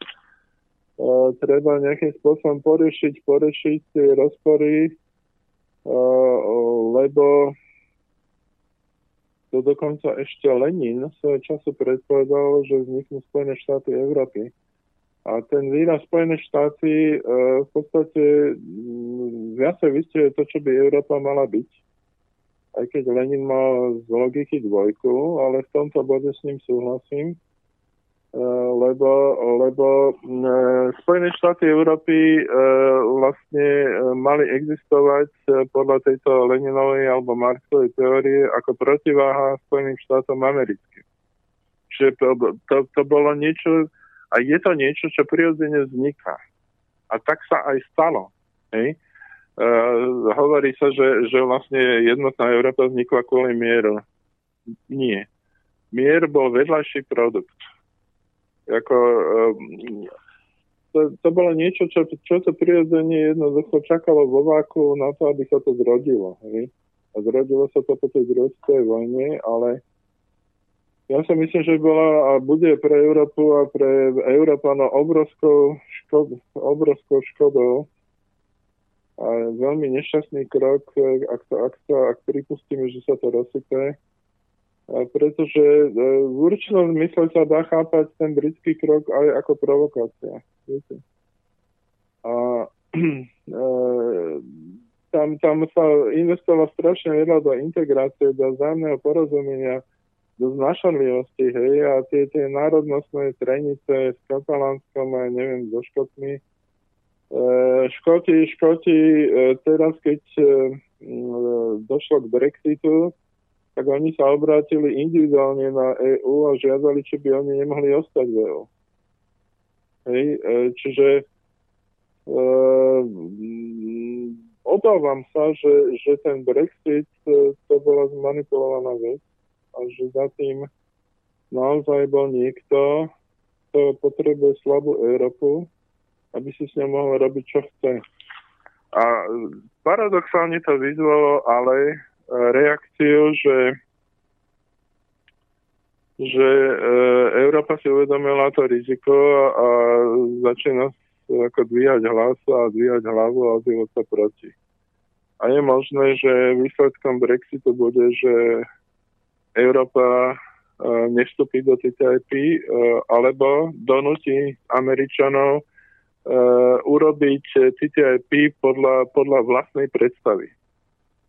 treba nejakým spôsobom porešiť, porešiť tie rozpory, e, lebo to dokonca ešte Lenin svojho času predpovedal, že vzniknú Spojené štáty Európy. A ten výraz Spojené štáty e, v podstate viacej vystihuje to, čo by Európa mala byť aj keď Lenin mal z logiky dvojku, ale v tomto bode s ním súhlasím, lebo, lebo e, Spojené štáty Európy e, vlastne mali existovať podľa tejto Leninovej alebo Marxovej teórie ako protiváha Spojeným štátom americkým. Čiže to, to, to bolo niečo, a je to niečo, čo prirodzene vzniká. A tak sa aj stalo. Hej? Uh, hovorí sa, že, že vlastne jednotná Európa vznikla kvôli mieru. Nie. Mier bol vedľajší produkt. Ako, uh, to, to bolo niečo, čo, čo to prirodzene jednoducho čakalo vo váku na to, aby sa to zrodilo. Hej? A zrodilo sa to po tej druhej vojne, ale ja si myslím, že bola a bude pre Európu a pre Európanov obrovskou, škod, obrovskou škodou, a veľmi nešťastný krok, ak, to, ak, to, ak pripustíme, že sa to rozsype, pretože e, v určitom zmysle sa dá chápať ten britský krok aj ako provokácia. Viete? A (clears throat) e, tam, tam sa investovalo strašne veľa do integrácie, do vzájomného porozumenia, do znašanlivosti, hej, a tie, tie národnostné trenice s Katalánskom a neviem, so Škotmi, Eh, Škoti, Škoti eh, teraz, keď eh, došlo k Brexitu, tak oni sa obrátili individuálne na EÚ a žiadali, či by oni nemohli ostať v EÚ. Hej, čiže e, obávam sa, že, že ten Brexit to bola zmanipulovaná vec a že za tým naozaj bol niekto, kto potrebuje slabú Európu, aby si s ňou mohol robiť, čo chce. A paradoxálne to vyzvalo ale e, reakciu, že že e, Európa si uvedomila to riziko a začína ako dvíhať hlas a dvíhať hlavu a ozývať sa proti. A je možné, že výsledkom Brexitu bude, že Európa e, nevstúpi do TTIP e, alebo donúti Američanov uh, urobiť TTIP podľa, podľa vlastnej predstavy.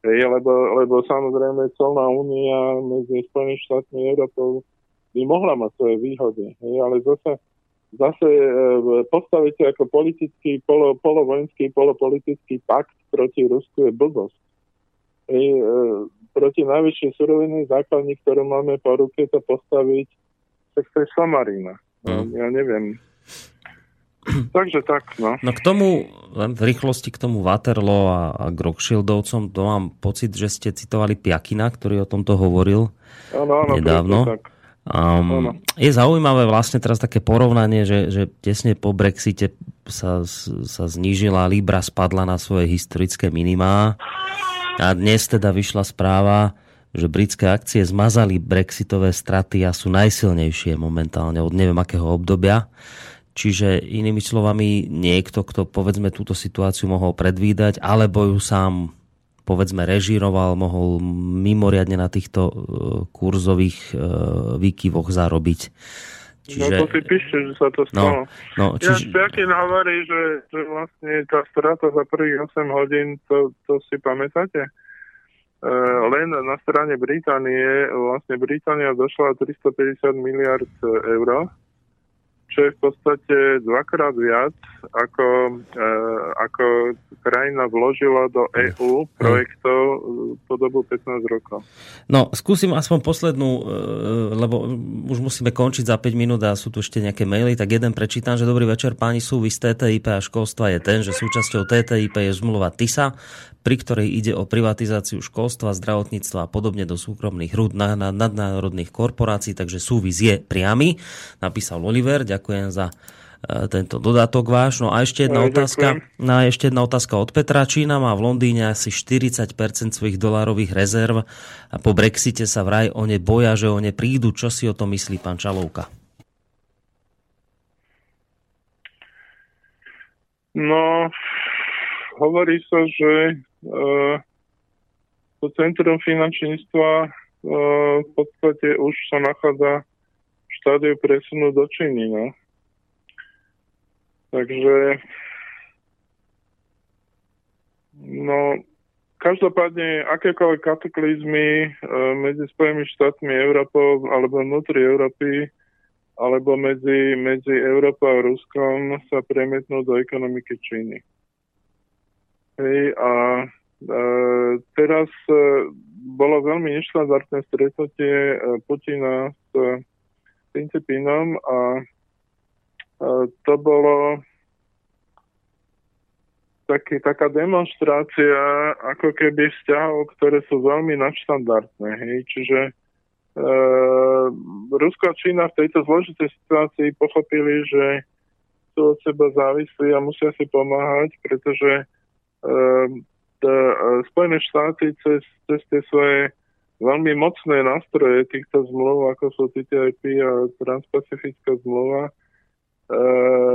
Hej, lebo, lebo samozrejme celná únia medzi Spojenými štátmi a Európou by mohla mať svoje výhody. Hej, ale zase, zase e, postaviť ako politický, polo, polovojenský, polopolitický pakt proti Rusku je blbosť. Hej, e, proti najväčšej surovinej základní, ktorú máme po ruke, to postaviť, tak to je somarina. Mm. Ja neviem. (clears throat) Takže tak, no. No k tomu, len v rýchlosti k tomu Waterloo a, a k Rockshieldovcom, to mám pocit, že ste citovali Piakina, ktorý o tomto hovoril ano, ano, nedávno. Tak. Um, je zaujímavé vlastne teraz také porovnanie, že, že tesne po Brexite sa, sa znížila Libra, spadla na svoje historické minimá a dnes teda vyšla správa, že britské akcie zmazali brexitové straty a sú najsilnejšie momentálne od neviem akého obdobia. Čiže inými slovami niekto, kto povedzme túto situáciu mohol predvídať, alebo ju sám povedzme režíroval, mohol mimoriadne na týchto uh, kurzových uh, výkyvoch zarobiť. Čiže... No to si píšte, že sa to no, stalo. No, no, čiže... Ja Spiakin hovorí, že, že vlastne tá strata za prvých 8 hodín, to, to si pamätáte? Uh, len na strane Británie, vlastne Británia došla 350 miliard eur čo je v podstate dvakrát viac, ako, e, ako krajina vložila do EÚ projektov po dobu 15 rokov. No, skúsim aspoň poslednú, e, lebo už musíme končiť za 5 minút a sú tu ešte nejaké maily, tak jeden prečítam, že dobrý večer páni, súvis TTIP a školstva je ten, že súčasťou TTIP je zmluva TISA, pri ktorej ide o privatizáciu školstva, zdravotníctva a podobne do súkromných rúd na, na, nadnárodných korporácií, takže súvis je priamy. Napísal Oliver, ďakujem za e, tento dodatok váš. No a ešte jedna no, otázka, no a ešte jedna otázka od Petra. Čína má v Londýne asi 40% svojich dolárových rezerv a po Brexite sa vraj o ne boja, že o ne prídu. Čo si o to myslí pán Čalovka? No, hovorí sa, že to centrum finančníctva v podstate už sa nachádza štádiu presunu do Číny. No. Takže no, každopádne akékoľvek kataklizmy medzi Spojenými štátmi Európou alebo vnútri Európy alebo medzi, medzi Európou a Ruskom sa premietnú do ekonomiky Číny. Hej, a e, teraz e, bolo veľmi neštandardné stretnutie e, Putina s e, Principínom a e, to bolo taký, taká demonstrácia ako keby vzťahov, ktoré sú veľmi nadštandardné. Hej. Čiže e, Rusko a Čína v tejto zložitej situácii pochopili, že sú od seba závislí a musia si pomáhať, pretože Ehm, e, Spojené štáty cez, cez tie svoje veľmi mocné nástroje týchto zmluv, ako sú TTIP a Transpacifická zmluva, e,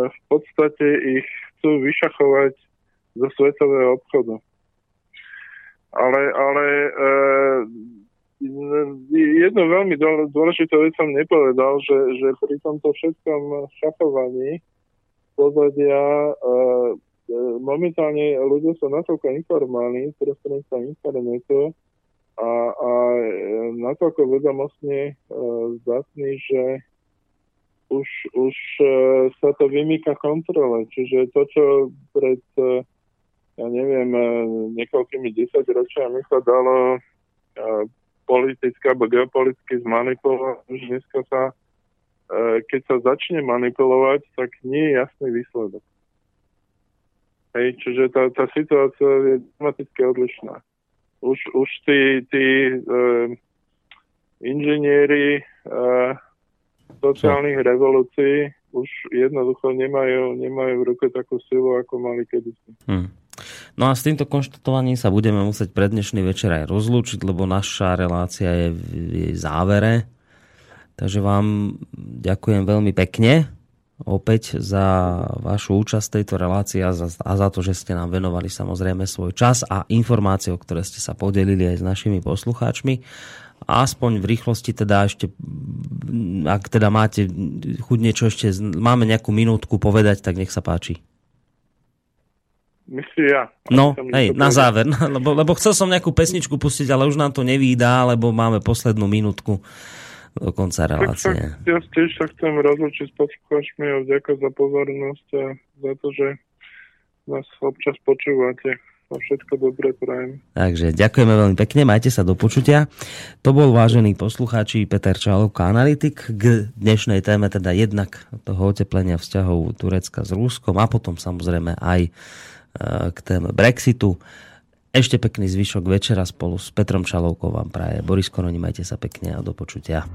v podstate ich chcú vyšachovať zo svetového obchodu. Ale, ale e, jednu veľmi dôležitú vec som nepovedal, že, že pri tomto všetkom šachovaní pozadia E, momentálne ľudia sú natoľko informálni prostredníctvom internetu a, a e, natoľko vedomostne e, zdatní, že už, už sa to vymýka kontrole. Čiže to, čo pred, ja neviem, niekoľkými desaťročiami sa dalo politicky alebo geopoliticky zmanipulovať, už dneska sa, keď sa začne manipulovať, tak nie je jasný výsledok. Hej, čiže tá, tá situácia je dramaticky odlišná. Už, už tí, tí uh, inžinieri uh, sociálnych revolúcií už jednoducho nemajú, nemajú v ruke takú silu, ako mali kedysi. Hmm. No a s týmto konštatovaním sa budeme musieť pred dnešný večer aj rozlúčiť, lebo naša relácia je v jej závere. Takže vám ďakujem veľmi pekne opäť za vašu účasť tejto relácii a za, a za to, že ste nám venovali samozrejme svoj čas a informácie, o ktoré ste sa podelili aj s našimi poslucháčmi. Aspoň v rýchlosti teda ešte, ak teda máte chuť niečo ešte, máme nejakú minútku povedať, tak nech sa páči. Myslím ja. No, hej, na záver, (laughs) lebo, lebo chcel som nejakú pesničku pustiť, ale už nám to nevídá, lebo máme poslednú minútku do konca relácie. Tak, ja tiež sa chcem rozlučiť s poslucháčmi a vďaka za pozornosť a za to, že nás občas počúvate. A všetko dobré prajem. Takže ďakujeme veľmi pekne, majte sa do počutia. To bol vážený poslucháči Peter Čalovka, analytik k dnešnej téme, teda jednak toho oteplenia vzťahov Turecka s Ruskom a potom samozrejme aj e, k téme Brexitu. Ešte pekný zvyšok večera spolu s Petrom Čalovkou vám praje. Boris Koroni, majte sa pekne a do počutia.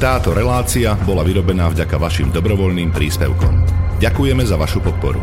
Táto relácia bola vyrobená vďaka vašim dobrovoľným príspevkom. Ďakujeme za vašu podporu.